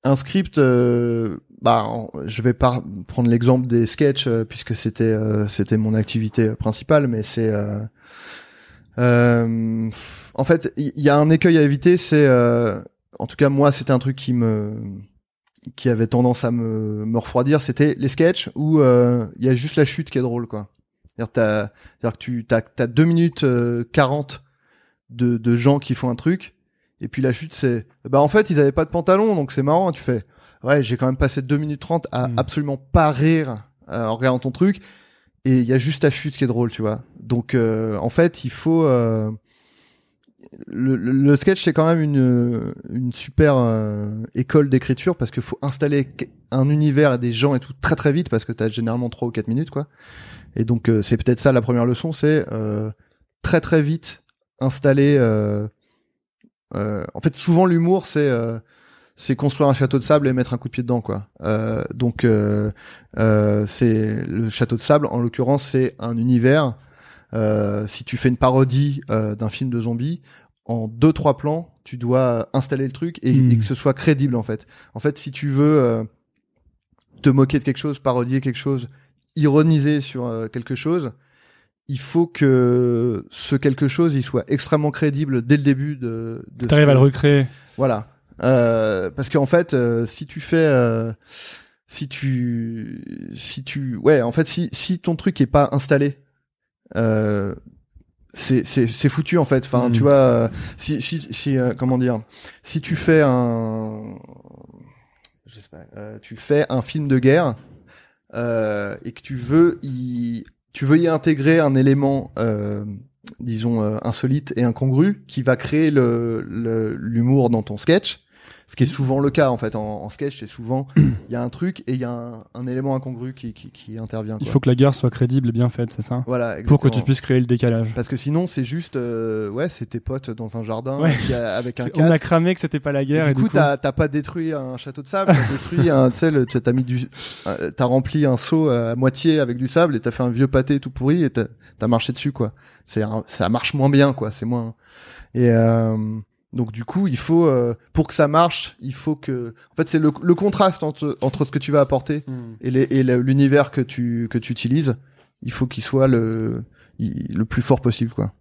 un script, euh, bah, je vais pas prendre l'exemple des sketchs euh, puisque c'était euh, c'était mon activité principale, mais c'est euh, euh, en fait il y, a un écueil à éviter, c'est euh, en tout cas moi c'était un truc qui me qui avait tendance à me, me refroidir, c'était les sketchs où euh, il y a juste la chute qui est drôle quoi. C'est-à-dire que tu t'as as 2 minutes euh, 40 de, de gens qui font un truc et puis la chute c'est bah en fait ils avaient pas de pantalon donc c'est marrant tu fais ouais j'ai quand même passé 2 minutes 30 à Mm. absolument pas rire euh, en regardant ton truc et il y a juste la chute qui est drôle tu vois. Donc euh, en fait il faut euh, le, le- sketch c'est quand même une une super euh, école d'écriture parce qu'il faut installer un univers et des gens et tout très très vite parce que t'as généralement 3 ou 4 minutes quoi. Et donc euh, c'est peut-être ça la première leçon c'est euh, très très vite installer euh, en fait souvent l'humour c'est c'est construire un château de sable et mettre un coup de pied dedans quoi Euh, donc euh, euh, c'est le château de sable en l'occurrence c'est un univers euh, si tu fais une parodie euh, d'un film de zombies en deux trois plans tu dois installer le truc et, Hmm. et que ce soit crédible en fait en fait si tu veux euh, te moquer de quelque chose parodier quelque chose ironiser sur euh, quelque chose il faut que ce quelque chose il soit extrêmement crédible dès le début de, de T'arrives ce à le recréer. voilà. Euh, parce qu'en fait, euh, si tu fais, euh, si tu, si tu, ouais, en fait, si si ton truc est pas installé, euh, c'est c'est c'est foutu en fait. Enfin, Mm. tu vois, euh, si si si euh, comment dire, si tu fais un, je sais pas, euh, tu fais un film de guerre euh, et que tu veux y tu veux y intégrer un élément, euh, disons euh, insolite et incongru qui va créer le le- l'humour dans ton sketch. Ce qui est souvent le cas en fait en, en sketch, c'est souvent il y a un truc et il y a un, un élément incongru qui qui, qui intervient. Il faut que la guerre soit crédible et bien faite, c'est ça? Voilà Pour que tu exactement. puisses créer le décalage. Parce que sinon, c'est juste, euh, ouais, c'est tes potes dans un jardin Ouais. qui a- avec un C'est- On a casque. cramé que c'était pas la guerre Et et, du coup, t'as t'as pas détruit un château de sable, t'as détruit un, tu sais, le- t'as mis du, euh, t'as rempli un seau à moitié avec du sable et t'as fait un vieux pâté tout pourri et t'as t'as marché dessus, quoi. C'est, un- ça marche moins bien, quoi. C'est moins. Et euh, donc du coup, il faut, euh, pour que ça marche, il faut que, en fait, c'est le, le contraste entre entre ce que tu vas apporter Hmm. et les- et le- l'univers que tu que tu utilises. Il faut qu'il soit le il- le plus fort possible, quoi.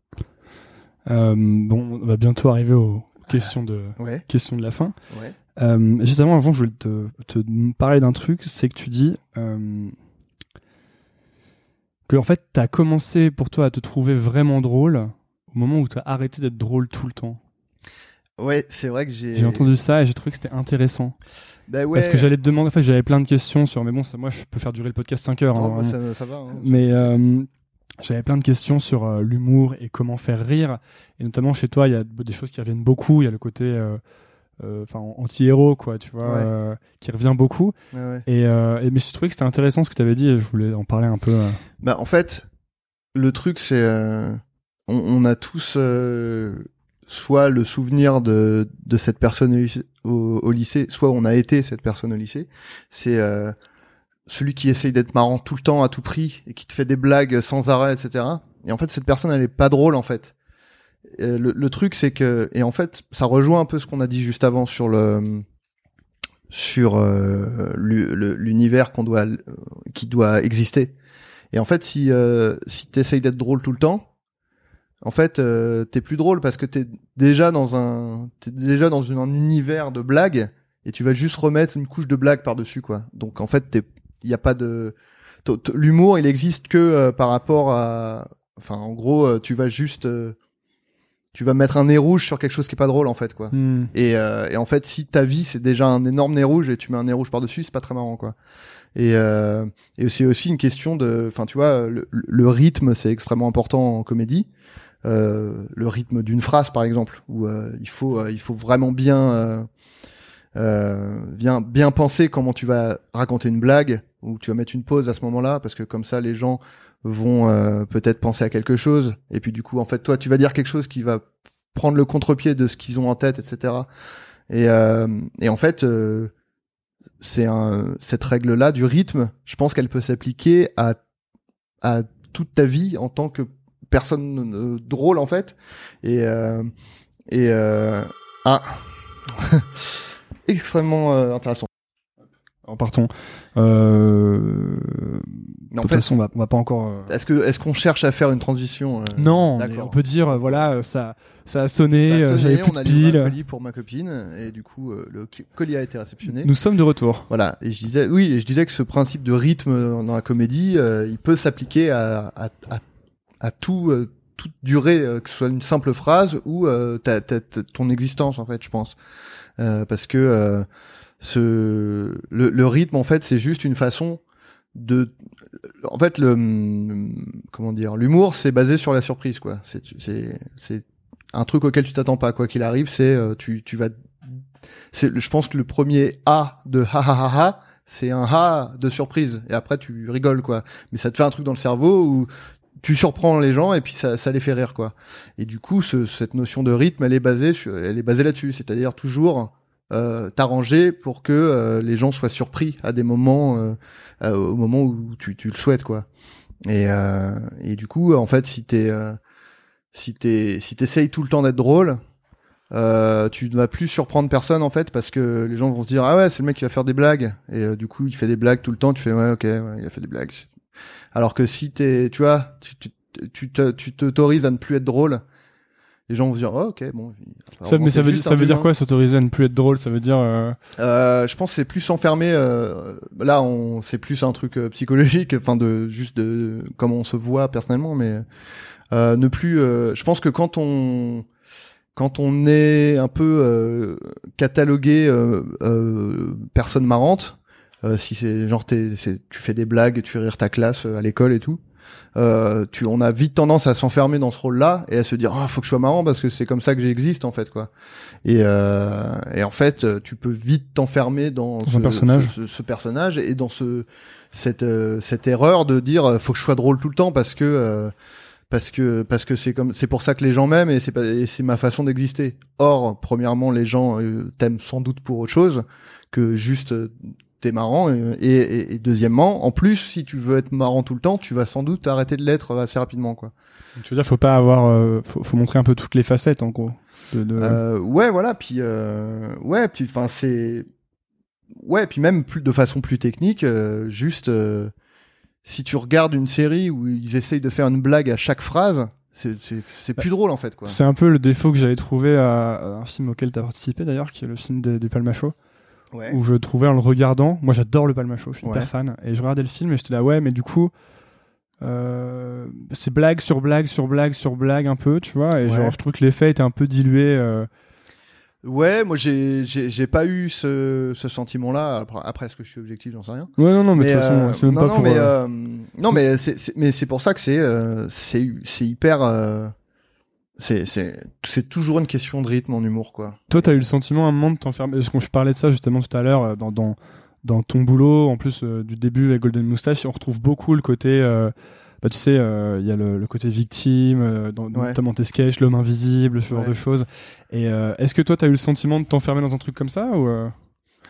Euh, bon, on va bientôt arriver aux questions de Ouais. questions de la fin. Ouais. Euh, justement, avant, je voulais te, te parler d'un truc, c'est que tu dis euh, que en fait, t'as commencé pour toi à te trouver vraiment drôle au moment où t'as arrêté d'être drôle tout le temps. Ouais, c'est vrai que j'ai. J'ai entendu ça et j'ai trouvé que c'était intéressant. Bah ouais. Parce que j'allais te demander, en fait, j'avais plein de questions sur, mais bon, ça, moi, je peux faire durer le podcast 5 heures. Oh, hein, bah, ça, ça va. hein. Mais euh, j'avais plein de questions sur euh, l'humour et comment faire rire. Et notamment chez toi, il y a des choses qui reviennent beaucoup. Il y a le côté euh, enfin anti-héros, quoi, tu vois, Ouais. euh, qui revient beaucoup. Ouais, ouais. Et, euh, et- mais je trouvais que c'était intéressant ce que tu avais dit et je voulais en parler un peu. euh. Bah en fait, le truc c'est, on, on a tous soit le souvenir de de cette personne au lycée, soit on a été cette personne au lycée. C'est euh, celui qui essaye d'être marrant tout le temps à tout prix et qui te fait des blagues sans arrêt, etc. Et en fait, cette personne, elle est pas drôle en fait. Le, le truc, c'est que et en fait, ça rejoint un peu ce qu'on a dit juste avant sur le sur euh, l'univers qu'on doit qui doit exister. Et en fait, si euh, si t'essayes d'être drôle tout le temps, en fait, euh, t'es plus drôle parce que t'es déjà dans un t'es déjà dans une- un univers de blagues et tu vas juste remettre une couche de blagues par dessus quoi. Donc en fait, t'es il y a pas de l'humour, il existe que euh, par rapport à enfin en gros, euh, tu vas juste euh, tu vas mettre un nez rouge sur quelque chose qui est pas drôle en fait quoi. Hmm. Et, euh, et en fait, si ta vie c'est déjà un énorme nez rouge et tu mets un nez rouge par dessus, c'est pas très marrant quoi. Et, euh, et c'est aussi une question de, enfin tu vois, le, le rythme c'est extrêmement important en comédie. Euh, le rythme d'une phrase par exemple, où euh, il faut euh, il faut vraiment bien bien bien penser comment tu vas raconter une blague ou tu vas mettre une pause à ce moment-là parce que comme ça les gens vont peut-être penser à quelque chose. Et puis du coup en fait toi tu vas dire quelque chose qui va prendre le contre-pied de ce qu'ils ont en tête etc et et en fait c'est cette règle là du rythme je pense qu'elle peut s'appliquer à à toute ta vie en tant que personne drôle en fait et euh, et euh, ah extrêmement euh, intéressant En partons. Euh... Mais en de toute fait, façon, on va, on va pas encore. est-ce que est-ce qu'on cherche à faire une transition euh, Non, on peut dire, voilà, ça, ça a sonné, Ça a sonné, j'avais plus on a de livré un colis pour ma copine et du coup euh, le colis a été réceptionné. Nous sommes de retour. Voilà, et je disais oui, et je disais que ce principe de rythme dans la comédie, euh, il peut s'appliquer à, à, à, à tout euh, toute durée, euh, que ce soit une simple phrase ou euh, ta, ta- ton existence en fait, je pense, Euh, parce que euh, ce le, le rythme en fait c'est juste une façon de en fait le comment dire l'humour c'est basé sur la surprise quoi. C'est c'est c'est un truc auquel tu t'attends pas. Quoi qu'il arrive c'est euh, tu tu vas c'est je pense que le premier a de ha ha ha ha c'est un ha de surprise. Et après tu rigoles quoi. Mais ça te fait un truc dans le cerveau où tu surprends les gens et puis ça, les fait rire quoi. Et du coup ce, cette notion de rythme elle est basée sur, elle est basée là-dessus. C'est-à-dire toujours euh, t'arranger pour que euh, les gens soient surpris à des moments euh, au moment où tu, le souhaites quoi. Et du coup en fait si t'es si t'es si t'essayes tout le temps d'être drôle tu ne vas plus surprendre personne en fait parce que les gens vont se dire ah ouais c'est le mec qui va faire des blagues et du coup il fait des blagues tout le temps. Tu fais ouais ok il a fait des blagues alors que si t'es tu vois tu tu tu te- tu t'autorises à ne plus être drôle les gens vont se dire oh, ok bon Ça, mais ça veut, ça veut dire quoi s'autoriser à ne plus être drôle? Ça veut dire. euh, Euh, je pense que c'est plus s'enfermer. Euh, là, on c'est plus un truc euh, psychologique, enfin de juste de comment on se voit personnellement, mais euh, ne plus. euh, je pense que quand on quand on est un peu euh, catalogué euh, euh, personne marrante, euh, si c'est genre t'es, tu fais des blagues, tu fais rire ta classe euh, à l'école et tout. Euh, tu, on a vite tendance à s'enfermer dans ce rôle-là et à se dire ah faut que je sois marrant parce que c'est comme ça que j'existe en fait quoi. Et, euh, et en fait, euh, tu peux vite t'enfermer dans, Dans ce, personnage. ce, ce personnage et dans ce cette cette erreur de dire faut que je sois drôle tout le temps parce que euh, parce que parce que c'est comme c'est pour ça que les gens m'aiment et c'est pas et c'est ma façon d'exister. Or, premièrement, les gens t'aiment sans doute pour autre chose que juste t'es marrant et, et, et deuxièmement, en plus, si tu veux être marrant tout le temps, tu vas sans doute arrêter de l'être assez rapidement quoi. Tu veux dire, faut pas avoir. euh, faut, faut montrer un peu toutes les facettes en gros. De, de- Euh, ouais, voilà. Puis euh, ouais, puis enfin c'est ouais, puis même plus de façon plus technique, euh, juste euh, si tu regardes une série où ils essayent de faire une blague à chaque phrase, c'est c'est c'est plus drôle en fait quoi. C'est un peu le défaut que j'avais trouvé à, à un film auquel tu as participé d'ailleurs, qui est le film des- du Palmacho, Ouais. où je trouvais en le regardant, moi j'adore le Palmacho, je suis hyper Ouais. fan, et je regardais le film et j'étais là, ouais, mais du coup, euh, c'est blague sur blague sur blague sur blague un peu, tu vois, et genre je trouve que l'effet était un peu dilué. euh, Ouais, moi j'ai pas eu ce ce sentiment là. Après, après est-ce que je suis objectif, j'en sais rien. Ouais, non, non, mais de toute euh, façon, c'est même non, pas non, pour. mais euh, euh, non, mais c'est pour ça que c'est euh, c'est c'est hyper. C'est toujours une question de rythme en humour quoi. Toi, t'as eu le sentiment à un moment de t'enfermer. Parce qu'on je parlais de ça justement tout à l'heure euh, dans, dans, dans ton boulot, en plus euh, du début avec Golden Moustache, on retrouve beaucoup le côté. euh, bah, tu sais, euh, il y a le, le côté victime, dans, Ouais. notamment tes sketchs, l'homme invisible, ce genre de choses. Et est-ce que toi, t'as eu le sentiment de t'enfermer dans un truc comme ça ou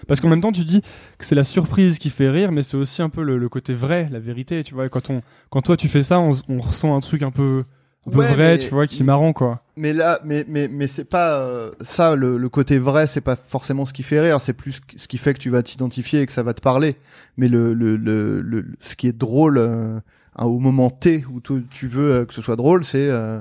Parce qu'en même temps, tu dis que c'est la surprise qui fait rire, mais c'est aussi un peu le, le côté vrai, la vérité, tu vois. Quand, on, quand toi, tu fais ça, on ressent un truc un peu, un peu Ouais, vrai, mais- tu vois, qui est marrant, quoi. Mais là, mais mais mais c'est pas euh, ça le, le côté vrai, c'est pas forcément ce qui fait rire, c'est plus ce qui fait que tu vas t'identifier et que ça va te parler. Mais le le le, le ce qui est drôle euh, au moment T où tu, tu veux euh, que ce soit drôle, c'est euh,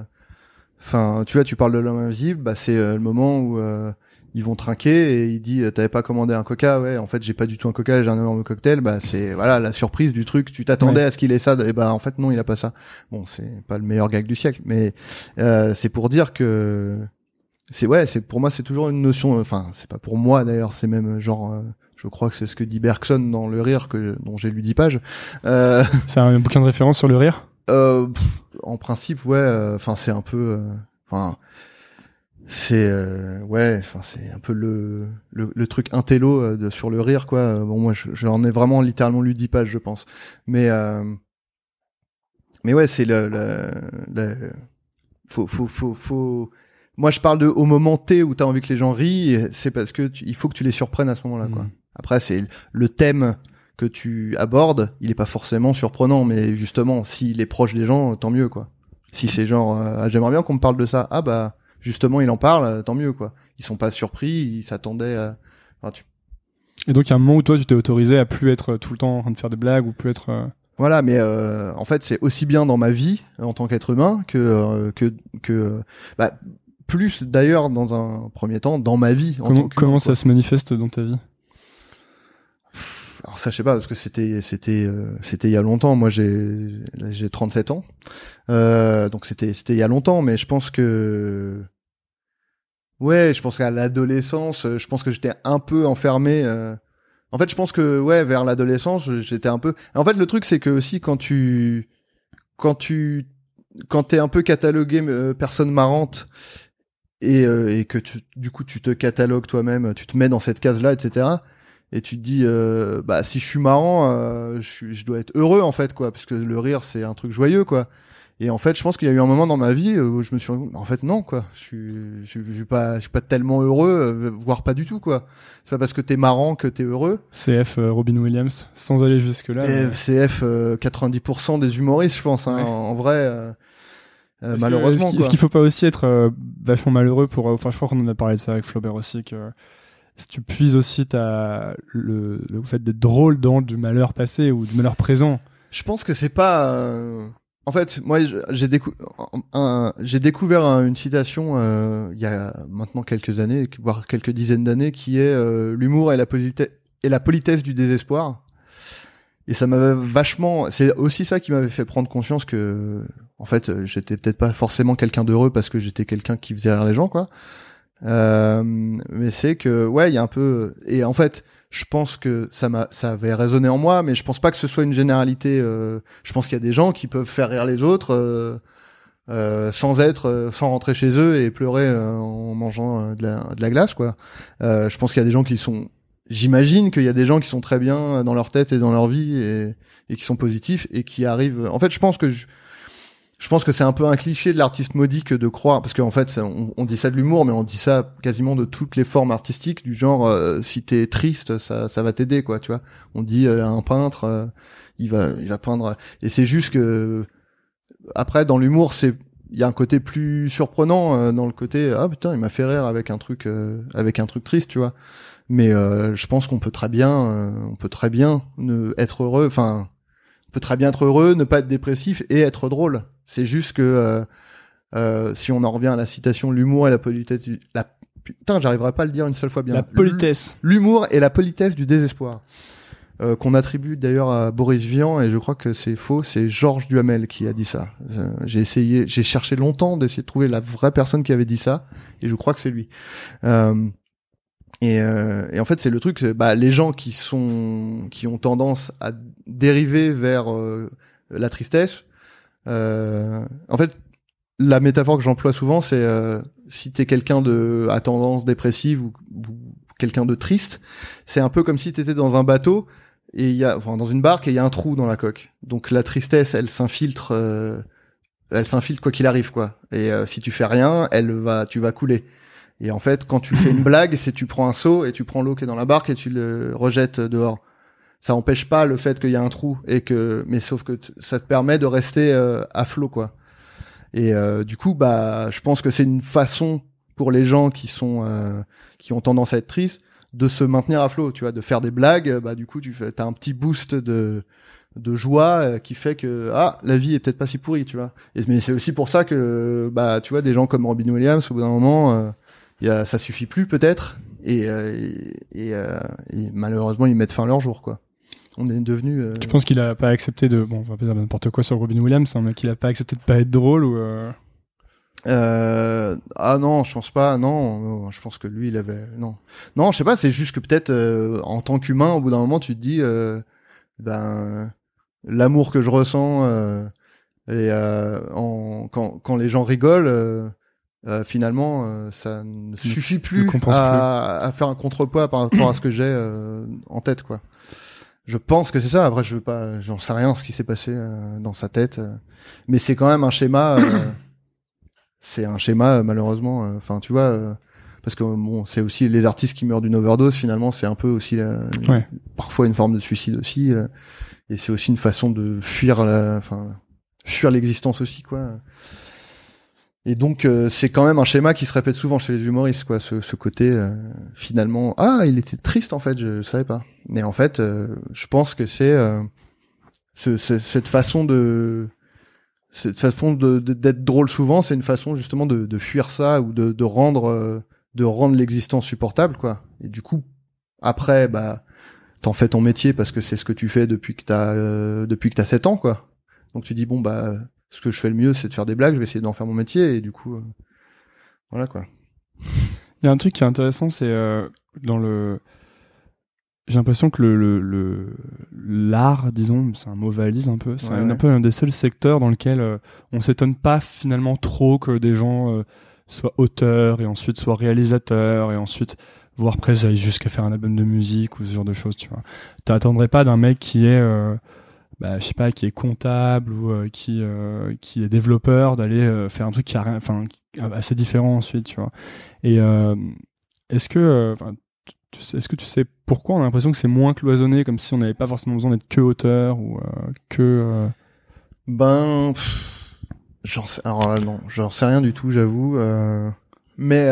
enfin tu vois, tu parles de l'homme invisible, bah c'est euh, le moment où euh, ils vont trinquer et il dit euh, t'avais pas commandé un coca? Ouais en fait j'ai pas du tout un coca j'ai un énorme cocktail bah c'est voilà la surprise du truc tu t'attendais Ouais. à ce qu'il ait ça et bah en fait non il a pas ça bon c'est pas le meilleur gag du siècle mais euh, c'est pour dire que c'est ouais, c'est pour moi c'est toujours une notion. Enfin, c'est pas pour moi d'ailleurs, c'est même genre, euh, je crois que c'est ce que dit Bergson dans Le Rire que dont j'ai lu 10 pages. Euh, C'est un bouquin de référence sur le rire? euh, pff, en principe, ouais. euh, Enfin, c'est un peu, euh, enfin, c'est euh, ouais, enfin c'est un peu le le, le truc intello euh, de, sur le rire quoi. Euh, Bon, moi, je- j'en ai vraiment littéralement lu 10 pages, je pense. Mais euh, mais ouais, c'est le, le, le faut faut faut faut moi je parle de au moment T où t'as envie que les gens rient, c'est parce que tu- il faut que tu les surprennes à ce moment-là quoi. Mhm. Après c'est le thème que tu abordes, il est pas forcément surprenant mais justement s'il est proche des gens, tant mieux quoi. Si c'est genre euh, ah, j'aimerais bien qu'on me parle de ça, ah bah justement il en parle, euh, tant mieux quoi. Ils sont pas surpris, ils s'attendaient à enfin, tu Et donc, il y a un moment où toi, tu t'es autorisé à plus être tout le temps en train de faire des blagues ou plus être. euh, Voilà, mais euh, en fait, c'est aussi bien dans ma vie euh, en tant qu'être humain que euh, que que euh, bah, plus d'ailleurs dans un premier temps dans ma vie. En Comment, tant ça se manifeste dans ta vie? Alors ça, je sais pas parce que c'était c'était euh, c'était il y a longtemps. Moi, j'ai là, j'ai 37 ans, euh, donc c'était c'était il y a longtemps. Mais je pense que ouais, je pense qu'à l'adolescence, je pense que j'étais un peu enfermé. euh, En fait, je pense que ouais, vers l'adolescence, j'étais un peu. En fait, le truc, c'est que aussi quand tu quand tu quand t'es un peu catalogué euh, personne marrante et, euh, et que tu, du coup tu te catalogues toi-même, tu te mets dans cette case-là, etc. Et tu te dis, euh, bah si je suis marrant, euh, je, suis- je dois être heureux en fait, quoi, parce que le rire c'est un truc joyeux, quoi. Et en fait, je pense qu'il y a eu un moment dans ma vie où je me suis, en fait non, quoi. Je suis, je, suis- je suis pas, je suis pas tellement heureux, euh, voire pas du tout, quoi. C'est pas parce que t'es marrant que t'es heureux. CF euh, Robin Williams, sans aller jusque-là. Et mais- CF, euh, 90% des humoristes, je pense, hein, Ouais. en, en vrai, euh, euh, malheureusement, Est-ce qu'il- qu'il faut pas aussi être euh, vachement malheureux pour. euh, Enfin, je crois qu'on en a parlé de ça avec Flaubert aussi, que si tu puises aussi ta, le, le fait d'être drôle dans du malheur passé ou du malheur présent. Je pense que c'est pas. euh, En fait, moi, j'ai décou j'ai découvert une citation euh, il y a maintenant quelques années, voire quelques dizaines d'années, qui est euh, l'humour politesse et la politesse du désespoir. Et ça m'avait vachement. C'est aussi ça qui m'avait fait prendre conscience que, en fait, j'étais peut-être pas forcément quelqu'un d'heureux parce que j'étais quelqu'un qui faisait rire les gens, quoi. Euh, mais c'est que, ouais, il y a un peu. Et en fait, je pense que ça m'a, ça avait résonné en moi, mais je pense pas que ce soit une généralité. Euh, je pense qu'il y a des gens qui peuvent faire rire les autres euh, euh, sans être, euh, sans rentrer chez eux et pleurer en mangeant de la, de, la, glace, quoi. je pense qu'il y a des gens qui sont. J'imagine qu'il y a des gens qui sont très bien dans leur tête et dans leur vie et, et qui sont positifs et qui arrivent. En fait, je pense que je, je pense que c'est un peu un cliché de l'artiste modique de croire, parce qu'en fait, on, dit ça de l'humour, mais on dit ça quasiment de toutes les formes artistiques, du genre, euh, si t'es triste, ça, ça va t'aider, quoi, tu vois. On dit euh, un peintre, euh, il va, il va peindre, et c'est juste que après, dans l'humour, c'est, il y a un côté plus surprenant dans le côté, ah putain, il m'a fait rire avec un truc, avec un truc triste, tu vois. Mais je pense qu'on peut très bien, on peut très bien être heureux, enfin, peut très bien être heureux, ne pas être dépressif et être drôle. C'est juste que euh, euh, si on en revient à la citation, l'humour et la politesse du... La... Putain, j'arriverai pas à le dire une seule fois bien. La politesse. L'humour et la politesse du désespoir. Euh, qu'on attribue d'ailleurs à Boris Vian et je crois que c'est faux, c'est Georges Duhamel qui a dit ça. Euh, j'ai essayé, j'ai cherché longtemps d'essayer de trouver la vraie personne qui avait dit ça et je crois que c'est lui. Euh, et, et, en fait, c'est le truc, bah, les gens qui sont, qui ont tendance à dériver vers la tristesse, euh, en fait, la métaphore que j'emploie souvent, c'est euh, si t'es quelqu'un de à tendance dépressive ou, quelqu'un de triste, c'est un peu comme si t'étais dans un bateau et il y a, enfin, dans une barque et il y a un trou dans la coque. Donc la tristesse, elle s'infiltre, euh, elle s'infiltre quoi qu'il arrive, quoi. Et euh, si tu fais rien, elle va, tu vas couler. Et en fait, quand tu fais une blague, c'est tu prends un seau et tu prends l'eau qui est dans la barque et tu le rejettes dehors ça empêche pas le fait qu'il y a un trou et que mais sauf que ça te permet de rester euh, à flot quoi. Et euh, du coup bah je pense que c'est une façon pour les gens qui sont euh, qui ont tendance à être tristes de se maintenir à flot tu vois de faire des blagues bah du coup tu fais as un petit boost de de joie qui fait que ah la vie est peut-être pas si pourrie tu vois. Et, mais c'est aussi pour ça que bah tu vois des gens comme Robin Williams au bout d'un moment il y a, ça suffit plus peut-être et, et, et, malheureusement ils mettent fin à leur jour quoi on est devenu. Euh... Tu penses qu'il a pas accepté de. Bon, on va pas dire n'importe quoi sur Robin Williams, hein, mais qu'il a pas accepté de pas être drôle ou. Euh... Euh, ah non, je pense pas. Non, je pense que lui, il avait non, non, je sais pas. C'est juste que peut-être euh, en tant qu'humain, au bout d'un moment, tu te dis, euh, ben, l'amour que je ressens et en, quand, quand les gens rigolent, finalement, ça ne suffit plus à, à, faire un contrepoids par rapport à ce que j'ai en tête, quoi. Je pense que c'est ça. Après, je veux pas, j'en sais rien ce qui s'est passé euh, dans sa tête, euh. mais c'est quand même un schéma. Euh, c'est un schéma malheureusement. Enfin, tu vois, parce que bon, c'est aussi les artistes qui meurent d'une overdose. Finalement, c'est un peu aussi parfois une forme de suicide aussi, et c'est aussi une façon de fuir la, enfin, fuir l'existence aussi, quoi. Et donc euh, c'est quand même un schéma qui se répète souvent chez les humoristes, quoi. Ce, côté euh, finalement, ah, il était triste en fait, je, je savais pas. Mais en fait, euh, je pense que c'est ce, cette façon de cette façon d'être drôle souvent, c'est une façon justement de, fuir ça ou de, de rendre de rendre l'existence supportable, quoi. Et du coup, après, bah, t'en fais ton métier parce que c'est ce que tu fais depuis que t'as depuis que t'as 7 ans, quoi. Donc tu dis bon bah ce que je fais le mieux, c'est de faire des blagues. Je vais essayer d'en faire mon métier et du coup, euh, voilà quoi. Il y a un truc qui est intéressant, c'est euh, dans le. J'ai l'impression que le le l'art, disons, c'est un mot valise un peu. C'est un, peu un des seuls secteurs dans lequel euh, on s'étonne pas finalement trop que des gens soient auteurs et ensuite soient réalisateurs et ensuite voire presque jusqu'à faire un album de musique ou ce genre de choses. Tu vois, t'attendrais pas d'un mec qui est bah, je sais pas, qui est comptable ou euh, qui euh, qui est développeur, d'aller euh, faire un truc qui a rien, enfin assez différent ensuite, tu vois. Et est-ce que, est-ce que tu sais pourquoi on a l'impression que c'est moins cloisonné, comme si on n'avait pas forcément besoin d'être que auteur ou que. Ben, j'en sais, alors non, j'en sais rien du tout, j'avoue. mais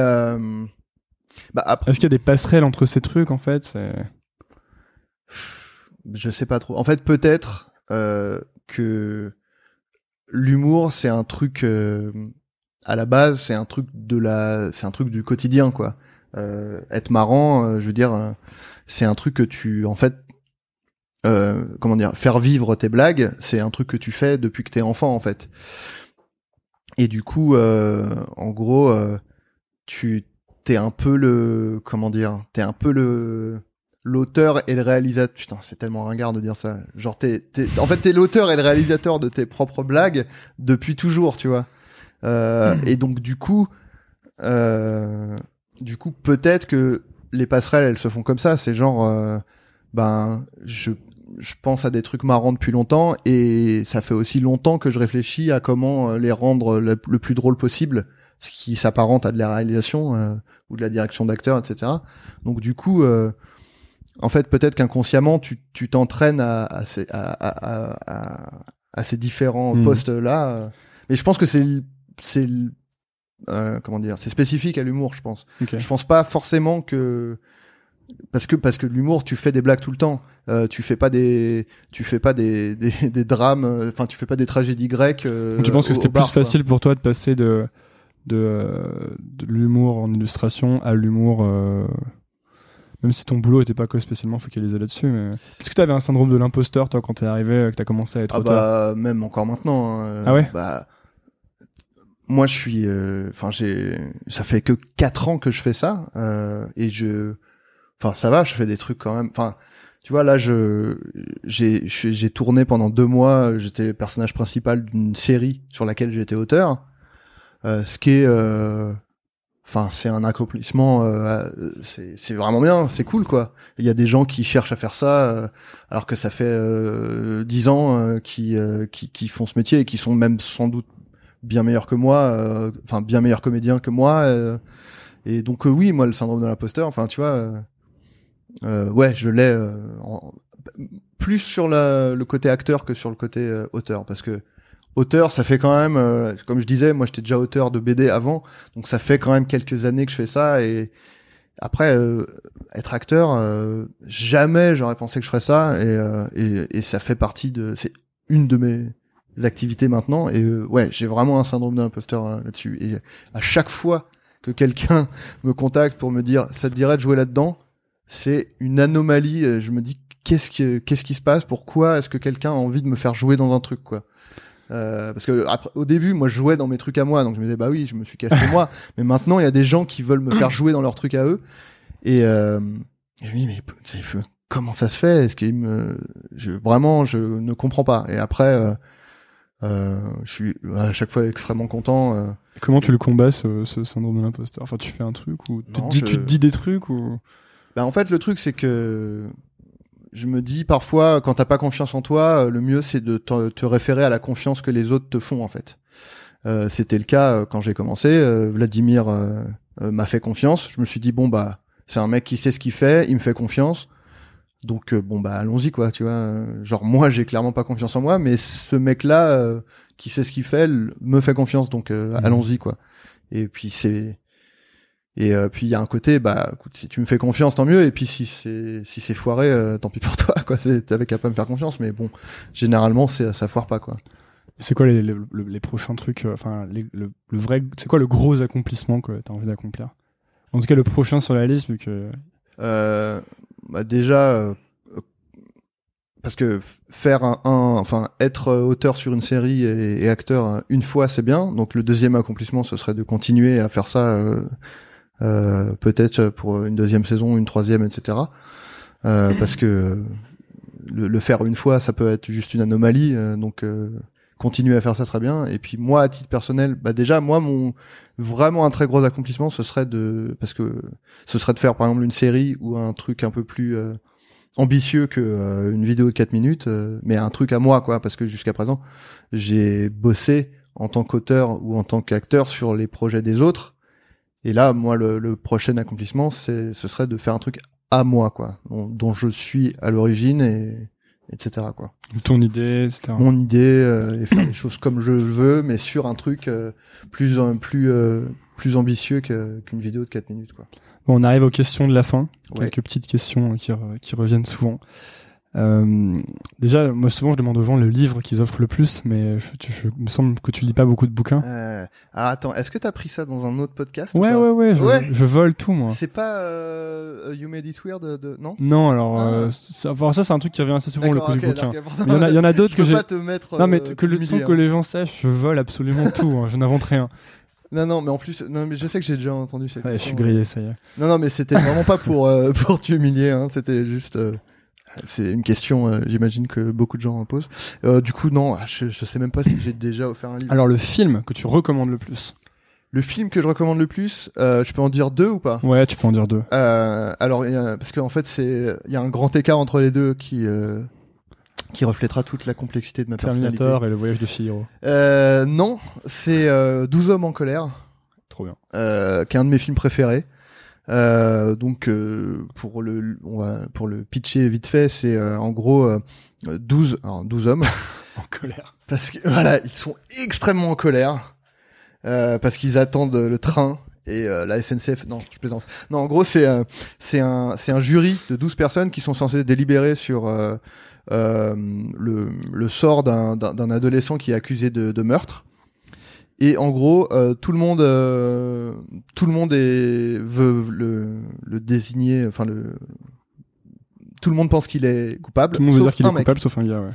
bah après. Est-ce qu'il y a des passerelles entre ces trucs en fait? Je sais pas trop. En fait, peut-être que l'humour, c'est un truc euh, à la base, c'est un truc de la, c'est un truc du quotidien, quoi. Euh, être marrant, euh, je veux dire, euh, c'est un truc que tu, en fait, euh, comment dire, faire vivre tes blagues, c'est un truc que tu fais depuis que t'es enfant, en fait. Et du coup, euh, en gros, euh, tu t'es un peu le, comment dire, t'es un peu le l'auteur et le réalisateur. Putain, c'est tellement ringard de dire ça. Genre, t'es, t'es, en fait, t'es l'auteur et le réalisateur de tes propres blagues depuis toujours, tu vois. Euh, Et donc, du coup, euh, du coup, peut-être que les passerelles, elles se font comme ça. C'est genre, euh, ben, je, je pense à des trucs marrants depuis longtemps et ça fait aussi longtemps que je réfléchis à comment les rendre le, le plus drôle possible, ce qui s'apparente à de la réalisation euh, ou de la direction d'acteur, etc. Donc, du coup, euh, en fait, peut-être qu'inconsciemment, tu tu t'entraînes à, à, ces, à, à, à, à ces différents Mhm. postes-là. euh. Mais je pense que c'est c'est euh, comment dire, c'est spécifique à l'humour, je pense. Ok. Je pense pas forcément que parce que parce que l'humour, tu fais des blagues tout le temps. Euh, tu fais pas des tu fais pas des des, des drames. euh, Enfin, tu fais pas des tragédies grecques. euh, Donc tu penses que c'était plus quoi. facile pour toi de passer de de, de l'humour en illustration à l'humour même si ton boulot était pas que spécialement focalisé là-dessus mais est-ce que tu avais un syndrome de l'imposteur toi quand t'es arrivé euh, que t'as commencé à être Ah auteur bah même encore maintenant. hein, euh, Ah ouais? Bah moi je suis. euh, Enfin j'ai. Ça fait que quatre ans que je fais ça euh, et je. Enfin ça va, je fais des trucs quand même. Enfin tu vois là je j'ai j'ai tourné pendant deux mois. J'étais le personnage principal d'une série sur laquelle j'étais auteur. Euh, ce qui est. Enfin, c'est un accomplissement, euh, c'est vraiment bien, c'est cool quoi. Il y a des gens qui cherchent à faire ça, euh, alors que ça fait euh, dix ans euh, qui, euh, qui qui font ce métier et qui sont même sans doute bien meilleurs que moi, enfin bien meilleurs comédiens que moi. et donc oui, moi le syndrome de l'imposteur, enfin tu vois, ouais, je l'ai plus sur le côté acteur que sur le côté auteur, parce que auteur, ça fait quand même, euh, comme je disais, moi j'étais déjà auteur de BD avant, donc ça fait quand même quelques années que je fais ça et après euh, être acteur, euh, jamais j'aurais pensé que je ferais ça et, euh, et, et ça fait partie de, c'est une de mes activités maintenant et euh, ouais, j'ai vraiment un syndrome de euh, là-dessus et à chaque fois que quelqu'un me contacte pour me dire ça te dirait de jouer là-dedans, c'est une anomalie. Je me dis qu'est-ce qui qu'est-ce qui se passe? Pourquoi est-ce que quelqu'un a envie de me faire jouer dans un truc quoi? Euh, parce que après, au début, moi, je jouais dans mes trucs à moi, donc je me disais bah oui, je me suis cassé moi. Mais maintenant, il y a des gens qui veulent me faire jouer dans leurs trucs à eux, et, euh, et je me dis mais comment ça se fait? Est-ce qu'il me, je vraiment, je ne comprends pas. Et après, euh, euh, je suis à chaque fois extrêmement content. euh, comment tu le combats ce, ce syndrome de l'imposteur? Enfin tu fais un truc ou tu, te Non, dis, je- tu te dis des trucs ou? Bah en fait le truc c'est que je me dis parfois quand t'as pas confiance en toi, euh, le mieux c'est de te, te référer à la confiance que les autres te font en fait. Euh, C'était le cas euh, quand j'ai commencé. euh, Vladimir m'a fait confiance. Je me suis dit bon bah c'est un mec qui sait ce qu'il fait, il me fait confiance. Donc bon bah allons-y quoi, tu vois. Genre moi j'ai clairement pas confiance en moi, mais ce mec là qui sait ce qu'il fait me fait confiance, donc euh, Mhm. allons-y quoi. Et puis c'est et euh, puis il y a un côté, bah, écoute, si tu me fais confiance, tant mieux. Et puis si c'est si c'est foiré, euh, tant pis pour toi, quoi. C'est t'avais qu'à pas me faire confiance, mais bon, généralement c'est ça foire pas, quoi. c'est quoi les, les, les- prochains trucs euh, enfin les- le, le vrai c'est quoi le gros accomplissement que t'as envie d'accomplir? En tout cas le prochain sur la liste vu que Euh, bah déjà, euh, parce que faire un, un- enfin être euh, auteur sur une série et, et acteur une fois, c'est bien. Donc le deuxième accomplissement, ce serait de continuer à faire ça, euh, peut-être pour une deuxième saison, une troisième, etc. Euh, parce que euh, le, faire une fois, ça peut être juste une anomalie. euh, donc euh, continuer à faire ça serait bien. Et puis moi, à titre personnel, bah déjà moi, mon vraiment un très gros accomplissement, ce serait de parce que ce serait de faire par exemple une série ou un truc un peu plus euh, ambitieux que euh, une vidéo de 4 minutes, euh, mais un truc à moi, quoi, parce que jusqu'à présent, j'ai bossé en tant qu'auteur ou en tant qu'acteur sur les projets des autres. Et là, moi, le, le prochain accomplissement, c'est, ce serait de faire un truc à moi, quoi, dont, dont je suis à l'origine et etc. quoi. ton idée etc Mon idée euh, et faire les choses comme je veux, mais sur un truc euh, plus euh, plus euh, plus ambitieux que- qu'une vidéo de 4 minutes, quoi. Bon, on arrive aux questions de la fin Ouais. quelques petites questions qui, re- qui reviennent souvent Euh, déjà, moi souvent je demande aux gens le livre qu'ils offrent le plus, mais je, je- il me semble que tu lis pas beaucoup de bouquins. Euh, alors attends, est-ce que t'as pris ça dans un autre podcast ou Ouais, ouais, ouais, je, Ouais. je vole tout moi. C'est pas euh, You Made It Weird de, non? Non, alors Ah. euh, ça, enfin, ça c'est un truc qui revient assez souvent le coup du ok, bouquin. Il y en a, il y en a d'autres Je que j'ai. pas te mettre. Non mais euh, t- que le hein. les gens sachent, je vole absolument tout. hein, je n'invente rien. Non, non, mais en plus, non, mais je sais que j'ai déjà entendu cette Ouais, je suis grillé, ça y est. Non, non, mais c'était vraiment pas pour euh, pour t'humilier. Hein. C'était juste. C'est une question, euh, j'imagine que beaucoup de gens en posent. Euh, du coup, non, je, je sais même pas si j'ai déjà offert un livre. Alors le film que tu recommandes le plus Le film que je recommande le plus, euh, je peux en dire deux ou pas? Ouais, tu peux en dire deux. Euh, alors, y a- parce qu'en fait, c'est il y a un grand écart entre les deux qui euh, qui reflètera toute la complexité de ma personnalité. Terminator et le voyage de Chihiro. Euh, non, c'est euh, 12 hommes en colère, Trop bien. euh, qui est un de mes films préférés. Euh, donc euh, pour le on va, pour le pitcher vite fait, c'est euh, en gros euh, 12 alors 12 hommes En colère. parce que voilà, ils sont extrêmement en colère euh, parce qu'ils attendent le train et euh, la SNCF non, je plaisante. Non, en gros, c'est euh, c'est un c'est un jury de 12 personnes qui sont censées délibérer sur euh, euh, le le sort d'un d'un d'un adolescent qui est accusé de de meurtre. Et en gros, euh, tout le monde, euh, tout le monde est, veut le, le désigner, enfin le, tout le monde pense qu'il est coupable. Tout le monde veut dire qu'il est mec. coupable sauf un gars, ouais.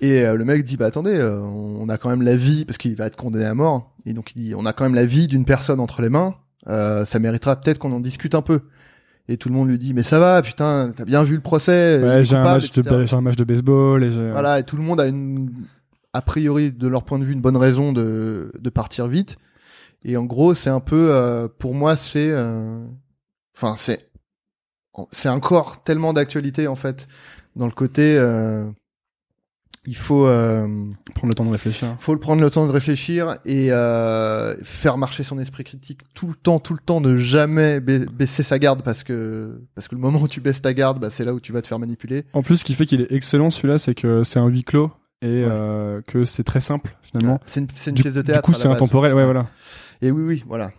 Et euh, le mec dit bah attendez, euh, on a quand même la vie parce qu'il va être condamné à mort. Et donc il dit on a quand même la vie d'une personne entre les mains. Euh, ça méritera peut-être qu'on en discute un peu. Et tout le monde lui dit mais ça va putain t'as bien vu le procès. Ouais, j'ai un, match de, j'ai un match de baseball et. Voilà et tout le monde a une a priori de leur point de vue une bonne raison de de partir vite. Et en gros c'est un peu euh, pour moi c'est euh, enfin c'est c'est encore tellement d'actualité en fait dans le côté euh, il faut euh, Prendre le temps de réfléchir. faut le prendre le temps de réfléchir et euh, faire marcher son esprit critique tout le temps, tout le temps, ne jamais ba- baisser sa garde parce que parce que le moment où tu baisses ta garde, bah, c'est là où tu vas te faire manipuler. En plus, ce qui fait qu'il est excellent celui-là, c'est que c'est un huis clos et Ouais. euh, que c'est très simple finalement. C'est une, c'est une Du, pièce de du théâtre. coup, à la c'est intemporel. Ouais, voilà. Et oui, oui, voilà.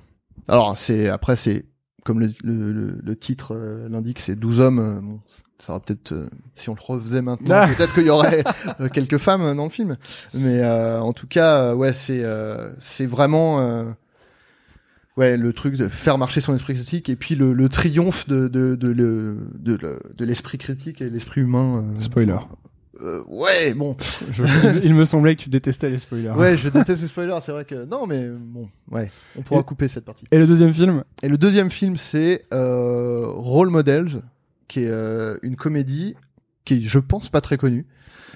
Alors c'est après c'est comme le, le, le- titre euh, l'indique, c'est 12 hommes. euh, bon, ça peut-être euh, si on le refaisait maintenant, Ah. peut-être qu'il y aurait euh, quelques femmes dans le film. Mais euh, en tout cas, ouais, c'est euh, c'est vraiment euh, ouais le truc de faire marcher son esprit critique et puis le, le triomphe de de de de de l'esprit critique et l'esprit humain. Spoiler. Euh, ouais, bon, Je- il me semblait que tu détestais les spoilers. ouais, je déteste les spoilers. C'est vrai que non, mais bon, ouais, on pourra Et- couper cette partie. Et le deuxième film? Et le deuxième film, c'est euh, Role Models, qui est euh, une comédie qui est, je pense, pas très connue.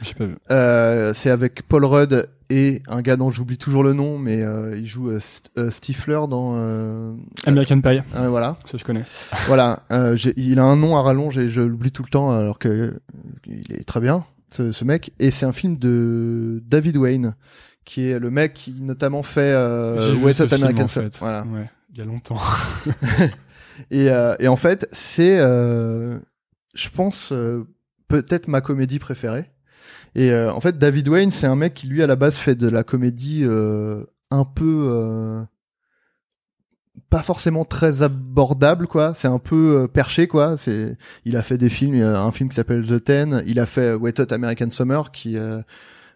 Je sais pas vu. Euh, c'est avec Paul Rudd et un gars dont j'oublie toujours le nom, mais euh, il joue St- Stifler dans... American Pie, euh, voilà, ça je connais. voilà. Il a un nom à rallonge et je l'oublie tout le temps, alors que euh, il est très bien, ce, ce mec. Et c'est un film de David Wayne, qui est le mec qui notamment fait euh, film, American en fait. Voilà. Ouais, il y a longtemps. Et, euh, et en fait, c'est, euh, je pense, euh, peut-être ma comédie préférée. Et euh, en fait, David Wayne, c'est un mec qui, lui, à la base, fait de la comédie euh, un peu... euh, pas forcément très abordable, quoi. C'est un peu euh, perché, quoi. C'est, il a fait des films, a un film qui s'appelle The Ten. Il a fait Wet Hot American Summer, qui... euh,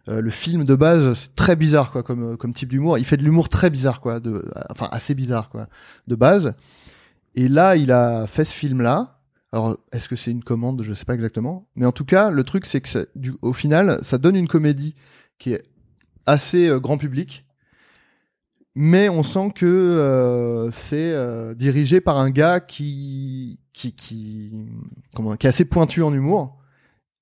euh, le film de base, c'est très bizarre, quoi, comme, comme type d'humour. Il fait de l'humour très bizarre, quoi. De, enfin, assez bizarre, quoi, de base. Et là, il a fait ce film-là. Alors, est-ce que c'est une commande? Je sais pas exactement. Mais en tout cas, le truc, c'est que du, au final, ça donne une comédie qui est assez euh, grand public. Mais on sent que euh, c'est euh, dirigé par un gars qui, qui, qui, comment, qui est assez pointu en humour.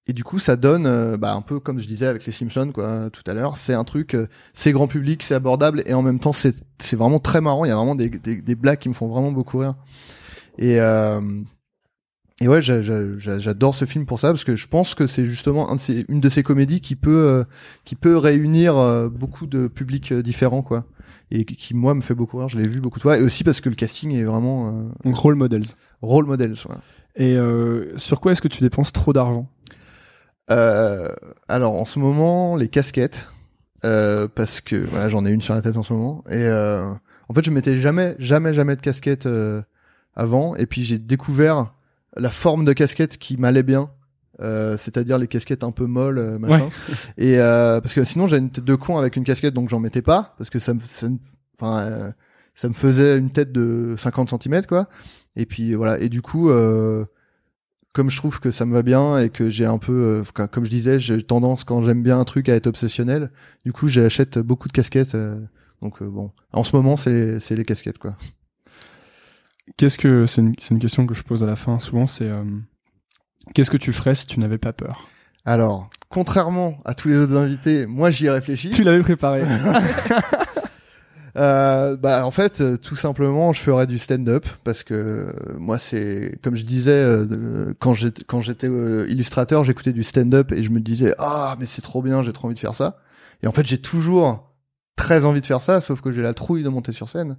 Et du coup, ça donne, euh, bah, un peu comme je disais avec les Simpsons, quoi, tout à l'heure. C'est un truc, c'est grand public, c'est abordable, et en même temps, c'est, c'est vraiment très marrant. Il y a vraiment des, des, des blagues qui me font vraiment beaucoup rire. Et, et ouais, j'a- j'a- j'a- j'adore ce film pour ça parce que je pense que c'est justement un de ces- une de ces comédies qui peut, euh, qui peut réunir euh, beaucoup de publics euh, différents, quoi. Et qui, moi, me fait beaucoup rire. Je l'ai vu beaucoup de fois. Et aussi parce que le casting est vraiment Donc Role Models. role model. ouais. Et euh, sur quoi est-ce que tu dépenses trop d'argent? Euh, alors en ce moment, les casquettes, euh, parce que voilà, j'en ai une sur la tête en ce moment. Et euh, en fait, je mettais jamais, jamais, jamais de casquette euh, avant. Et puis j'ai découvert la forme de casquette qui m'allait bien. euh, c'est-à-dire les casquettes un peu molles, euh, machin. Et euh, parce que sinon j'ai une tête de con avec une casquette, donc j'en mettais pas parce que ça me, ça me- enfin, euh, ça me faisait une tête de 50 cm quoi. Et puis voilà. Et du coup, euh, comme je trouve que ça me va bien et que j'ai un peu, euh, comme je disais, j'ai tendance quand j'aime bien un truc à être obsessionnel. Du coup, j'achète beaucoup de casquettes. euh, donc bon, en ce moment, c'est c'est les casquettes quoi. Qu'est-ce que c'est une, c'est une question que je pose à la fin souvent, c'est euh, qu'est-ce que tu ferais si tu n'avais pas peur? Alors, contrairement à tous les autres invités, moi j'y ai réfléchi. Tu l'avais préparé. Euh, bah en fait, euh, tout simplement, je ferais du stand-up parce que euh, moi c'est comme je disais quand j'étais quand j'étais illustrateur, j'écoutais du stand-up et je me disais ah mais c'est trop bien, j'ai trop envie de faire ça. Et en fait, j'ai toujours très envie de faire ça, sauf que j'ai la trouille de monter sur scène.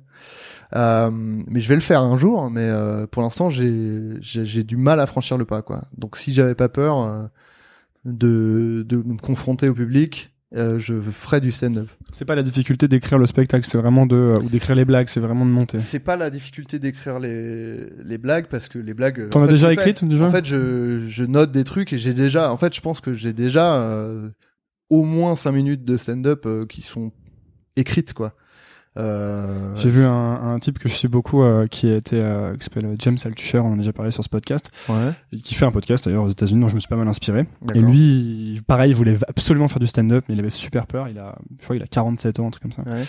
Euh, mais je vais le faire un jour, mais euh, pour l'instant j'ai j'ai j'ai du mal à franchir le pas quoi. Donc si j'avais pas peur euh, de de me confronter au public, euh, je ferais du stand-up. c'est pas la difficulté d'écrire le spectacle, c'est vraiment de euh, ou d'écrire les blagues, c'est vraiment de monter. C'est pas la difficulté d'écrire les, les blagues parce que les blagues. T'en en as fait, déjà écrites déjà En fait, je, je note des trucs et j'ai déjà. En fait, je pense que j'ai déjà au moins 5 minutes de stand-up qui sont écrites quoi. Euh, J'ai vu un, un type que je suis beaucoup euh, qui était euh, qui s'appelle James Altucher, on en a déjà parlé sur ce podcast, Ouais. qui fait un podcast d'ailleurs aux États-Unis, dont je me suis pas mal inspiré. Et lui, il- pareil, il voulait absolument faire du stand-up, mais il avait super peur. Il a, je crois, il a 47 ans, un truc comme ça. Ouais.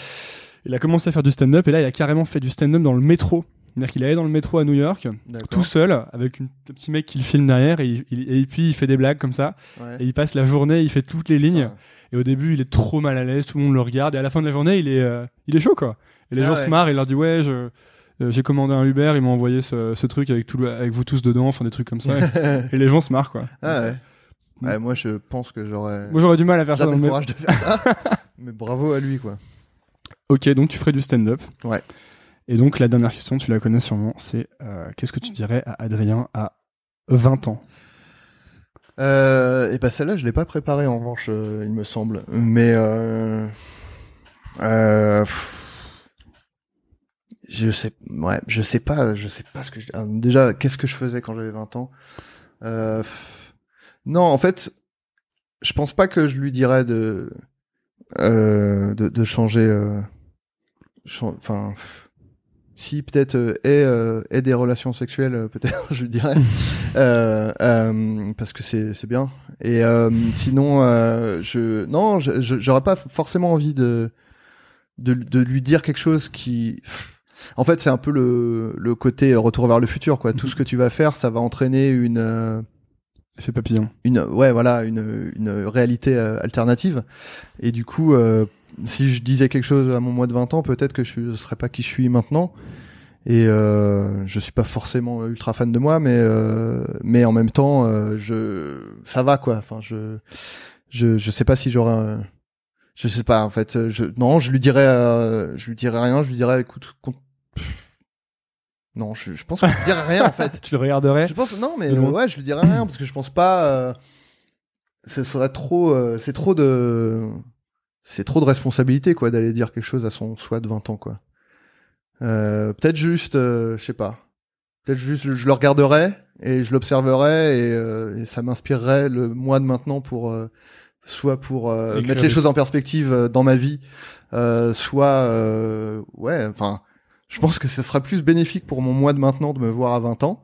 Il a commencé à faire du stand-up et là, il a carrément fait du stand-up dans le métro. C'est-à-dire qu'il allait dans le métro à New York, tout seul, avec une, un petit mec qui le filme derrière, et, il- il- et puis il fait des blagues comme ça. Ouais. Et il passe la journée, il fait toutes les lignes. Putain. Et au début, il est trop mal à l'aise, tout le monde le regarde. Et à la fin de la journée, il est, euh, il est chaud, quoi. Et les Ah gens ouais. se marrent, et il leur dit ouais, je, euh, j'ai commandé un Uber, ils m'ont envoyé ce, ce truc avec tout, le- avec vous tous dedans, enfin des trucs comme ça. et les gens se marrent, quoi. ah ouais. Ouais, moi je pense que j'aurais Moi, j'aurais du mal à faire ça. dans le courage de faire ça. Mais bravo à lui quoi. Ok, donc tu ferais du stand-up. Ouais. Et donc la dernière question, tu la connais sûrement, c'est euh, qu'est-ce que tu dirais à Adrien à 20 ans? Euh, et bah celle-là, je l'ai pas préparée en revanche, euh, il me semble. Mais euh, euh, je sais, ouais, je sais pas, je sais pas ce que ah, déjà qu'est-ce que je faisais quand j'avais 20 ans? Euh, non, en fait, je pense pas que je lui dirais de euh, de, de changer. euh, Enfin. Si peut-être euh, ait, euh, ait des relations sexuelles, euh, peut-être, je lui dirais. Euh, euh, parce que c'est c'est bien. Et euh, sinon, euh, je non, j'aurais pas forcément envie de, de de lui dire quelque chose qui. En fait, c'est un peu le le côté retour vers le futur, quoi. Tout ce que tu vas faire, ça va entraîner une Effet papillon. une ouais voilà une une réalité alternative. Et du coup, euh, si je disais quelque chose à mon mois de 20 ans, peut-être que je serais pas qui je suis maintenant. Et euh, je suis pas forcément ultra fan de moi, mais euh, mais en même temps, euh, je ça va quoi. Enfin, je je je sais pas si j'aurais, un- je sais pas en fait. Je non, je lui dirais euh, je lui dirais rien. Je lui dirais écoute, con- non, je, je pense que je lui dirais rien en fait. Tu le regarderais? Je pense non, mais ouais, je lui dirais rien parce que je pense pas. euh, ce serait trop. euh, c'est trop de. C'est trop de responsabilité quoi d'aller dire quelque chose à son soi de 20 ans quoi. Euh, peut-être juste, euh, je sais pas. Peut-être juste, je le regarderais et je l'observerais et, euh, et ça m'inspirerait le moi de maintenant pour euh, soit pour euh, mettre les choses en perspective dans ma vie, euh, soit euh, ouais, enfin, je pense que ce sera plus bénéfique pour mon moi de maintenant de me voir à 20 ans.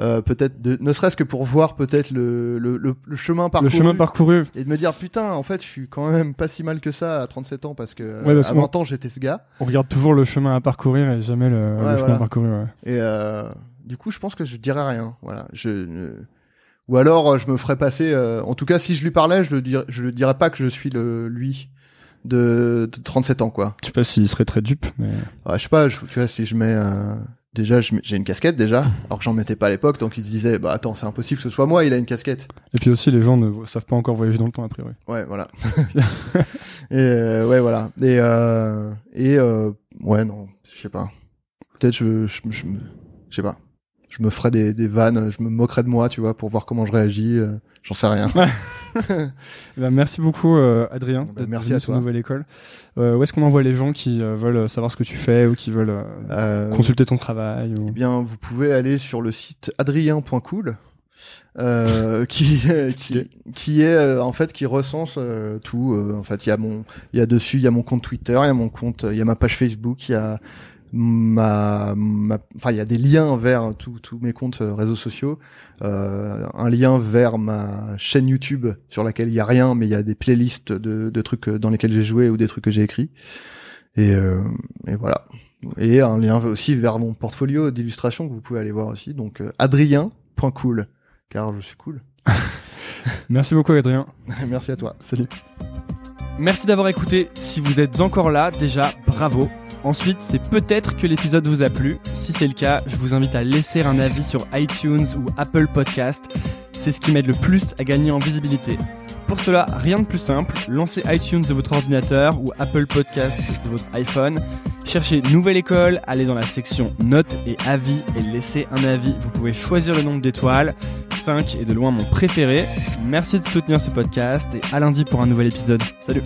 Euh, peut-être de, ne serait-ce que pour voir peut-être le, le, le, le chemin Le parcouru chemin parcouru. et de me dire putain en fait je suis quand même pas si mal que ça à 37 ans parce que Ouais, parce à que 20 ans j'étais ce gars On regarde toujours le chemin à parcourir et jamais le, le chemin voilà. à parcourir. ouais. Et euh, du coup, je pense que je dirais rien. Voilà. Je, euh, ou alors, euh, je me ferais passer. euh, en tout cas, si je lui parlais, je le dirais, je le dirais pas que je suis le lui de, de 37 ans, quoi. Je sais pas s'il serait très dupe, mais je sais pas. Je, tu vois, si je mets euh, déjà, j'ai une casquette déjà, alors que j'en mettais pas à l'époque, donc il se disait, bah attends, c'est impossible que ce soit moi. Il a une casquette. et puis aussi les gens ne savent pas encore voyager dans le temps a priori. Ouais, voilà. et euh, ouais, voilà. Et euh, et euh, ouais, non, je sais pas. Peut-être je je, je sais pas. Je me ferais des, des vannes, je me moquerais de moi, tu vois, pour voir comment je réagis. euh, J'en sais rien. Ben, merci beaucoup euh, Adrien. Ben, d'être merci à toi. Nouvelle École. Euh, où est-ce qu'on envoie les gens qui euh, veulent savoir ce que tu fais ou qui veulent consulter ton travail ou... eh bien, vous pouvez aller sur le site adrien.cool euh, qui, qui qui est euh, en fait qui recense euh, tout. en fait, il y a mon, il y a dessus, il y a mon compte Twitter, il y a mon compte, il y a ma page Facebook, il y a ma, ma enfin il y a des liens vers tous mes comptes euh, réseaux sociaux, euh, un lien vers ma chaîne YouTube sur laquelle il y a rien, mais il y a des playlists de, de trucs euh, dans lesquels j'ai joué ou des trucs que j'ai écrits. Et, euh, et voilà. Et un lien aussi vers mon portfolio d'illustration que vous pouvez aller voir aussi. Donc euh, adrien.cool, car je suis cool. Merci beaucoup, Adrien. Merci à toi. Salut. Merci d'avoir écouté. Si vous êtes encore là, déjà, bravo. Ensuite, c'est peut-être que l'épisode vous a plu. Si c'est le cas, je vous invite à laisser un avis sur iTunes ou Apple Podcast. C'est ce qui m'aide le plus à gagner en visibilité. Pour cela, rien de plus simple, lancez iTunes de votre ordinateur ou Apple Podcast de votre iPhone. Cherchez Nouvelle École, allez dans la section Notes et Avis et laissez un avis. Vous pouvez choisir le nombre d'étoiles. 5 est de loin mon préféré. Merci de soutenir ce podcast et à lundi pour un nouvel épisode. Salut